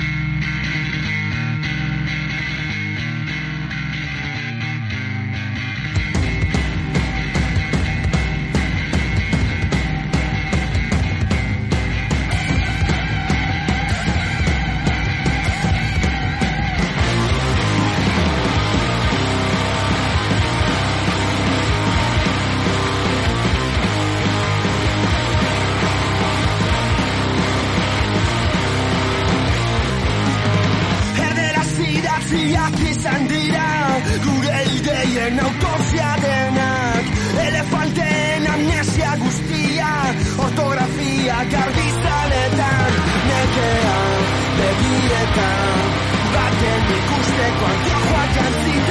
Izan dira Gure ideien autopsia denak Elefanten amnesia guztia Ortografia garbizaletan Nekea begietan Baten ikusteko antojoak jantzita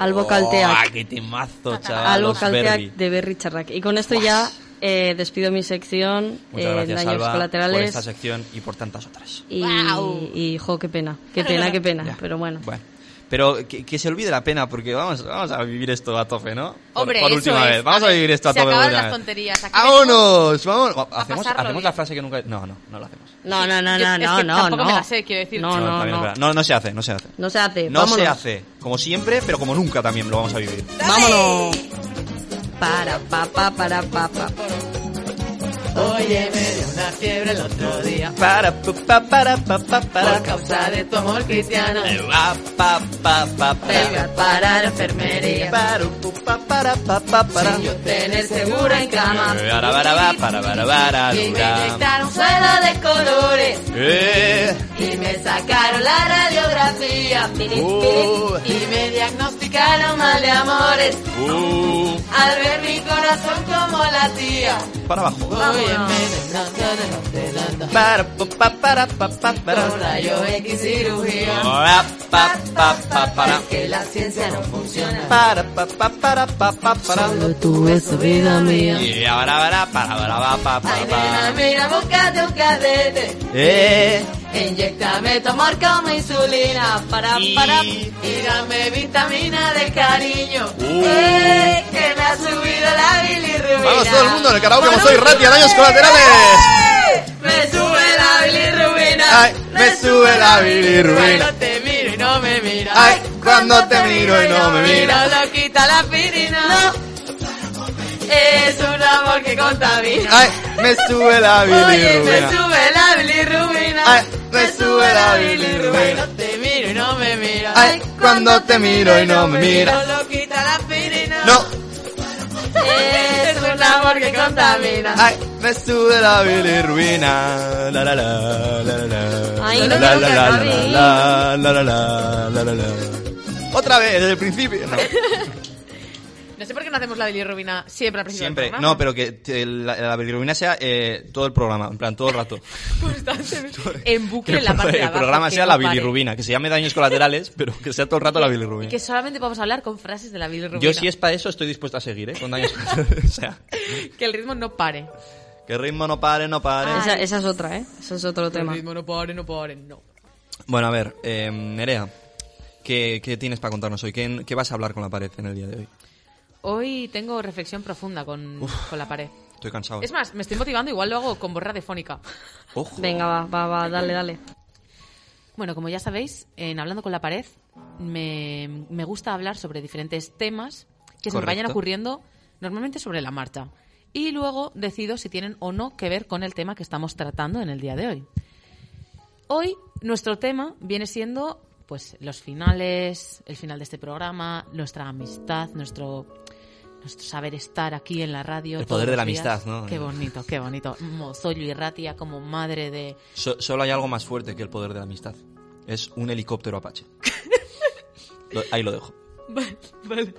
Albo Calteac. ¡Oh, qué temazo, chaval! Albo Los Calteac Verbi. de Berry Charrac. Y con esto ya eh, despido mi sección Muchas eh, gracias, Daños Alba, por Colaterales. esta sección y por tantas otras. Y, Guau. y, jo, qué pena, qué pena, qué pena. Ya. Pero bueno. Bueno, pero que, que se olvide la pena, porque vamos, vamos a vivir esto a tope, ¿no? Por- Hombre, por, eso última es. vez. Vamos a, ver, vivir esto a se tope. acaban las vez. tonterías. ¡Vámonos! Vamos. Hacemos, hacemos la frase que nunca. No, no, no la hacemos. No, no, no, Yo- no, es no, que no. tampoco no. me la sé, quiero decir. No, no, no. no, no se hace, no se hace. No se hace. No vámonos. se hace. Como siempre, pero como nunca también lo vamos a vivir. Vámonos. Para, pa, pa, para, pa, pa. Oye, me dio una fiebre el otro día Para, pa, pa, para, pa, pa, para. por causa de tu amor cristiano. Eh, pa, pa, pa, para. para la enfermería. Para, pa, para, pa, pa, para. Sin yo tener seguro en cama. Para, para, para, para, para, para, Y me inyectaron suelo de colores. Eh, Y me sacaron la radiografía. Uh. Y me diagnosticaron mal de amores. uh, Al ver mi corazón como latía. para abajo. Para, pa, pa, para, pa, pa, para. Con rayo X cirugía. Pa, pa, pa, pa, para. Que la ciencia no funciona. Para, pa, pa, para, pa, pa, para. Solo tú eso, vida mía. Y ahora, para, para, para, Ay, nena, mira, búscate un cadete. Eh, Inyectame tu amor como insulina. Para, para. Y dame vitamina de cariño. Uh. Eh, que me ha subido la bilirrubina. Vamos todo el mundo en el karaoke, como soy Rati, a daños colaterales. Me sube la bilirrubina. Ay, me sube la bilirrubina. Cuando te miro y no me miras. Ay, cuando te miro y no me miras. Lo quita la aspirina. Es un amor que contamina. Ay, me sube la Oye, me bilirrubina. sube la bilirrubina. Ay, me sube la bilirrubina. Cuando te miro y no me miras. Ay, cuando te miro y no me miras. Lo quita la aspirina. No, Es un amor que contamina. ay, me sube la bilirrubina. La la la, la la la. Ay, no la la la la la la la la la. Otra vez, desde el principio. [LAUGHS] No. Sé por qué no hacemos la bilirrubina siempre al principio Siempre, del programa. no, pero que te- la, la bilirrubina sea eh, todo el programa, en plan, todo el rato. [LAUGHS] Constantemente. En bucle el, [LAUGHS] en la parte de el abajo. programa que sea no la pare. bilirrubina, que se llame daños colaterales, [LAUGHS] pero que sea todo el rato la Y bilirrubina. que solamente vamos a hablar con frases de la bilirrubina. Yo si es para eso estoy dispuesto a seguir, ¿eh? Con daños colaterales. O sea, Que el ritmo no pare. que el ritmo no pare, no pare. Esa, esa es otra, ¿eh? Ese es otro Que el tema. ritmo no pare, no pare, no. Bueno, a ver, eh, Nerea, ¿qué, qué tienes para contarnos hoy? ¿Qué, qué vas a hablar con la pared en el día de hoy? Hoy tengo reflexión profunda con, con la pared. Estoy cansado. Es más, me estoy motivando, igual lo hago con voz radiofónica. Ojo. Venga, va, va, va, dale, dale. Bueno, como ya sabéis, en Hablando con la pared me, me gusta hablar sobre diferentes temas que se me vayan ocurriendo normalmente sobre la marcha. Y luego decido si tienen o no que ver con el tema que estamos tratando en el día de hoy. Hoy nuestro tema viene siendo pues los finales, el final de este programa, nuestra amistad, nuestro nuestro saber estar aquí en la radio. El poder de la días. amistad, ¿no? Qué bonito, qué bonito. Mozoyo y Ratia como madre de So- solo hay algo más fuerte que el poder de la amistad. Es un helicóptero Apache. [LAUGHS] Lo- ahí lo dejo. Vale.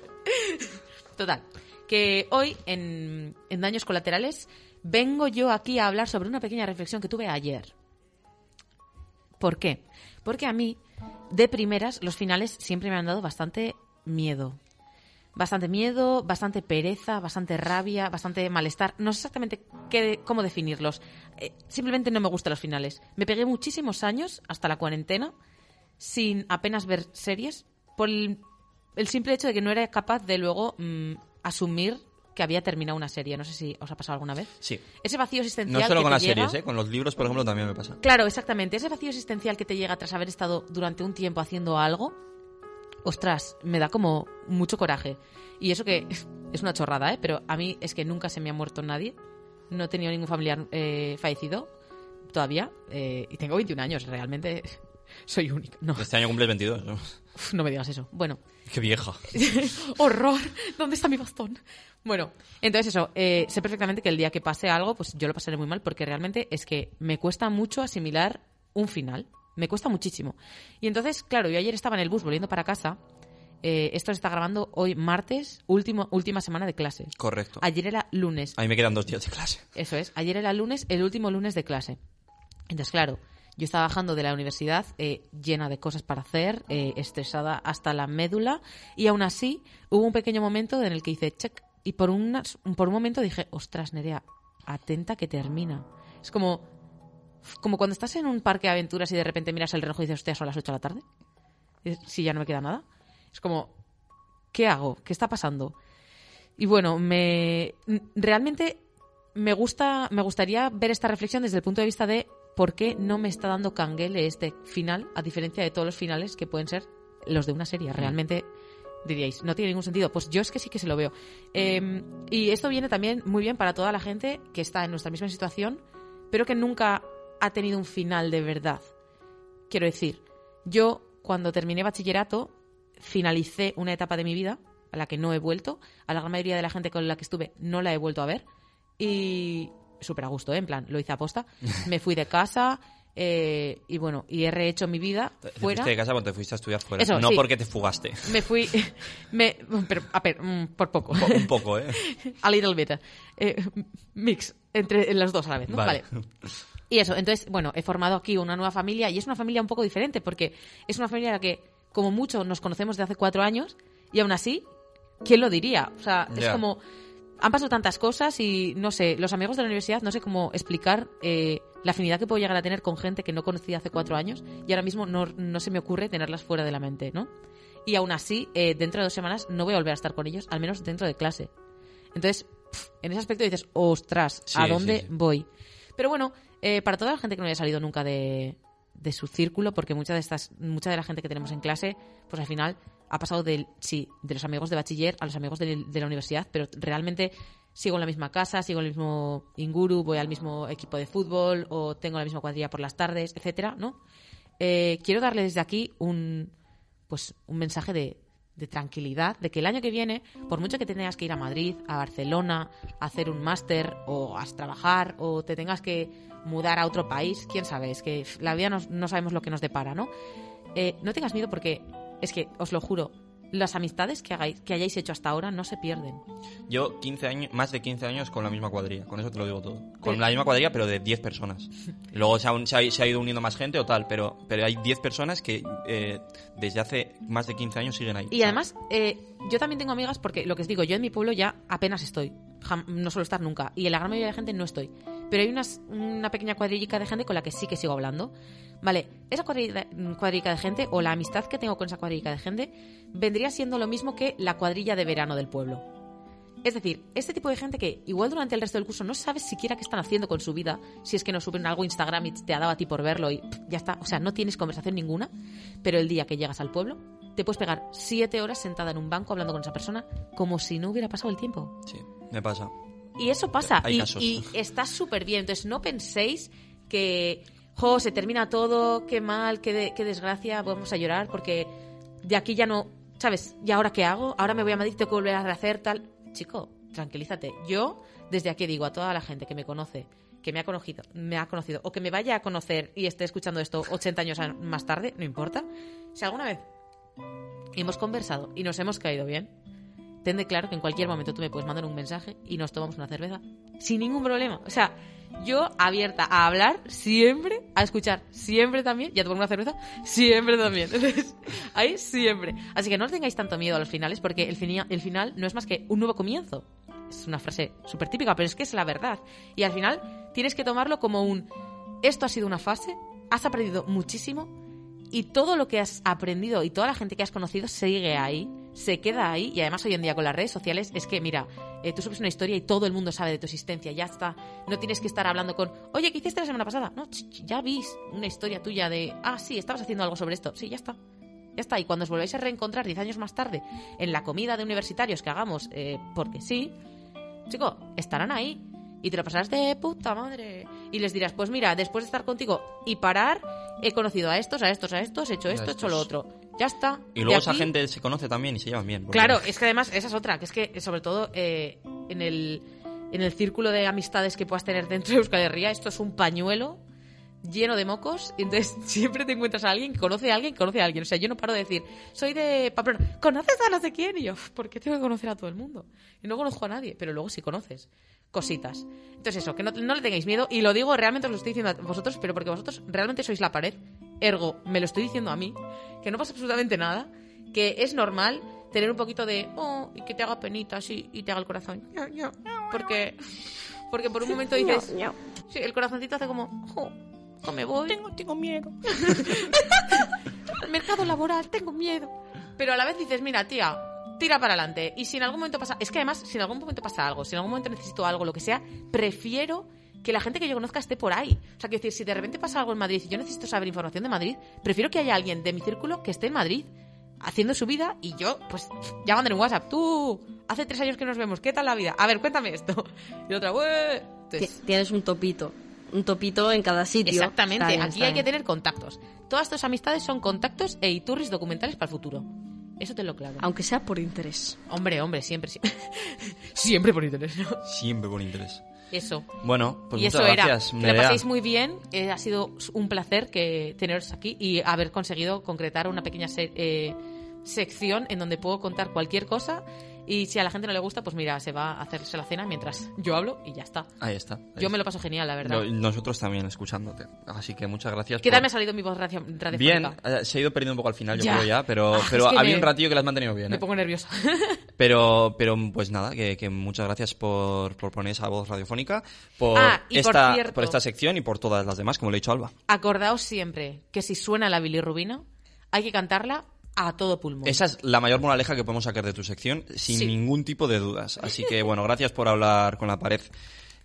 Total. Que hoy, en, en Daños Colaterales, vengo yo aquí a hablar sobre una pequeña reflexión que tuve ayer. ¿Por qué? Porque a mí, de primeras, los finales siempre me han dado bastante miedo. Bastante miedo, bastante pereza, bastante rabia, bastante malestar. No sé exactamente qué, cómo definirlos. Eh, simplemente no me gustan los finales. Me pegué muchísimos años, hasta la cuarentena, sin apenas ver series, por el, el simple hecho de que no era capaz de luego mm, asumir que había terminado una serie. No sé si os ha pasado alguna vez. Sí. Ese vacío existencial. No solo que con te las llega- series, ¿eh? Con los libros, por ejemplo, también me pasa. Claro, exactamente. Ese vacío existencial que te llega tras haber estado durante un tiempo haciendo algo, ostras, me da como mucho coraje. Y eso que [LAUGHS] es una chorrada, ¿eh? Pero a mí es que nunca se me ha muerto nadie. No he tenido ningún familiar eh, fallecido todavía. eh, y tengo 21 años, realmente soy única. No, Este año cumples 22. ¿no? uf, no me digas eso. Bueno, Qué vieja. [LAUGHS] ¡Horror! ¿Dónde está mi bastón? Bueno, entonces eso, eh, sé perfectamente que el día que pase algo, pues yo lo pasaré muy mal porque realmente es que me cuesta mucho asimilar un final. Me cuesta muchísimo. Y entonces, claro, yo ayer estaba en el bus volviendo para casa. eh, esto se está grabando hoy martes, último, última semana de clase. Correcto. Ayer era lunes. A mí me quedan dos días de clase. Eso es. Ayer era lunes, el último lunes de clase. Entonces, claro, Yo estaba bajando de la universidad eh, llena de cosas para hacer, eh, estresada hasta la médula, y aún así hubo un pequeño momento en el que hice check, y por, por un momento dije, ostras, Nerea, atenta que termina. Es como, como cuando estás en un parque de aventuras y de repente miras el reloj y dices, hostia, son las 8 de la tarde. Dices, Sí, ya no me queda nada. Es como, ¿qué hago? ¿Qué está pasando? Y bueno, me realmente me gusta, me gustaría ver esta reflexión desde el punto de vista de por qué no me está dando canguele este final, a diferencia de todos los finales que pueden ser los de una serie. Realmente diríais, no tiene ningún sentido. Pues yo es que sí que se lo veo. Eh, y esto viene también muy bien para toda la gente que está en nuestra misma situación, pero que nunca ha tenido un final de verdad. Quiero decir, yo cuando terminé bachillerato finalicé una etapa de mi vida a la que no he vuelto. A la gran mayoría de la gente con la que estuve no la he vuelto a ver. Y súper a gusto, ¿eh? en plan, lo hice a posta. Me fui de casa eh, y bueno, y he rehecho mi vida Te- fuera. fuiste de casa cuando te fuiste a estudiar fuera. Eso, no sí. porque te fugaste. Me fui. [LAUGHS] Me, pero, a ver, mm, por poco. Un po- un poco, ¿eh? [LAUGHS] a little bit. Eh, mix entre las dos a la vez, ¿no? Vale. Vale. Y eso, entonces, bueno, he formado aquí una nueva familia y es una familia un poco diferente porque es una familia en la que, como mucho, nos conocemos de hace cuatro años y aún así, ¿quién lo diría? O sea, es Ya. como. Han pasado tantas cosas y no sé, los amigos de la universidad, no sé cómo explicar eh, la afinidad que puedo llegar a tener con gente que no conocía hace cuatro años y ahora mismo no, no se me ocurre tenerlas fuera de la mente, ¿no? Y aún así, eh, dentro de dos semanas no voy a volver a estar con ellos, al menos dentro de clase. Entonces, en ese aspecto dices, ostras, ¿a Sí, dónde sí, sí. voy? Pero bueno, eh, para toda la gente que no haya salido nunca de, de su círculo, porque mucha de estas, mucha de la gente que tenemos en clase, pues al final ha pasado del, sí, de los amigos de bachiller a los amigos de, la universidad, pero realmente sigo en la misma casa, sigo en el mismo inguru, voy al mismo equipo de fútbol o tengo la misma cuadrilla por las tardes, etcétera, ¿no? Eh, quiero darle desde aquí un, pues, un mensaje de, de tranquilidad, de que el año que viene, por mucho que te tengas que ir a Madrid, a Barcelona, a hacer un máster o a trabajar o te tengas que mudar a otro país, quién sabe, es que la vida nos- no sabemos lo que nos depara, ¿no? Eh, no tengas miedo porque es que, os lo juro, las amistades que, hagáis, que hayáis hecho hasta ahora no se pierden. Yo 15 años, más de 15 años con la misma cuadrilla, con eso te lo digo todo. Con la misma cuadrilla, pero de 10 personas. [LAUGHS] Luego se ha, se ha- ido uniendo más gente o tal, pero, pero hay 10 personas que eh, desde hace más de 15 años siguen ahí. Y además, eh, yo también tengo amigas porque, lo que os digo, yo en mi pueblo ya apenas estoy. Jam- no suelo estar nunca. Y en la gran mayoría de gente no estoy. Pero hay unas, una pequeña cuadrillica de gente con la que sí que sigo hablando. Vale, esa cuadrilla, de gente o la amistad que tengo con esa cuadrillica de gente vendría siendo lo mismo que la cuadrilla de verano del pueblo. Es decir, este tipo de gente que igual durante el resto del curso no sabes siquiera qué están haciendo con su vida, si es que no suben algo a Instagram y te ha dado a ti por verlo y pff, ya está. O sea, no tienes conversación ninguna, pero el día que llegas al pueblo, te puedes pegar siete horas sentada en un banco hablando con esa persona como si no hubiera pasado el tiempo. Sí, me pasa. Y eso pasa. Hay y, casos. y está súper bien. Entonces, no penséis que, jo, se termina todo, qué mal, qué, de- qué desgracia, vamos a llorar porque de aquí ya no, ¿sabes? ¿Y ahora qué hago? Ahora me voy a Madrid, tengo que volver a rehacer tal. Chico, tranquilízate. Yo, desde aquí digo a toda la gente que me conoce, que me ha conocido, me ha conocido, o que me vaya a conocer y esté escuchando esto 80 años más tarde, no importa. Si alguna vez hemos conversado y nos hemos caído bien, ten de claro que en cualquier momento tú me puedes mandar un mensaje y nos tomamos una cerveza sin ningún problema. O sea, yo abierta a hablar siempre, a escuchar siempre también, y a tomar una cerveza siempre también. [LAUGHS] Ahí siempre. Así que no os tengáis tanto miedo a los finales porque el, el final no es más que un nuevo comienzo. Es una frase súper típica, pero es que es la verdad. Y al final tienes que tomarlo como un... Esto ha sido una fase, has aprendido muchísimo y todo lo que has aprendido y toda la gente que has conocido sigue ahí, se queda ahí. Y además hoy en día con las redes sociales es que, mira, eh, tú subes una historia y todo el mundo sabe de tu existencia, ya está. No tienes que estar hablando con, oye, ¿qué hiciste la semana pasada? No, ya viste una historia tuya de, ah, sí, estabas haciendo algo sobre esto. Sí, ya está. Ya está. Y cuando os volváis a reencontrar 10 años más tarde en la comida de universitarios que hagamos, eh, porque sí, chico, estarán ahí. Y te lo pasarás de puta madre. Y les dirás, pues mira, después de estar contigo y parar, he conocido a estos, a estos, a estos, he hecho esto, he hecho lo otro. Ya está. Y luego esa aquí- gente se conoce también y se llevan bien. porque- Claro, es que además esa es otra, que es que sobre todo eh, en, el, en el círculo de amistades que puedas tener dentro de Euskal Herria, esto es un pañuelo lleno de mocos y entonces [LAUGHS] siempre te encuentras a alguien que conoce a alguien que conoce a alguien. O sea, yo no paro de decir, soy de Pamplona, ¿conoces a no sé quién? Y yo, ¿por qué tengo que conocer a todo el mundo? Y no conozco a nadie, pero luego sí conoces cositas. Entonces eso, que no, no le tengáis miedo y lo digo, realmente os lo estoy diciendo a vosotros, pero porque vosotros realmente sois la pared. Ergo, me lo estoy diciendo a mí, que no pasa absolutamente nada, que es normal tener un poquito de, oh, y que te haga penita así y te haga el corazón. Porque, porque por un momento [LAUGHS] dices, sí, el corazoncito hace como, oh, no me voy. Tengo, tengo miedo. Al [LAUGHS] mercado laboral, tengo miedo. Pero a la vez dices, mira, tía, tira para adelante. Y si en algún momento pasa, es que además, si en algún momento pasa algo, si en algún momento necesito algo, lo que sea, prefiero que la gente que yo conozca esté por ahí. O sea, quiero decir, si de repente pasa algo en Madrid y yo necesito saber información de Madrid, prefiero que haya alguien de mi círculo que esté en Madrid haciendo su vida y yo, pues, ya mandaré un WhatsApp. Tú, hace tres años que nos vemos, ¿qué tal la vida? A ver, cuéntame esto. [LAUGHS] Y otra. Entonces, Ti- Tienes un topito. Un topito en cada sitio. Exactamente, Está bien, aquí hay que tener contactos. Todas tus amistades son contactos e iturris documentales para el futuro. Eso te lo claro. Aunque sea por interés. Hombre, hombre, siempre, siempre. [LAUGHS] siempre por interés, ¿no? Siempre con interés. Eso. Bueno, pues y muchas eso gracias, era. Que lo paséis muy bien. Eh, ha sido un placer que teneros aquí y haber conseguido concretar una pequeña se- eh, sección en donde puedo contar cualquier cosa. Y si a la gente no le gusta, pues mira, se va a hacerse la cena mientras yo hablo y ya está. Ahí está. ahí Yo me lo paso genial, la verdad. Lo- nosotros también escuchándote. Así que muchas gracias. ¿Qué por- tal me ha salido mi voz radiofónica? Bien, eh, se ha ido perdiendo un poco al final, yo Ya. creo ya, pero, Ah, pero había me- un ratillo que las has mantenido bien. Me ¿eh? pongo nerviosa. [LAUGHS] Pero, pero pues nada, que, que muchas gracias por, por poner esa voz radiofónica, por, Ah, y por esta, cierto- por esta sección y por todas las demás, como le he dicho Alba. Acordaos siempre que si suena la bilirrubina, hay que cantarla a todo pulmón. Esa es la mayor moraleja que podemos sacar de tu sección, sin Sí. ningún tipo de dudas. Así que, bueno, gracias por hablar con la pared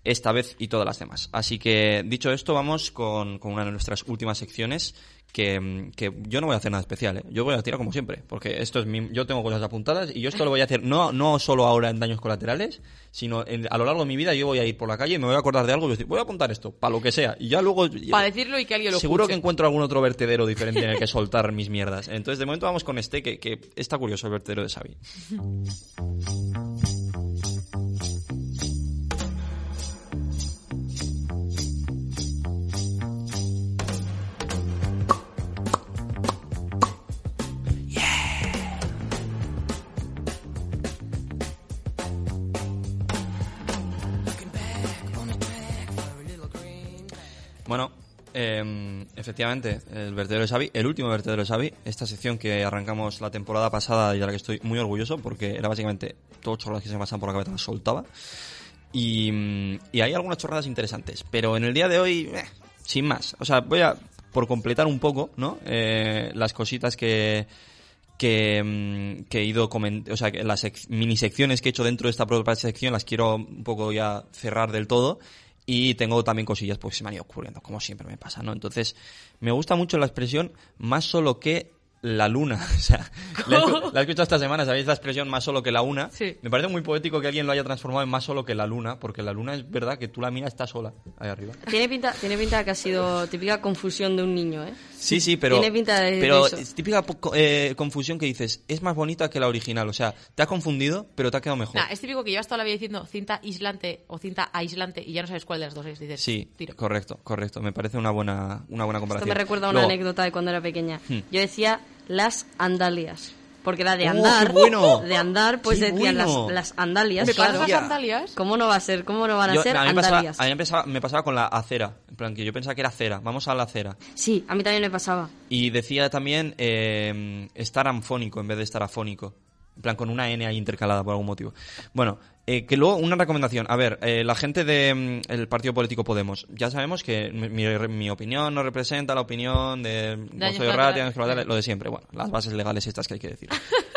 esta vez y todas las demás. Así que, dicho esto, vamos con, con una de nuestras últimas secciones que, que yo no voy a hacer nada especial, ¿eh? Yo voy a tirar como siempre, porque esto es mi, yo tengo cosas apuntadas y yo esto lo voy a hacer no, no solo ahora en daños colaterales, sino en- a lo largo de mi vida yo voy a ir por la calle y me voy a acordar de algo y voy a decir, voy a apuntar esto, para lo que sea. Y ya luego... Para decirlo y que alguien lo Seguro que encuentro algún otro vertedero diferente en el que [LAUGHS] soltar mis mierdas. Entonces, de momento vamos con este, que, que está curioso el vertedero de Xavi. Bueno, eh, efectivamente, el vertedero de Xavi, el último vertedero de Xavi, esta sección que arrancamos la temporada pasada y de la que estoy muy orgulloso porque era básicamente todo chorradas que se me pasan por la cabeza las soltaba. Y, hay algunas chorradas interesantes, pero en el día de hoy, eh, sin más. O sea, voy a, por completar un poco, ¿no? Eh, las cositas que, que, que he ido comentando, o sea, que las sec- mini secciones que he hecho dentro de esta propia sección las quiero un poco ya cerrar del todo. Y tengo también cosillas pues, que se me han ido ocurriendo, como siempre me pasa, ¿no? Entonces, me gusta mucho la expresión más solo que la luna. [LAUGHS] O sea, la, he escu- la he escuchado esta semana, ¿sabéis la expresión más solo que la una? Sí. Me parece muy poético que alguien lo haya transformado en más solo que la luna, porque la luna es verdad que tú la miras está sola, ahí arriba. Tiene pinta, tiene pinta que ha sido típica confusión de un niño, ¿eh? Sí, sí, pero, Tiene pinta de- de pero eso. es típica eh, confusión que dices, es más bonita que la original. O sea, te ha confundido, pero te ha quedado mejor. Nah, es típico que llevas toda la vida diciendo cinta aislante o cinta aislante y ya no sabes cuál de las dos es. Dices, Sí, tiro. correcto, correcto. Me parece una buena, una buena Esto comparación. me recuerda a una Luego- anécdota de cuando era pequeña. Hmm. Yo decía las andalias. Porque era de ¡Oh, andar. qué [LAUGHS] bueno! De andar, pues ¡Qué decían bueno! las, las andalias. ¿Me claro. pasas las sandalias? ¿Cómo no va a ser? ¿Cómo no van a Yo- ser a mí, me pasaba, andalias? a mí me pasaba- me pasaba con la acera. En plan, que yo pensaba que era acera. Vamos a la acera. Sí, a mí también me pasaba. Y decía también eh, estar anfónico en vez de estar afónico. En plan, con una N ahí intercalada por algún motivo. Bueno, eh, que luego una recomendación. A ver, eh, la gente del Partido Político Podemos, ya sabemos que mi, mi- mi opinión no representa la opinión de Daños Gozo de colaterales. Rat, daños colaterales, lo de siempre. Bueno, las bases legales estas que hay que decir.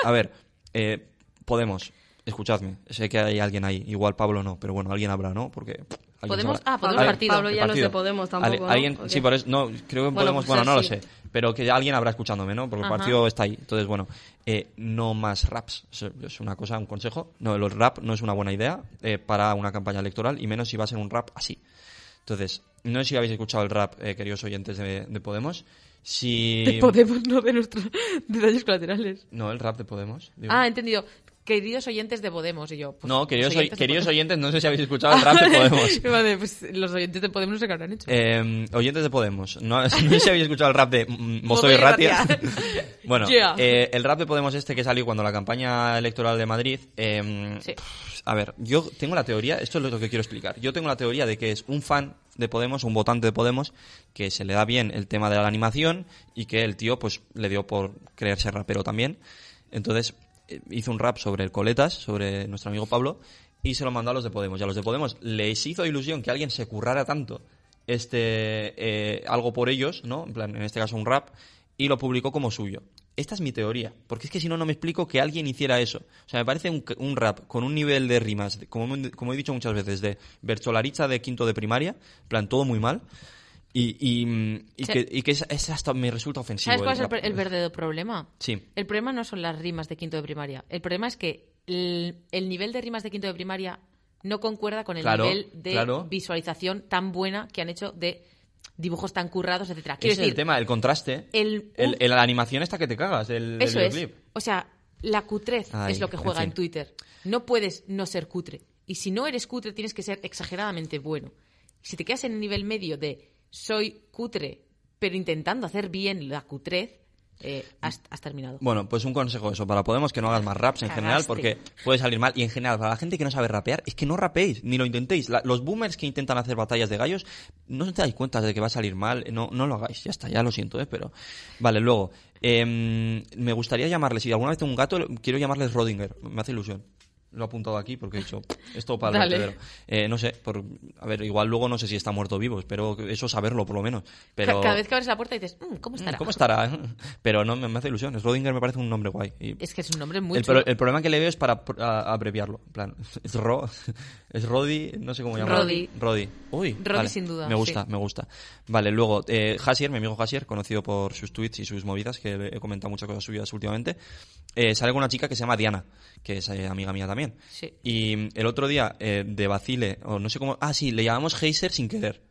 A ver, eh, Podemos, escuchadme. Sé que hay alguien ahí. Igual Pablo no, pero bueno, alguien habrá, ¿no? Porque... Podemos- ah, Podemos partido. Pablo ya no es de partido. Podemos tampoco, alguien- sí, por eso, no, creo que Bueno, Podemos, pues bueno, no lo sé, pero que alguien habrá escuchándome, ¿no? Porque el partido está ahí. Entonces, bueno, eh, no más raps. Es- Es una cosa, un consejo. No, el rap no es una buena idea eh, para una campaña electoral y menos si va a ser un rap así. Entonces, no sé si habéis escuchado el rap, eh, queridos oyentes de, de Podemos. Si... De Podemos, no de nuestros de daños colaterales. No, el rap de Podemos. digo. Ah, entendido. Queridos oyentes de Podemos. Y yo, pues, No, queridos, oyentes queridos oyentes, no sé si habéis escuchado el rap de [LAUGHS] Podemos. [LAUGHS] Vale, pues los oyentes de Podemos no sé qué habrán hecho. Eh, oyentes de Podemos, no, [LAUGHS] no sé si habéis escuchado el rap de mm, Mozoy Mozoy Ratia. Ratia. bueno, Yeah. eh, el rap de Podemos este que salió cuando la campaña electoral de Madrid. eh, Sí. A ver, yo tengo la teoría, esto es lo que quiero explicar. Yo tengo la teoría de que es un fan de Podemos, un votante de Podemos, que se le da bien el tema de la animación y que el tío pues le dio por creerse rapero también. Entonces hizo un rap sobre el Coletas, sobre nuestro amigo Pablo, y se lo mandó a los de Podemos. Y a los de Podemos les hizo ilusión que alguien se currara tanto este eh, algo por ellos, ¿no? En plan, en este caso un rap, y lo publicó como suyo. Esta es mi teoría, porque es que si no, no me explico que alguien hiciera eso. O sea, me parece un, un rap con un nivel de rimas, como, como he dicho muchas veces, de Bercholaricha de quinto de primaria, en plan, todo muy mal, y, y, mm, y Sí. que, y que es, es hasta me resulta ofensivo. ¿Sabes cuál es el, el verdadero problema? Sí. El problema no son las rimas de quinto de primaria. El problema es que el, el nivel de rimas de quinto de primaria no concuerda con el Claro, nivel de claro. visualización tan buena que han hecho de dibujos tan currados, etcétera. Ese Quiero es decir, el tema, el contraste. el- El- la animación esta que te cagas, el, Eso es. O sea, la cutrez Ay, es lo que juega en, fin. Twitter. No puedes no ser cutre. Y si no eres cutre, tienes que ser exageradamente bueno. Si te quedas en el nivel medio de soy cutre, pero intentando hacer bien la cutrez, eh, has, has terminado. Bueno, pues un consejo eso, para Podemos que no hagas más raps en general, porque puede salir mal. Y en general, para la gente que no sabe rapear, es que no rapeéis, ni lo intentéis. La- los boomers que intentan hacer batallas de gallos, no os dais cuenta de que va a salir mal, no, no lo hagáis, ya está, ya lo siento, ¿eh? Pero... Vale, luego, em, me gustaría llamarles, si alguna vez tengo un gato, quiero llamarles Rodinger, me hace ilusión. Lo he apuntado aquí porque he dicho, esto para el vertedero. Eh, no sé, por, a ver, igual luego no sé si está muerto o vivo, espero eso saberlo por lo menos. Pero... Ca- Cada vez que abres la puerta dices, "Mm, ¿cómo estará? ¿Cómo estará? [LAUGHS] Pero no, me, me hace ilusión. Rodinger me parece un nombre guay. Y Es que es un nombre muy el, chulo. el problema que le veo es para a- abreviarlo. En plan, [LAUGHS] es Ro, es Rodi, no sé cómo llamarlo. Rodi. Rodi. Uy, Rodi vale. sin duda, Me gusta, sí. me gusta. Vale, luego, eh, Hasier, mi amigo Hasier, conocido por sus tweets y sus movidas, que he comentado muchas cosas suyas últimamente, eh, sale con una chica que se llama Diana, que es eh, amiga mía también. Sí. Y el otro día, eh, de Bacile, o no sé cómo, ah, sí, le llamamos Heiser sin querer.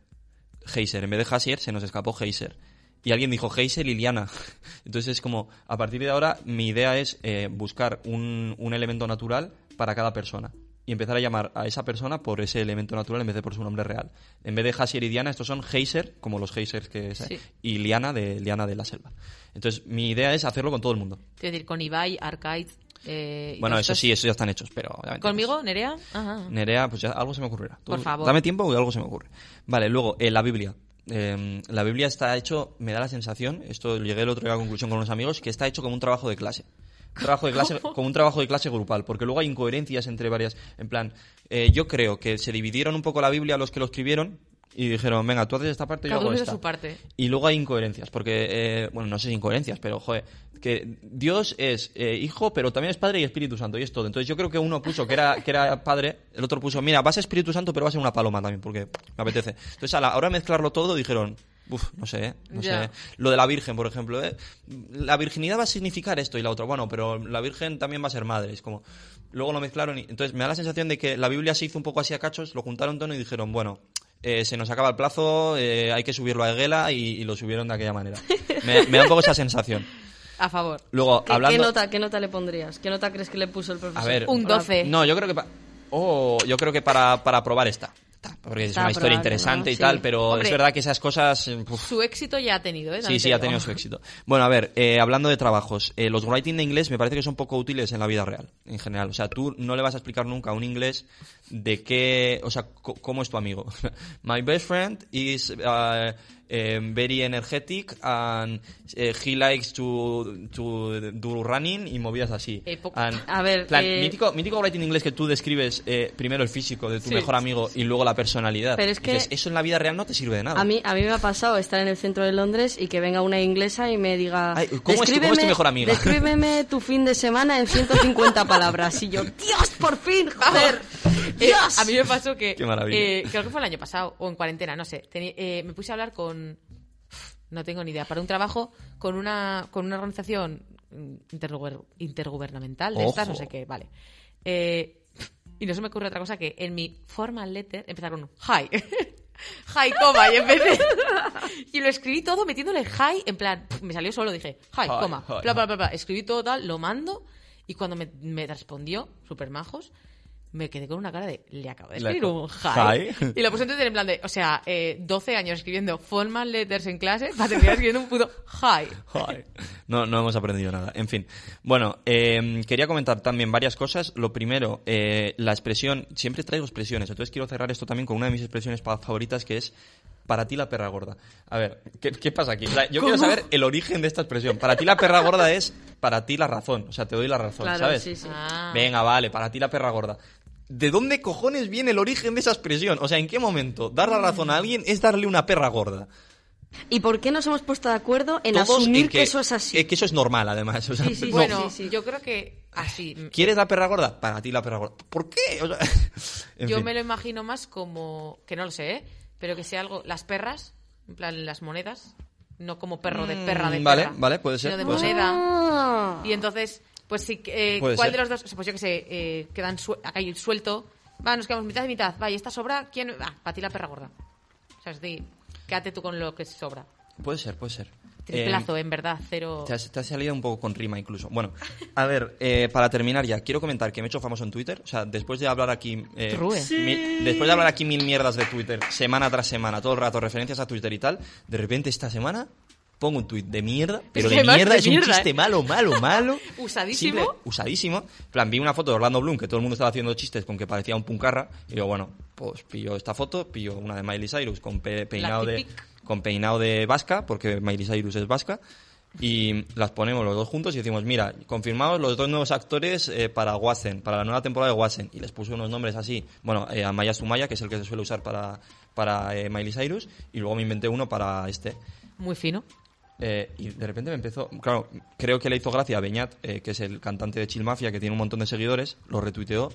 Heiser, en vez de Hasier se nos escapó Heiser. Y alguien dijo Heiser Liliana. [LAUGHS] Entonces es como, a partir de ahora, mi idea es eh, buscar un, un elemento natural para cada persona. Y empezar a llamar a esa persona por ese elemento natural en vez de por su nombre real. En vez de Hasier y Diana, estos son Heiser, como los Heisers que es, Sí. y Liana de Liana de la Selva. Entonces, mi idea es hacerlo con todo el mundo. Quiero decir, con Ibai, Arcade... eh, Bueno, eso sí, eso ya están hechos, pero... ¿Conmigo, Nerea? Ajá. Nerea, pues ya algo se me ocurrirá. Tú Por favor. Dame tiempo y algo se me ocurre. Vale, luego, eh, la Biblia. Eh, la Biblia está hecho, me da la sensación, esto llegué el otro día a la conclusión con unos amigos, que está hecho como un trabajo de clase. Trabajo de clase, como un trabajo de clase grupal, porque luego hay incoherencias entre varias. En plan, eh, yo creo que se dividieron un poco la Biblia los que lo escribieron y dijeron, venga, tú haces esta parte y yo hago esta. su parte. Y luego hay incoherencias, porque, eh, bueno, no sé si incoherencias, pero, joder, que Dios es eh, hijo, pero también es padre y Espíritu Santo, y es todo. Entonces yo creo que uno puso que era, que era padre, el otro puso, mira, va a ser Espíritu Santo, pero va a ser una paloma también, porque me apetece. Entonces a la hora de mezclarlo todo dijeron, no sé, ¿eh? no sé. Lo de la Virgen, por ejemplo, ¿eh? la virginidad va a significar esto y la otra, bueno, pero la Virgen también va a ser madre, es como... Luego lo mezclaron y... Entonces me da la sensación de que la Biblia se hizo un poco así a cachos, lo juntaron todo y dijeron, bueno, eh, se nos acaba el plazo, eh, hay que subirlo a Eguela y, y lo subieron de aquella manera. Me, me da un poco esa sensación. [LAUGHS] A favor. Luego, ¿Qué, hablando... qué nota, ¿Qué nota le pondrías? ¿Qué nota crees que le puso el profesor? A ver, Un 12. No, yo creo que... pa- Oh, yo creo que para, para probar esta. Está, Porque es Está una historia interesante ¿no? y Sí. tal, pero Hombre. es verdad que esas cosas... eh, uf, Su éxito ya ha tenido, ¿eh? Sí, sí, ha tenido su éxito. Bueno, a ver, eh, hablando de trabajos, eh, los writing de inglés me parece que son poco útiles en la vida real, en general. O sea, tú no le vas a explicar nunca a un inglés de qué, o sea, co- cómo es tu amigo. [LAUGHS] My best friend is uh, um, very energetic and eh, he likes to, to do running y movidas así. Eh, And- A ver, plan, eh, mítico, mítico writing inglés que tú describes eh, primero el físico de tu Sí. mejor amigo y luego la personalidad. Pero es que- Dices, eso en la vida real no te sirve de nada. A mí, a mí me ha pasado estar en el centro de Londres y que venga una inglesa y me diga... Ay, ¿cómo es tu- cómo es tu "Descríbeme- mejor amiga?" Descríbeme tu fin de semana en 150 palabras. Y yo, ¡Dios, por fin, [LAUGHS] joder! Eh, ¡Dios! a mí me pasó que. Qué maravilla. eh, creo que fue el año pasado, o en cuarentena, no sé. Eh, me puse a hablar con. No tengo ni idea. Para un trabajo con una, con una organización interguber- intergubernamental de estas, no sé qué, vale. Eh, y no se me ocurre otra cosa que en mi formal letter empezar con hi. [LAUGHS] hi, coma, y empecé. y lo escribí todo metiéndole hi, en plan, me salió solo, dije hi, Hi, coma, hi, bla, bla, bla, bla. Escribí todo tal, lo mando. Y cuando me, me respondió, súper majos, me quedé con una cara de, le acabo de escribir un hi. hi. Y lo puse en Twitter en plan de, o sea, eh, 12 años escribiendo formal letters en clase para terminar escribiendo un puto hi. Joder. No, no hemos aprendido nada. En fin. Bueno, eh, quería comentar también varias cosas. Lo primero, eh, la expresión. Siempre traigo expresiones. Entonces quiero cerrar esto también con una de mis expresiones favoritas que es. Para ti la perra gorda. A ver, ¿qué, qué pasa aquí? O sea, yo quiero saber el origen de esta expresión. Para ti la perra gorda es para ti la razón. O sea, te doy la razón, Claro, ¿sabes? sí, sí. Ah. Venga, vale, para ti la perra gorda. ¿De dónde cojones viene el origen de esa expresión? O sea, ¿en qué momento dar la razón a alguien es darle una perra gorda? ¿Y por qué nos hemos puesto de acuerdo en Todos asumir en que, eso es así? eh, que eso es normal, además. O sea, Sí, sí, sí. Bueno, sí. yo creo que así. ¿Quieres la perra gorda? Para ti la perra gorda. ¿Por qué? O sea, [LAUGHS] en yo fin. me lo imagino más como, que no lo sé, ¿eh? pero que sea algo, las perras, en plan las monedas, no como perro de perra de Mm, vale, perra, vale, puede ser, sino de puede ser. moneda. Ah. Y entonces, pues sí, eh, ¿cuál ser. de los dos? O sea, Pues yo que sé, eh, quedan suel- ahí suelto. Va, nos quedamos mitad y mitad. Va, y esta sobra, ¿quién? Ah, para ti la perra gorda. O sea, es de, quédate tú con lo que sobra. Puede ser, puede ser. Triplazo, Eh, en verdad, cero. te, has, te has salido un poco con rima incluso. Bueno, a ver, eh, para terminar ya, quiero comentar que me he hecho famoso en Twitter. O sea, después de hablar aquí... eh, mil- después de hablar aquí mil mierdas de Twitter, semana tras semana, todo el rato, referencias a Twitter y tal, de repente esta semana pongo un tweet de mierda, pero de mierda, de es un chiste ¿eh? malo, malo, malo. [LAUGHS] Usadísimo. Simple, usadísimo. En plan, vi una foto de Orlando Bloom que todo el mundo estaba haciendo chistes con que parecía un puncarra. Y digo, bueno, pues pillo esta foto, pillo una de Miley Cyrus con pe- peinado de, con peinado de vasca, porque Miley Cyrus es vasca. Y las ponemos los dos juntos y decimos, mira, confirmamos los dos nuevos actores eh, para Watson, para la nueva temporada de Watson. Y les puse unos nombres así. Bueno, eh, a Maya Sumaya, que es el que se suele usar para, para eh, Miley Cyrus. Y luego me inventé uno para este. Muy fino. Eh, y de repente me empezó. Claro, creo que le hizo gracia a Beñat, eh, que es el cantante de Chill Mafia, que tiene un montón de seguidores, lo retuiteó.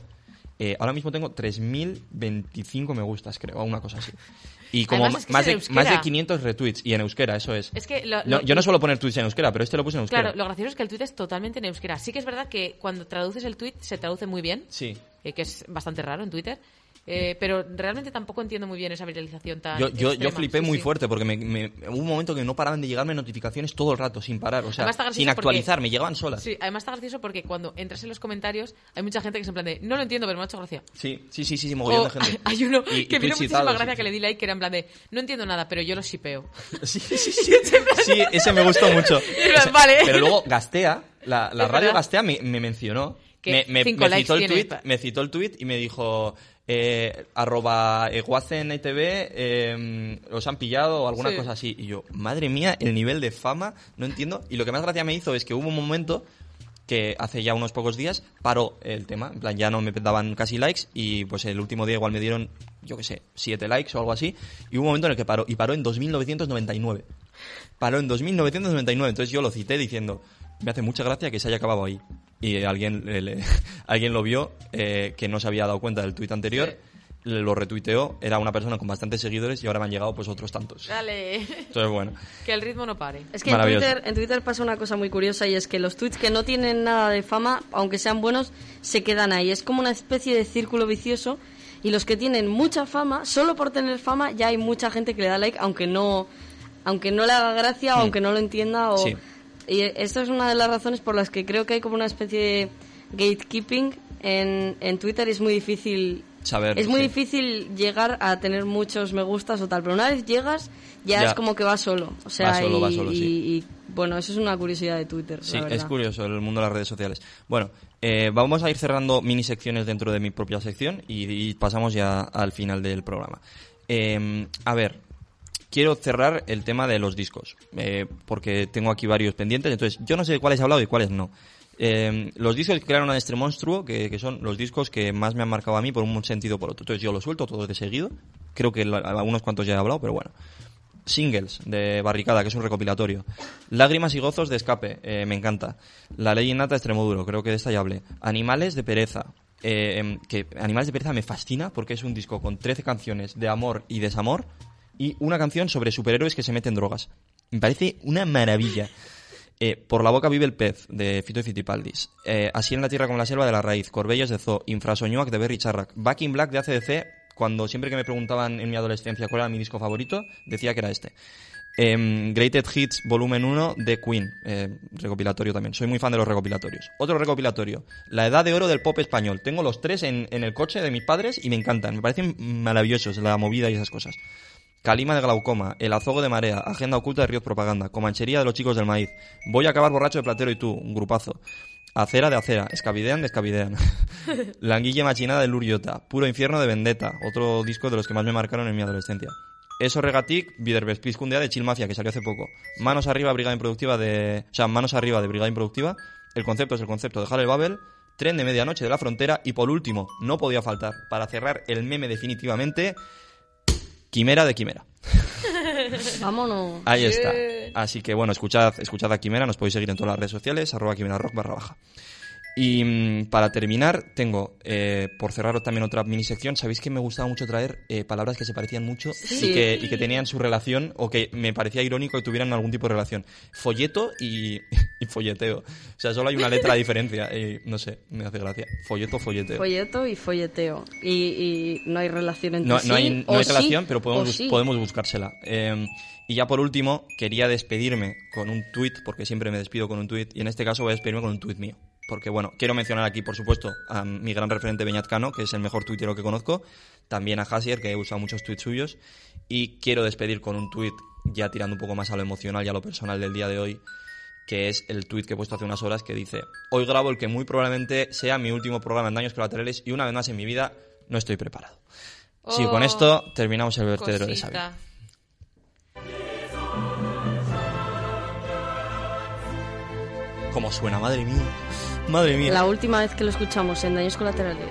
Eh, ahora mismo tengo 3.025 me gustas, creo, o una cosa así. Y como Además, es que más, de, más de euskera. 500 retweets, y en euskera, eso es. Es que lo- No, lo- yo no suelo poner tweets en euskera, pero este lo puse en euskera. Claro, lo gracioso es que el tweet es totalmente en euskera. Sí que es verdad que cuando traduces el tweet se traduce muy bien, Sí. eh, que es bastante raro en Twitter. Eh, pero realmente tampoco entiendo muy bien esa viralización tan. Yo, yo, yo extrema. flipé Sí, muy sí. fuerte porque me, me- hubo un momento que no paraban de llegarme notificaciones todo el rato, sin parar. O sea, sin porque- actualizar, me llegaban solas. Sí, además está gracioso porque cuando entras en los comentarios hay mucha gente que es en plan de no lo entiendo, pero me ha hecho gracia. Sí, sí, sí, sí, sí, mogollón O de gente. [LAUGHS] hay uno Y- que me dio muchísima gracia sí, que le di like que era en plan de no entiendo nada, pero yo lo shipeo. [LAUGHS] [LAUGHS] Sí, sí, sí. Sí, ese me gustó mucho. Ese- vale. Pero luego Gastea, la, radio verdad. Gastea me, me mencionó. Me, me- citó el tweet, me citó el tweet y me dijo eh, arroba Guacen ITV, eh, los han pillado o alguna Sí. cosa así. Y yo, madre mía, el nivel de fama, no entiendo. Y lo que más gracia me hizo es que hubo un momento que hace ya unos pocos días paró el tema. En plan, ya no me daban casi likes y pues el último día igual me dieron, yo qué sé, siete likes o algo así. Y hubo un momento en el que paró. Y paró en 2999. Paró en 2999. Entonces yo lo cité diciendo, me hace mucha gracia que se haya acabado ahí. Y alguien, le- le- [LAUGHS] alguien lo vio eh, que no se había dado cuenta del tuit anterior. Lo retuiteó, era una persona con bastantes seguidores y ahora me han llegado pues otros tantos. Dale. Entonces, bueno. que el ritmo no pare. Es que en. Twitter, en Twitter pasa una cosa muy curiosa y es que los tweets que no tienen nada de fama, aunque sean buenos, se quedan ahí. Es como una especie de círculo vicioso y los que tienen mucha fama, solo por tener fama ya hay mucha gente que le da like aunque no aunque no le haga gracia o Hmm. aunque no lo entienda o Sí. Y esto es una de las razones por las que creo que hay como una especie de gatekeeping en, en Twitter y es muy difícil Saber, es muy sí. difícil llegar a tener muchos me gustas o tal, pero una vez llegas ya, Ya. es como que va solo. O sea, Va solo, y, va solo, y- sí. y, bueno, eso es una curiosidad de Twitter. Sí, la es curioso el mundo de las redes sociales. Bueno, eh, vamos a ir cerrando mini secciones dentro de mi propia sección y, y pasamos ya al final del programa. Eh, a ver, quiero cerrar el tema de los discos, eh, porque tengo aquí varios pendientes, entonces yo no sé de cuáles he hablado y cuáles no. Eh, los discos que crearon a este monstruo, que, que son los discos que más me han marcado a mí por un sentido o por otro. Entonces yo los suelto todos de seguido. Creo que algunos cuantos ya he hablado, pero bueno. Singles de Barricada, que es un recopilatorio. Lágrimas y gozos de escape, eh, me encanta. La ley innata de Extremoduro, creo que de esta ya hablé. Animales de pereza, eh, em, que Animales de pereza me fascina porque es un disco con 13 canciones de amor y desamor y una canción sobre superhéroes que se meten drogas. Me parece una maravilla. Eh, por la boca vive el pez, de Fito y Fitipaldis. Eh, Así en la tierra como la selva, de la raíz. Corbellas de Zoo. Infrasoñuac, de Berry Charrac. Back in Black, de ACDC. Cuando siempre que me preguntaban en mi adolescencia cuál era mi disco favorito, decía que era este. Em, Greatest Hits Volumen 1 de Queen, eh, recopilatorio también. Soy muy fan de los recopilatorios. Otro recopilatorio, La Edad de Oro del Pop Español. Tengo los tres en, en el coche de mis padres y me encantan. Me parecen maravillosos la movida y esas cosas. Calima de Glaucoma, El Azogo de Marea, Agenda Oculta de Ríos Propaganda, Comanchería de los Chicos del Maíz, Voy a acabar borracho de Platero y tú, un grupazo. Acera de Acera, Escabidean de Escabidean, [LAUGHS] Languille Machinada de Luriota, Puro Infierno de Vendetta, otro disco de los que más me marcaron en mi adolescencia. Eso Regatic, Vidervespizkundea de Chilmafia, que salió hace poco. Manos arriba, Brigada Improductiva de... O sea, Manos arriba de Brigada Improductiva. El concepto es el concepto de Halle Babel. Tren de medianoche de la frontera. Y por último, no podía faltar, para cerrar el meme definitivamente, Quimera de Quimera. [LAUGHS] Vámonos. Ahí está. Así que bueno, escuchad, escuchad a Quimera, nos podéis seguir en todas las redes sociales, arroba Quimera Rock barra baja. Y mm, para terminar, tengo, eh, por cerrar también otra mini sección, sabéis que me gustaba mucho traer eh, palabras que se parecían mucho Sí. y, que, y que tenían su relación o que me parecía irónico que tuvieran algún tipo de relación. Folleto y, [LAUGHS] y folleteo. O sea, solo hay una letra de diferencia. y no sé, me hace gracia. Folleto, folleteo. Folleto y folleteo. Y, y no hay relación entre No, sí. no hay, no o hay sí, relación, pero podemos, sí. podemos buscársela. Eh, y ya por último, quería despedirme con un tuit, porque siempre me despido con un tuit, y en este caso voy a despedirme con un tuit mío. Porque bueno, quiero mencionar aquí, por supuesto, a mi gran referente Beñat Cano, que es el mejor tuitero que conozco, también a Hasier, que he usado muchos tuits suyos, y quiero despedir con un tuit, ya tirando un poco más a lo emocional y a lo personal del día de hoy, que es el tuit que he puesto hace unas horas que dice, hoy grabo el que muy probablemente sea mi último programa en daños colaterales y una vez más en mi vida no estoy preparado. Sí, con Oh, esto terminamos el vertedero de Xavi. ¿Cómo suena? Madre mía. Madre mía. La última vez que lo escuchamos en Daños Colaterales.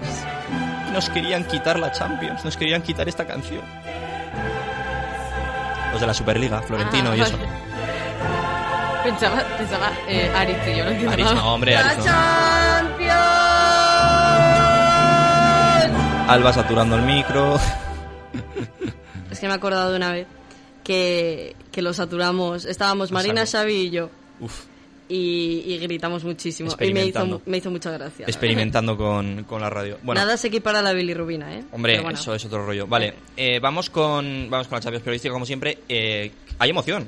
Nos querían quitar la Champions, nos querían quitar esta canción. Los de la Superliga, Florentino Ah, y eso. Pensaba, pensaba, eh, Aris, que yo no entiendo Aris, nada. no, hombre, Aris, no. ¡Champions! Alba saturando el micro. [LAUGHS] Es que me he acordado de una vez que, que lo saturamos. Estábamos Marina. Xavi y yo. Uf, Y, y gritamos muchísimo. Y me hizo, me hizo mucha gracia. experimentando con, con la radio. Bueno, Nada se equipara a la bilirrubina, ¿eh? hombre, bueno. eso es otro rollo. Vale, eh, vamos con vamos con la Champions periodística como siempre. Eh, hay emoción.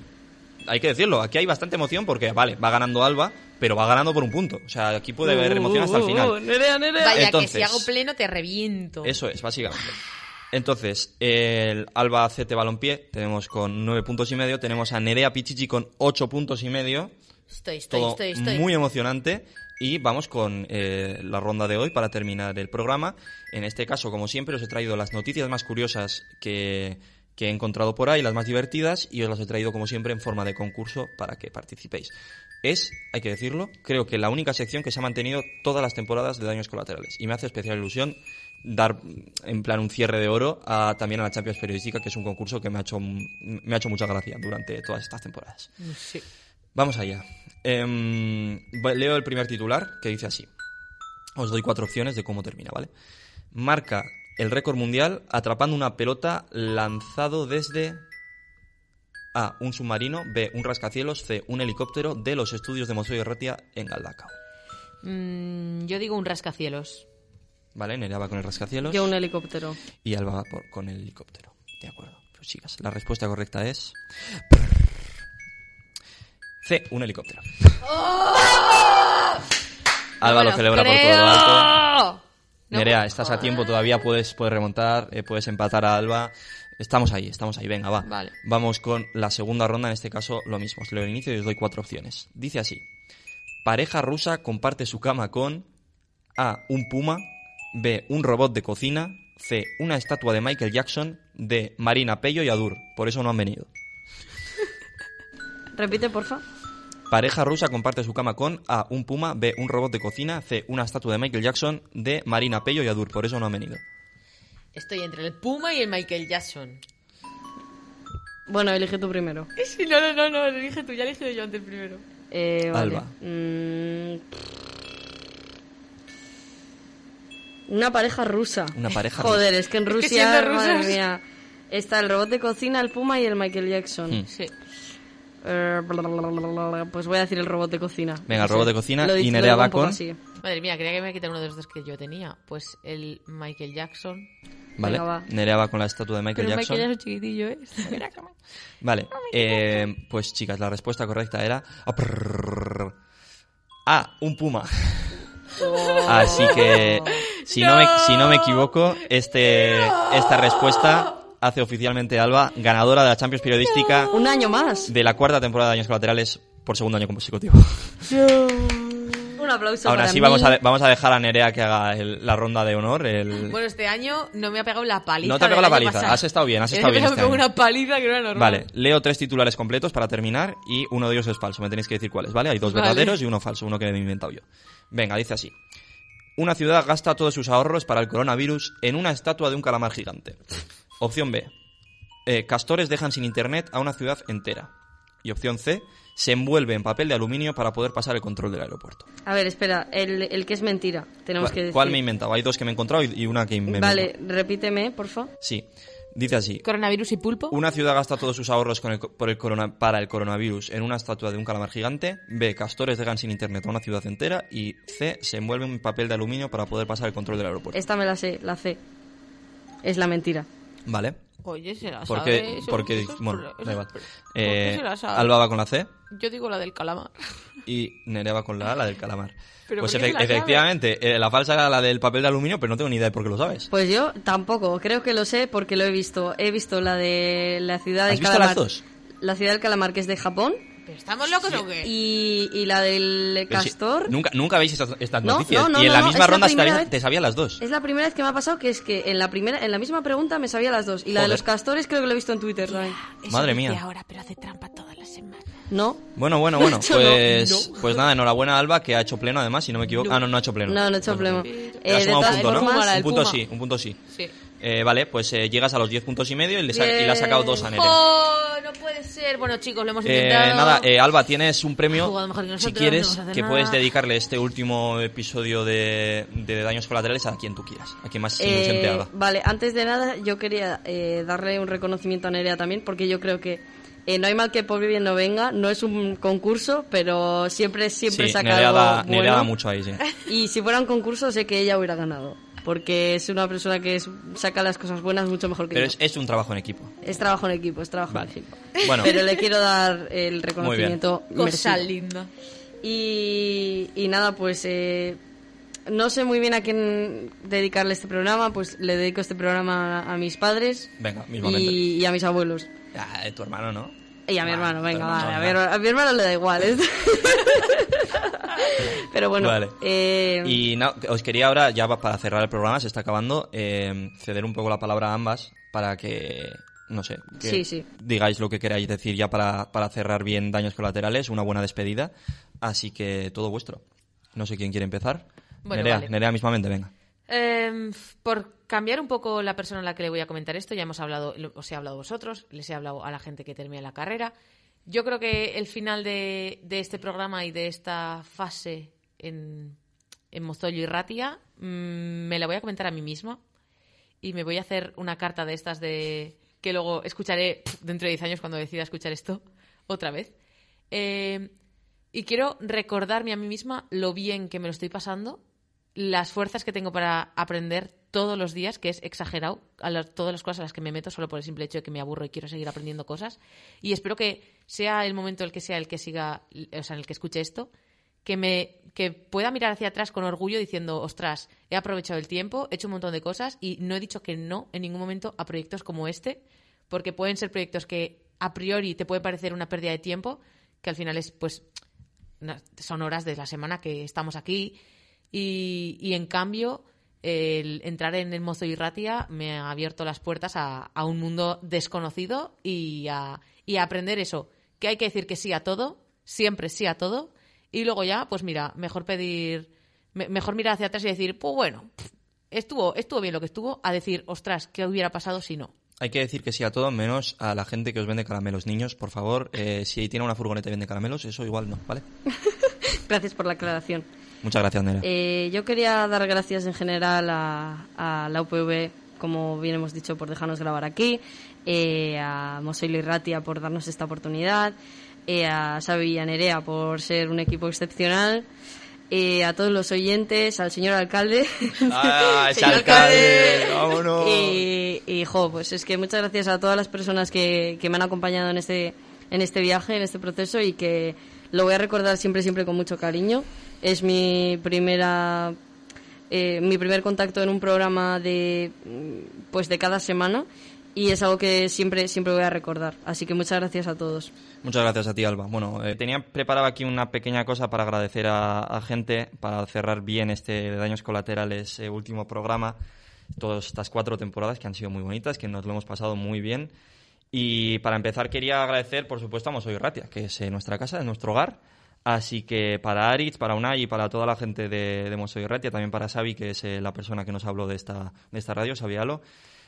Hay que decirlo, aquí hay bastante emoción porque, vale, va ganando Alba, pero va ganando por un punto. O sea, aquí puede haber Uh, emoción hasta el uh, uh, final. Nerea, Nerea. Vaya, Entonces- que si hago pleno te reviento. Eso es, básicamente. Entonces, el Alba CT Balompié tenemos con nueve puntos y medio, tenemos a Nerea Pichichi con ocho puntos y medio, Estoy, estoy, todo estoy, estoy. muy emocionante. Y vamos con eh, la ronda de hoy para terminar el programa. En este caso, como siempre, os he traído las noticias más curiosas que, que he encontrado por ahí, las más divertidas, y os las he traído, como siempre, en forma de concurso para que participéis. Es, hay que decirlo, creo que la única sección que se ha mantenido todas las temporadas de daños colaterales. Y me hace especial ilusión dar, en plan, un cierre de oro a, también a la Champions Periodística, que es un concurso que me ha hecho, me ha hecho mucha gracia durante todas estas temporadas. Sí. Vamos allá. Em, leo el primer titular que dice así. Os doy cuatro opciones de cómo termina, ¿vale? Marca el récord mundial atrapando una pelota lanzado desde A. Un submarino. B. Un rascacielos. C. Un helicóptero de los estudios de Museo y Ratia en Galdacao. Mm, yo digo un rascacielos. ¿Vale? Nerea va con el rascacielos. Yo un helicóptero. Y Alba va por- con el helicóptero. De acuerdo. Pues chicas, la respuesta correcta es... C. Un helicóptero. Alba lo ¡Oh! Me celebra por todo lo alto. No, Nerea, estás a tiempo todavía, puedes, puedes remontar, eh, puedes empatar a Alba. Estamos ahí, estamos ahí, venga, va. Vale. Vamos con la segunda ronda, en este caso lo mismo. Os leo el inicio y os doy cuatro opciones. Dice así. Pareja rusa comparte su cama con A. Un puma. B. Un robot de cocina. C. Una estatua de Michael Jackson. D. Marina Pello y Adur. Por eso no han venido. Repite, porfa. Pareja rusa comparte su cama con A. Un puma. B. Un robot de cocina. C. Una estatua de Michael Jackson. D. Marina Pello y Adur. Por eso no han venido. Estoy entre el Puma y el Michael Jackson. Bueno, elige tú primero. [LAUGHS] Sí, no, no, no, no, dije tú, ya he elegido yo antes primero. Eh, vale. Alba. Mm, Una pareja rusa. Una pareja [LAUGHS] Joder, es que en Es que Rusia, siendo madre mía, está el robot de cocina, el Puma y el Michael Jackson. Hmm. Sí. Eh, pues voy a decir el robot de cocina. Venga, el No robot de cocina Lo y digo- lo Nerea digo va un poco con-. Madre mía, quería que me quitara uno de los dos que yo tenía. Pues el Michael Jackson. ¿Vale? Venga, va. Nerea va con la estatua de Michael Pero Jackson. Michael es chiquitillo, ¿eh? [LAUGHS] Vale, eh, pues chicas, la respuesta correcta era... Ah, un puma. [LAUGHS] Así que, si no, me, si no me equivoco, este, esta respuesta hace oficialmente Alba ganadora de la Champions Periodística Un año más. de la cuarta temporada de Años Colaterales por segundo año consecutivo. Un aplauso Ahora para sí, mí. vamos a, vamos a dejar a Nerea que haga el- la ronda de honor. El... Bueno, este año no me ha pegado la paliza. No te ha pegado del la paliza, pasado. has estado bien, has estado bien este me año. una paliza que no era normal. Vale, leo tres titulares completos para terminar y uno de ellos es falso. Me tenéis que decir cuáles, ¿vale? Hay dos Vale. verdaderos y uno falso, uno que me he inventado yo. Venga, dice así. Una ciudad gasta todos sus ahorros para el coronavirus en una estatua de un calamar gigante. Opción B. eh, castores dejan sin internet a una ciudad entera. Y opción C. Se envuelve en papel de aluminio para poder pasar el control del aeropuerto. A ver, espera, el, el que es mentira, tenemos que ¿Cuál, decir. cuál me he inventado? Hay dos que me he encontrado y y una que me Vale, repíteme, por favor. Sí. Dice así. Coronavirus y pulpo. Una ciudad gasta todos sus ahorros con el por el corona- para el coronavirus en una estatua de un calamar gigante. B. Castores dejan sin internet a una ciudad entera. Y C. Se envuelve en papel de aluminio para poder pasar el control del aeropuerto. Esta me la sé, la C. Es la mentira. Vale. Oye, se la Porque, sabe. eso- porque eso es bueno, da igual. Eh? Alba va con la C Yo digo la del calamar. y Nerea va con la A, la del calamar. [LAUGHS] Pero pues ¿por qué efe- se la efectivamente, eh, la falsa era la del papel de aluminio, pero no tengo ni idea de por qué lo sabes. Pues yo tampoco, creo que lo sé porque lo he visto. He visto la de la ciudad del ¿Has visto las dos? La ciudad del calamar que es de Japón ¿Pero estamos locos o qué? y, y la del Pero si- castor. nunca, nunca veis estas, estas No, noticias. no, no, y en no, la no, misma la ronda sabía- vez. te sabían las dos. Es la primera vez que me ha pasado que es que en la primera en la misma pregunta me sabía las dos y la de los castores creo que lo he visto en Twitter Madre mía. ahora, pero hace trampa todas las semanas. ¿No? Bueno, bueno, [LAUGHS] bueno. Pues, pues nada, enhorabuena Alba, que ha hecho pleno además, si no me equivoco. Ah, no, no ha hecho pleno. No, no he hecho pleno. te Eh, un punto, ¿no? Un punto sí, un punto sí. Sí. Eh, vale, pues eh, llegas a los 10 puntos y medio y le, sa- y le has sacado dos a Nerea. ¡Oh! No puede ser. Bueno, chicos, lo hemos Eh, intentado. nada, eh, Alba, tienes un Ha premio, si no quieres, que nada. puedes dedicarle este último episodio de, de Daños Colaterales a quien tú quieras, a quien más ilusión te haga. vale, antes de nada yo quería eh, darle un reconocimiento a Nerea también porque yo creo que eh, no hay mal que por bien no venga, no es un concurso, pero siempre siempre Sí, saca Nerea algo da, Nerea bueno. da mucho ahí, sí. [LAUGHS] Y si fuera un concurso sé que ella hubiera ganado, porque es una persona que es- saca las cosas buenas mucho mejor que Pero yo. es, es un trabajo en equipo. Es trabajo en equipo, es trabajo Vale. en equipo. Bueno. Pero le quiero dar el reconocimiento Cosa linda. Y, y nada, pues eh, no sé muy bien a quién dedicarle este programa, pues le dedico este programa a, a mis padres Venga, y, y a mis abuelos. Ah, tu hermano, ¿no? Y a mi hermano, venga, vale, a, mi, hermano- a mi hermano le da igual. ¿eh? [LAUGHS] Pero bueno, Vale. eh, Y no, os quería ahora, ya pa- para cerrar el programa, se está acabando, eh, ceder un poco la palabra a ambas para que, no sé, que Sí, sí. digáis lo que queráis decir ya para, para cerrar bien daños colaterales, una buena despedida. Así que todo vuestro. No sé quién quiere empezar. Bueno, Nerea, vale. Nerea mismamente, venga. Eh, por cambiar un poco la persona a la que le voy a comentar esto, ya hemos hablado, os he hablado vosotros, les he hablado a la gente que termina la carrera. Yo creo que el final de, este programa y de esta fase en, en Mozoyo y Ratia mm, me la voy a comentar a mí misma y me voy a hacer una carta de estas de que luego escucharé dentro de 10 años cuando decida escuchar esto [LAUGHS] otra vez. Eh, y quiero recordarme a mí misma lo bien que me lo estoy pasando, las fuerzas que tengo para aprender todos los días, que es exagerado, a las- todas las cosas a las que me meto solo por el simple hecho de que me aburro y quiero seguir aprendiendo cosas. Y espero que sea el momento el que sea el que siga, o sea, en el que escuche esto, que me que pueda mirar hacia atrás con orgullo diciendo, ostras, he aprovechado el tiempo, he hecho un montón de cosas y no he dicho que no en ningún momento a proyectos como este, porque pueden ser proyectos que a priori te puede parecer una pérdida de tiempo, que al final es pues son horas de la semana que estamos aquí y, y, en cambio el entrar en el Mozo y Ratia me ha abierto las puertas a, a un mundo desconocido y a, y a aprender eso, que hay que decir que sí a todo, siempre sí a todo y luego ya, pues mira, mejor pedir, me- mejor mirar hacia atrás y decir, pues bueno, estuvo, estuvo bien lo que estuvo, a decir, ostras, ¿qué hubiera pasado si no? Hay que decir que sí a todo, menos a la gente que os vende caramelos. Niños, por favor, eh, si tiene una furgoneta y vende caramelos, eso igual no, ¿vale? [LAUGHS] gracias por la aclaración. Muchas gracias, Nerea. Eh, yo quería dar gracias en general a, a la UPV, como bien hemos dicho, por dejarnos grabar aquí, eh, a Mosoilo y Ratia por darnos esta oportunidad, eh, a Xavi y a Nerea por ser un equipo excepcional, eh, a todos los oyentes, al señor alcalde. ¡Ah, [LAUGHS] Señor alcalde! ¡Vámonos! Y, y, jo, pues es que muchas gracias a todas las personas que, que me han acompañado en este, en este viaje, en este proceso y que lo voy a recordar siempre, siempre con mucho cariño. Es mi primera, eh, mi primer contacto en un programa de, mm, pues de cada semana y es algo que siempre, siempre voy a recordar. Así que muchas gracias a todos. Muchas gracias a ti, Alba. Bueno, eh, tenía preparado aquí una pequeña cosa para agradecer a, gente, para cerrar bien este de Daños Colaterales eh, último programa, todas estas cuatro temporadas que han sido muy bonitas, que nos lo hemos pasado muy bien. Y para empezar quería agradecer, por supuesto, a Mosoy Ratia, que es eh, nuestra casa, es nuestro hogar. Así que para Aritz, para Unai y para toda la gente de, de Mosoy Ratia, también para Xavi, que es eh, la persona que nos habló de esta, de esta radio, Xavi Alo,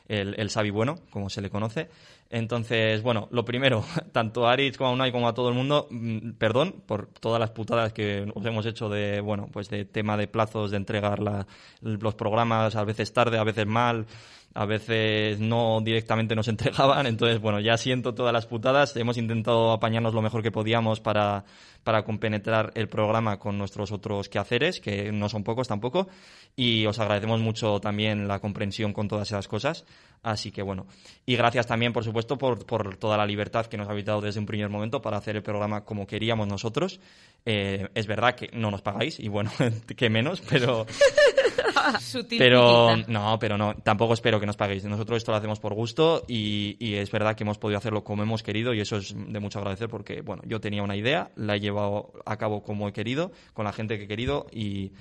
el, el Xavi bueno, como se le conoce. Entonces, bueno, lo primero, [LAUGHS] tanto a Aritz como a Unai como a todo el mundo, mm, perdón por todas las putadas que os hemos hecho de, bueno, pues de tema de plazos, de entregar la- los programas, a veces tarde, a veces mal, a veces no directamente nos [LAUGHS] entregaban, entonces bueno, ya siento todas las putadas, hemos intentado apañarnos lo mejor que podíamos para, para compenetrar el programa con nuestros otros quehaceres, que no son pocos tampoco, y os agradecemos mucho también la comprensión con todas esas cosas, así que bueno, y gracias también por supuesto por, por toda la libertad que nos habéis dado desde un primer momento para hacer el programa como queríamos nosotros, Eh, es verdad que no nos pagáis, y bueno, [LAUGHS] que menos, pero... [LAUGHS] [LAUGHS] Sutil Pero no, pero no, tampoco espero que nos paguéis. Nosotros esto lo hacemos por gusto y, y es verdad que hemos podido hacerlo como hemos querido y eso es de mucho agradecer porque, bueno, yo tenía una idea, la he llevado a cabo como he querido, con la gente que he querido y,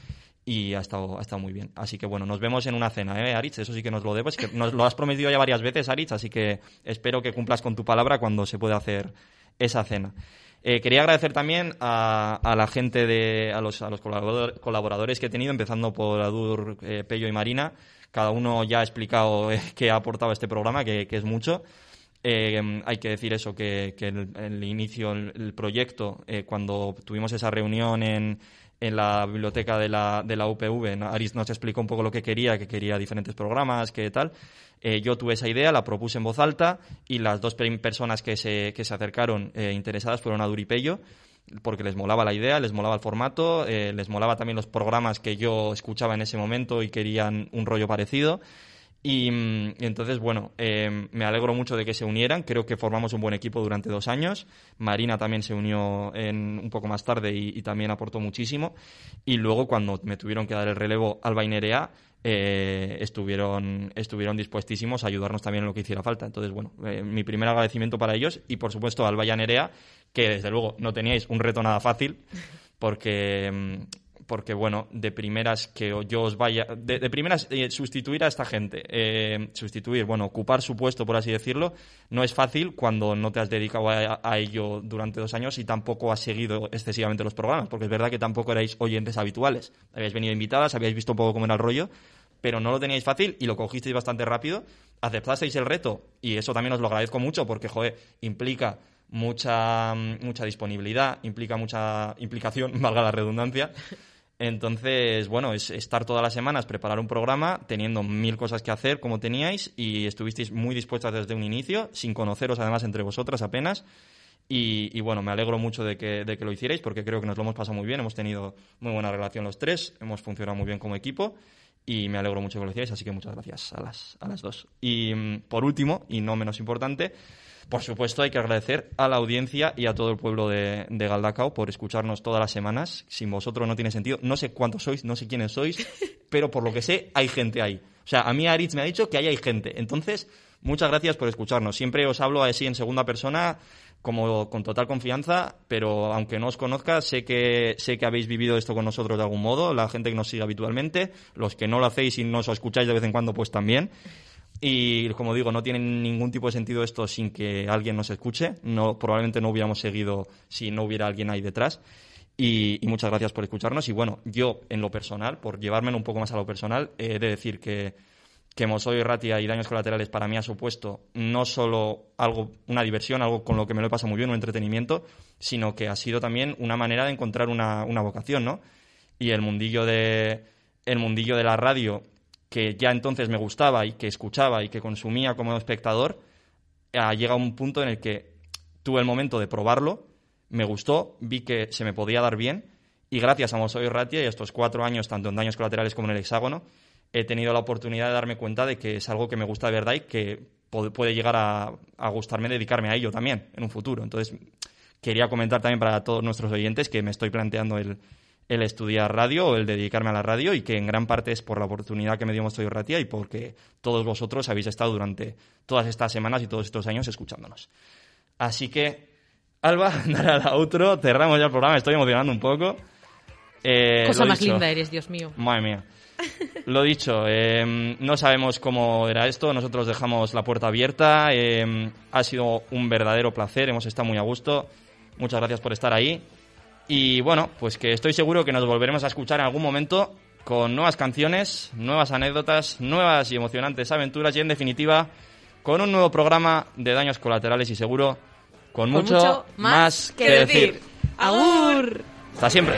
y ha, estado, ha estado muy bien. Así que, bueno, nos vemos en una cena, ¿eh, Aritz? Eso sí que nos lo debo. Es que nos lo has prometido ya varias veces, Aritz, así que espero que cumplas con tu palabra cuando se pueda hacer esa cena. Eh, quería agradecer también a, a la gente de, a los, a los colaborador- colaboradores que he tenido, empezando por Adur, eh, Pello y Marina. Cada uno ya ha explicado eh, [LAUGHS] ha aportado a este programa, que, que es mucho. Eh, hay que decir eso, que, que el, el inicio, el, el proyecto, eh, cuando tuvimos esa reunión en, en la biblioteca de la, de la UPV. Aris nos explicó un poco lo que quería, que quería diferentes programas, que tal. Eh, yo tuve esa idea, la propuse en voz alta y las dos personas que se, que se acercaron eh, interesadas fueron Adur y Pello porque les molaba la idea, les molaba el formato, eh, les molaba también los programas que yo escuchaba en ese momento y querían un rollo parecido. Y, mm, y entonces, bueno, eh, me alegro mucho de que se unieran. Creo que formamos un buen equipo durante dos años. Marina también se unió en, un poco más tarde y, también aportó muchísimo. Y luego, cuando me tuvieron que dar el relevo Alba y Nerea, eh, estuvieron, estuvieron dispuestísimos a ayudarnos también en lo que hiciera falta. Entonces, bueno, eh, mi primer agradecimiento para ellos y, por supuesto, a Alba y a Nerea, que desde luego no teníais un reto nada fácil, porque, mm, porque bueno, de primeras que yo os vaya, de, primeras eh, sustituir a esta gente, eh, sustituir, bueno, ocupar su puesto, por así decirlo, no es fácil cuando no te has dedicado a, ello durante dos años y tampoco has seguido excesivamente los programas, porque es verdad que tampoco erais oyentes habituales, habíais venido invitadas, habíais visto un poco cómo era el rollo, pero no lo teníais fácil y lo cogisteis bastante rápido, aceptasteis el reto y eso también os lo agradezco mucho porque, joder, implica mucha, mucha disponibilidad, implica mucha implicación, [LAUGHS] valga la redundancia. Entonces, bueno, es estar todas las semanas, preparar un programa, teniendo mil cosas que hacer como teníais y estuvisteis muy dispuestas desde un inicio, sin conoceros además entre vosotras apenas. Y, bueno, me alegro mucho de que, de que lo hicierais porque creo que nos lo hemos pasado muy bien, hemos tenido muy buena relación los tres, hemos funcionado muy bien como equipo y me alegro mucho que lo hicierais, así que muchas gracias a las, a las dos. Y mm, por último, y no menos importante, por supuesto hay que agradecer a la audiencia y a todo el pueblo de, de Galdacao por escucharnos todas las semanas. Sin vosotros no tiene sentido. No sé cuántos sois, no sé quiénes sois, [LAUGHS] pero por lo que sé, hay gente ahí. O sea, a mí Aritz me ha dicho que ahí hay gente. Entonces, muchas gracias por escucharnos. Siempre os hablo así en segunda persona, como con total confianza, pero aunque no os conozca, sé que, sé que habéis vivido esto con nosotros de algún modo, la gente que nos sigue habitualmente, los que no lo hacéis y nos escucháis de vez en cuando, pues también. Y como digo, no tiene ningún tipo de sentido esto sin que alguien nos escuche. No, probablemente no hubiéramos seguido si no hubiera alguien ahí detrás. Y, muchas gracias por escucharnos. Y bueno, yo en lo personal, por llevármelo un poco más a lo personal, he de decir que, que Mosoy Ratia y Daños Colaterales para mí ha supuesto no solo algo, una diversión, algo con lo que me lo he pasado muy bien, un entretenimiento, sino que ha sido también una manera de encontrar una, una vocación, ¿no? Y el mundillo de, el mundillo de la radio que ya entonces me gustaba y que escuchaba y que consumía como espectador, ha llegado un punto en el que tuve el momento de probarlo, me gustó, vi que se me podía dar bien Y gracias a Mosoy Ratia y a estos cuatro años, tanto en daños colaterales como en el hexágono, he tenido la oportunidad de darme cuenta de que es algo que me gusta de verdad y que puede llegar a, a gustarme dedicarme a ello también en un futuro. Entonces, quería comentar también para todos nuestros oyentes que me estoy planteando el, el estudiar radio o el dedicarme a la radio y que en gran parte es por la oportunidad que me dio Mostoy Ratia y porque todos vosotros habéis estado durante todas estas semanas y todos estos años escuchándonos. Así que, Alba, [LAUGHS] dar al outro, cerramos ya el programa, estoy emocionando un poco. Eh, Cosa más dicho. linda eres, Dios mío. Madre mía. [LAUGHS] Lo dicho, eh, no sabemos cómo era esto, nosotros dejamos la puerta abierta, eh, ha sido un verdadero placer, hemos estado muy a gusto, muchas gracias por estar ahí y bueno, pues que estoy seguro que nos volveremos a escuchar en algún momento con nuevas canciones, nuevas anécdotas, nuevas y emocionantes aventuras y en definitiva con un nuevo programa de daños colaterales y seguro con, Con mucho, más que decir. ¡Agur! Hasta siempre.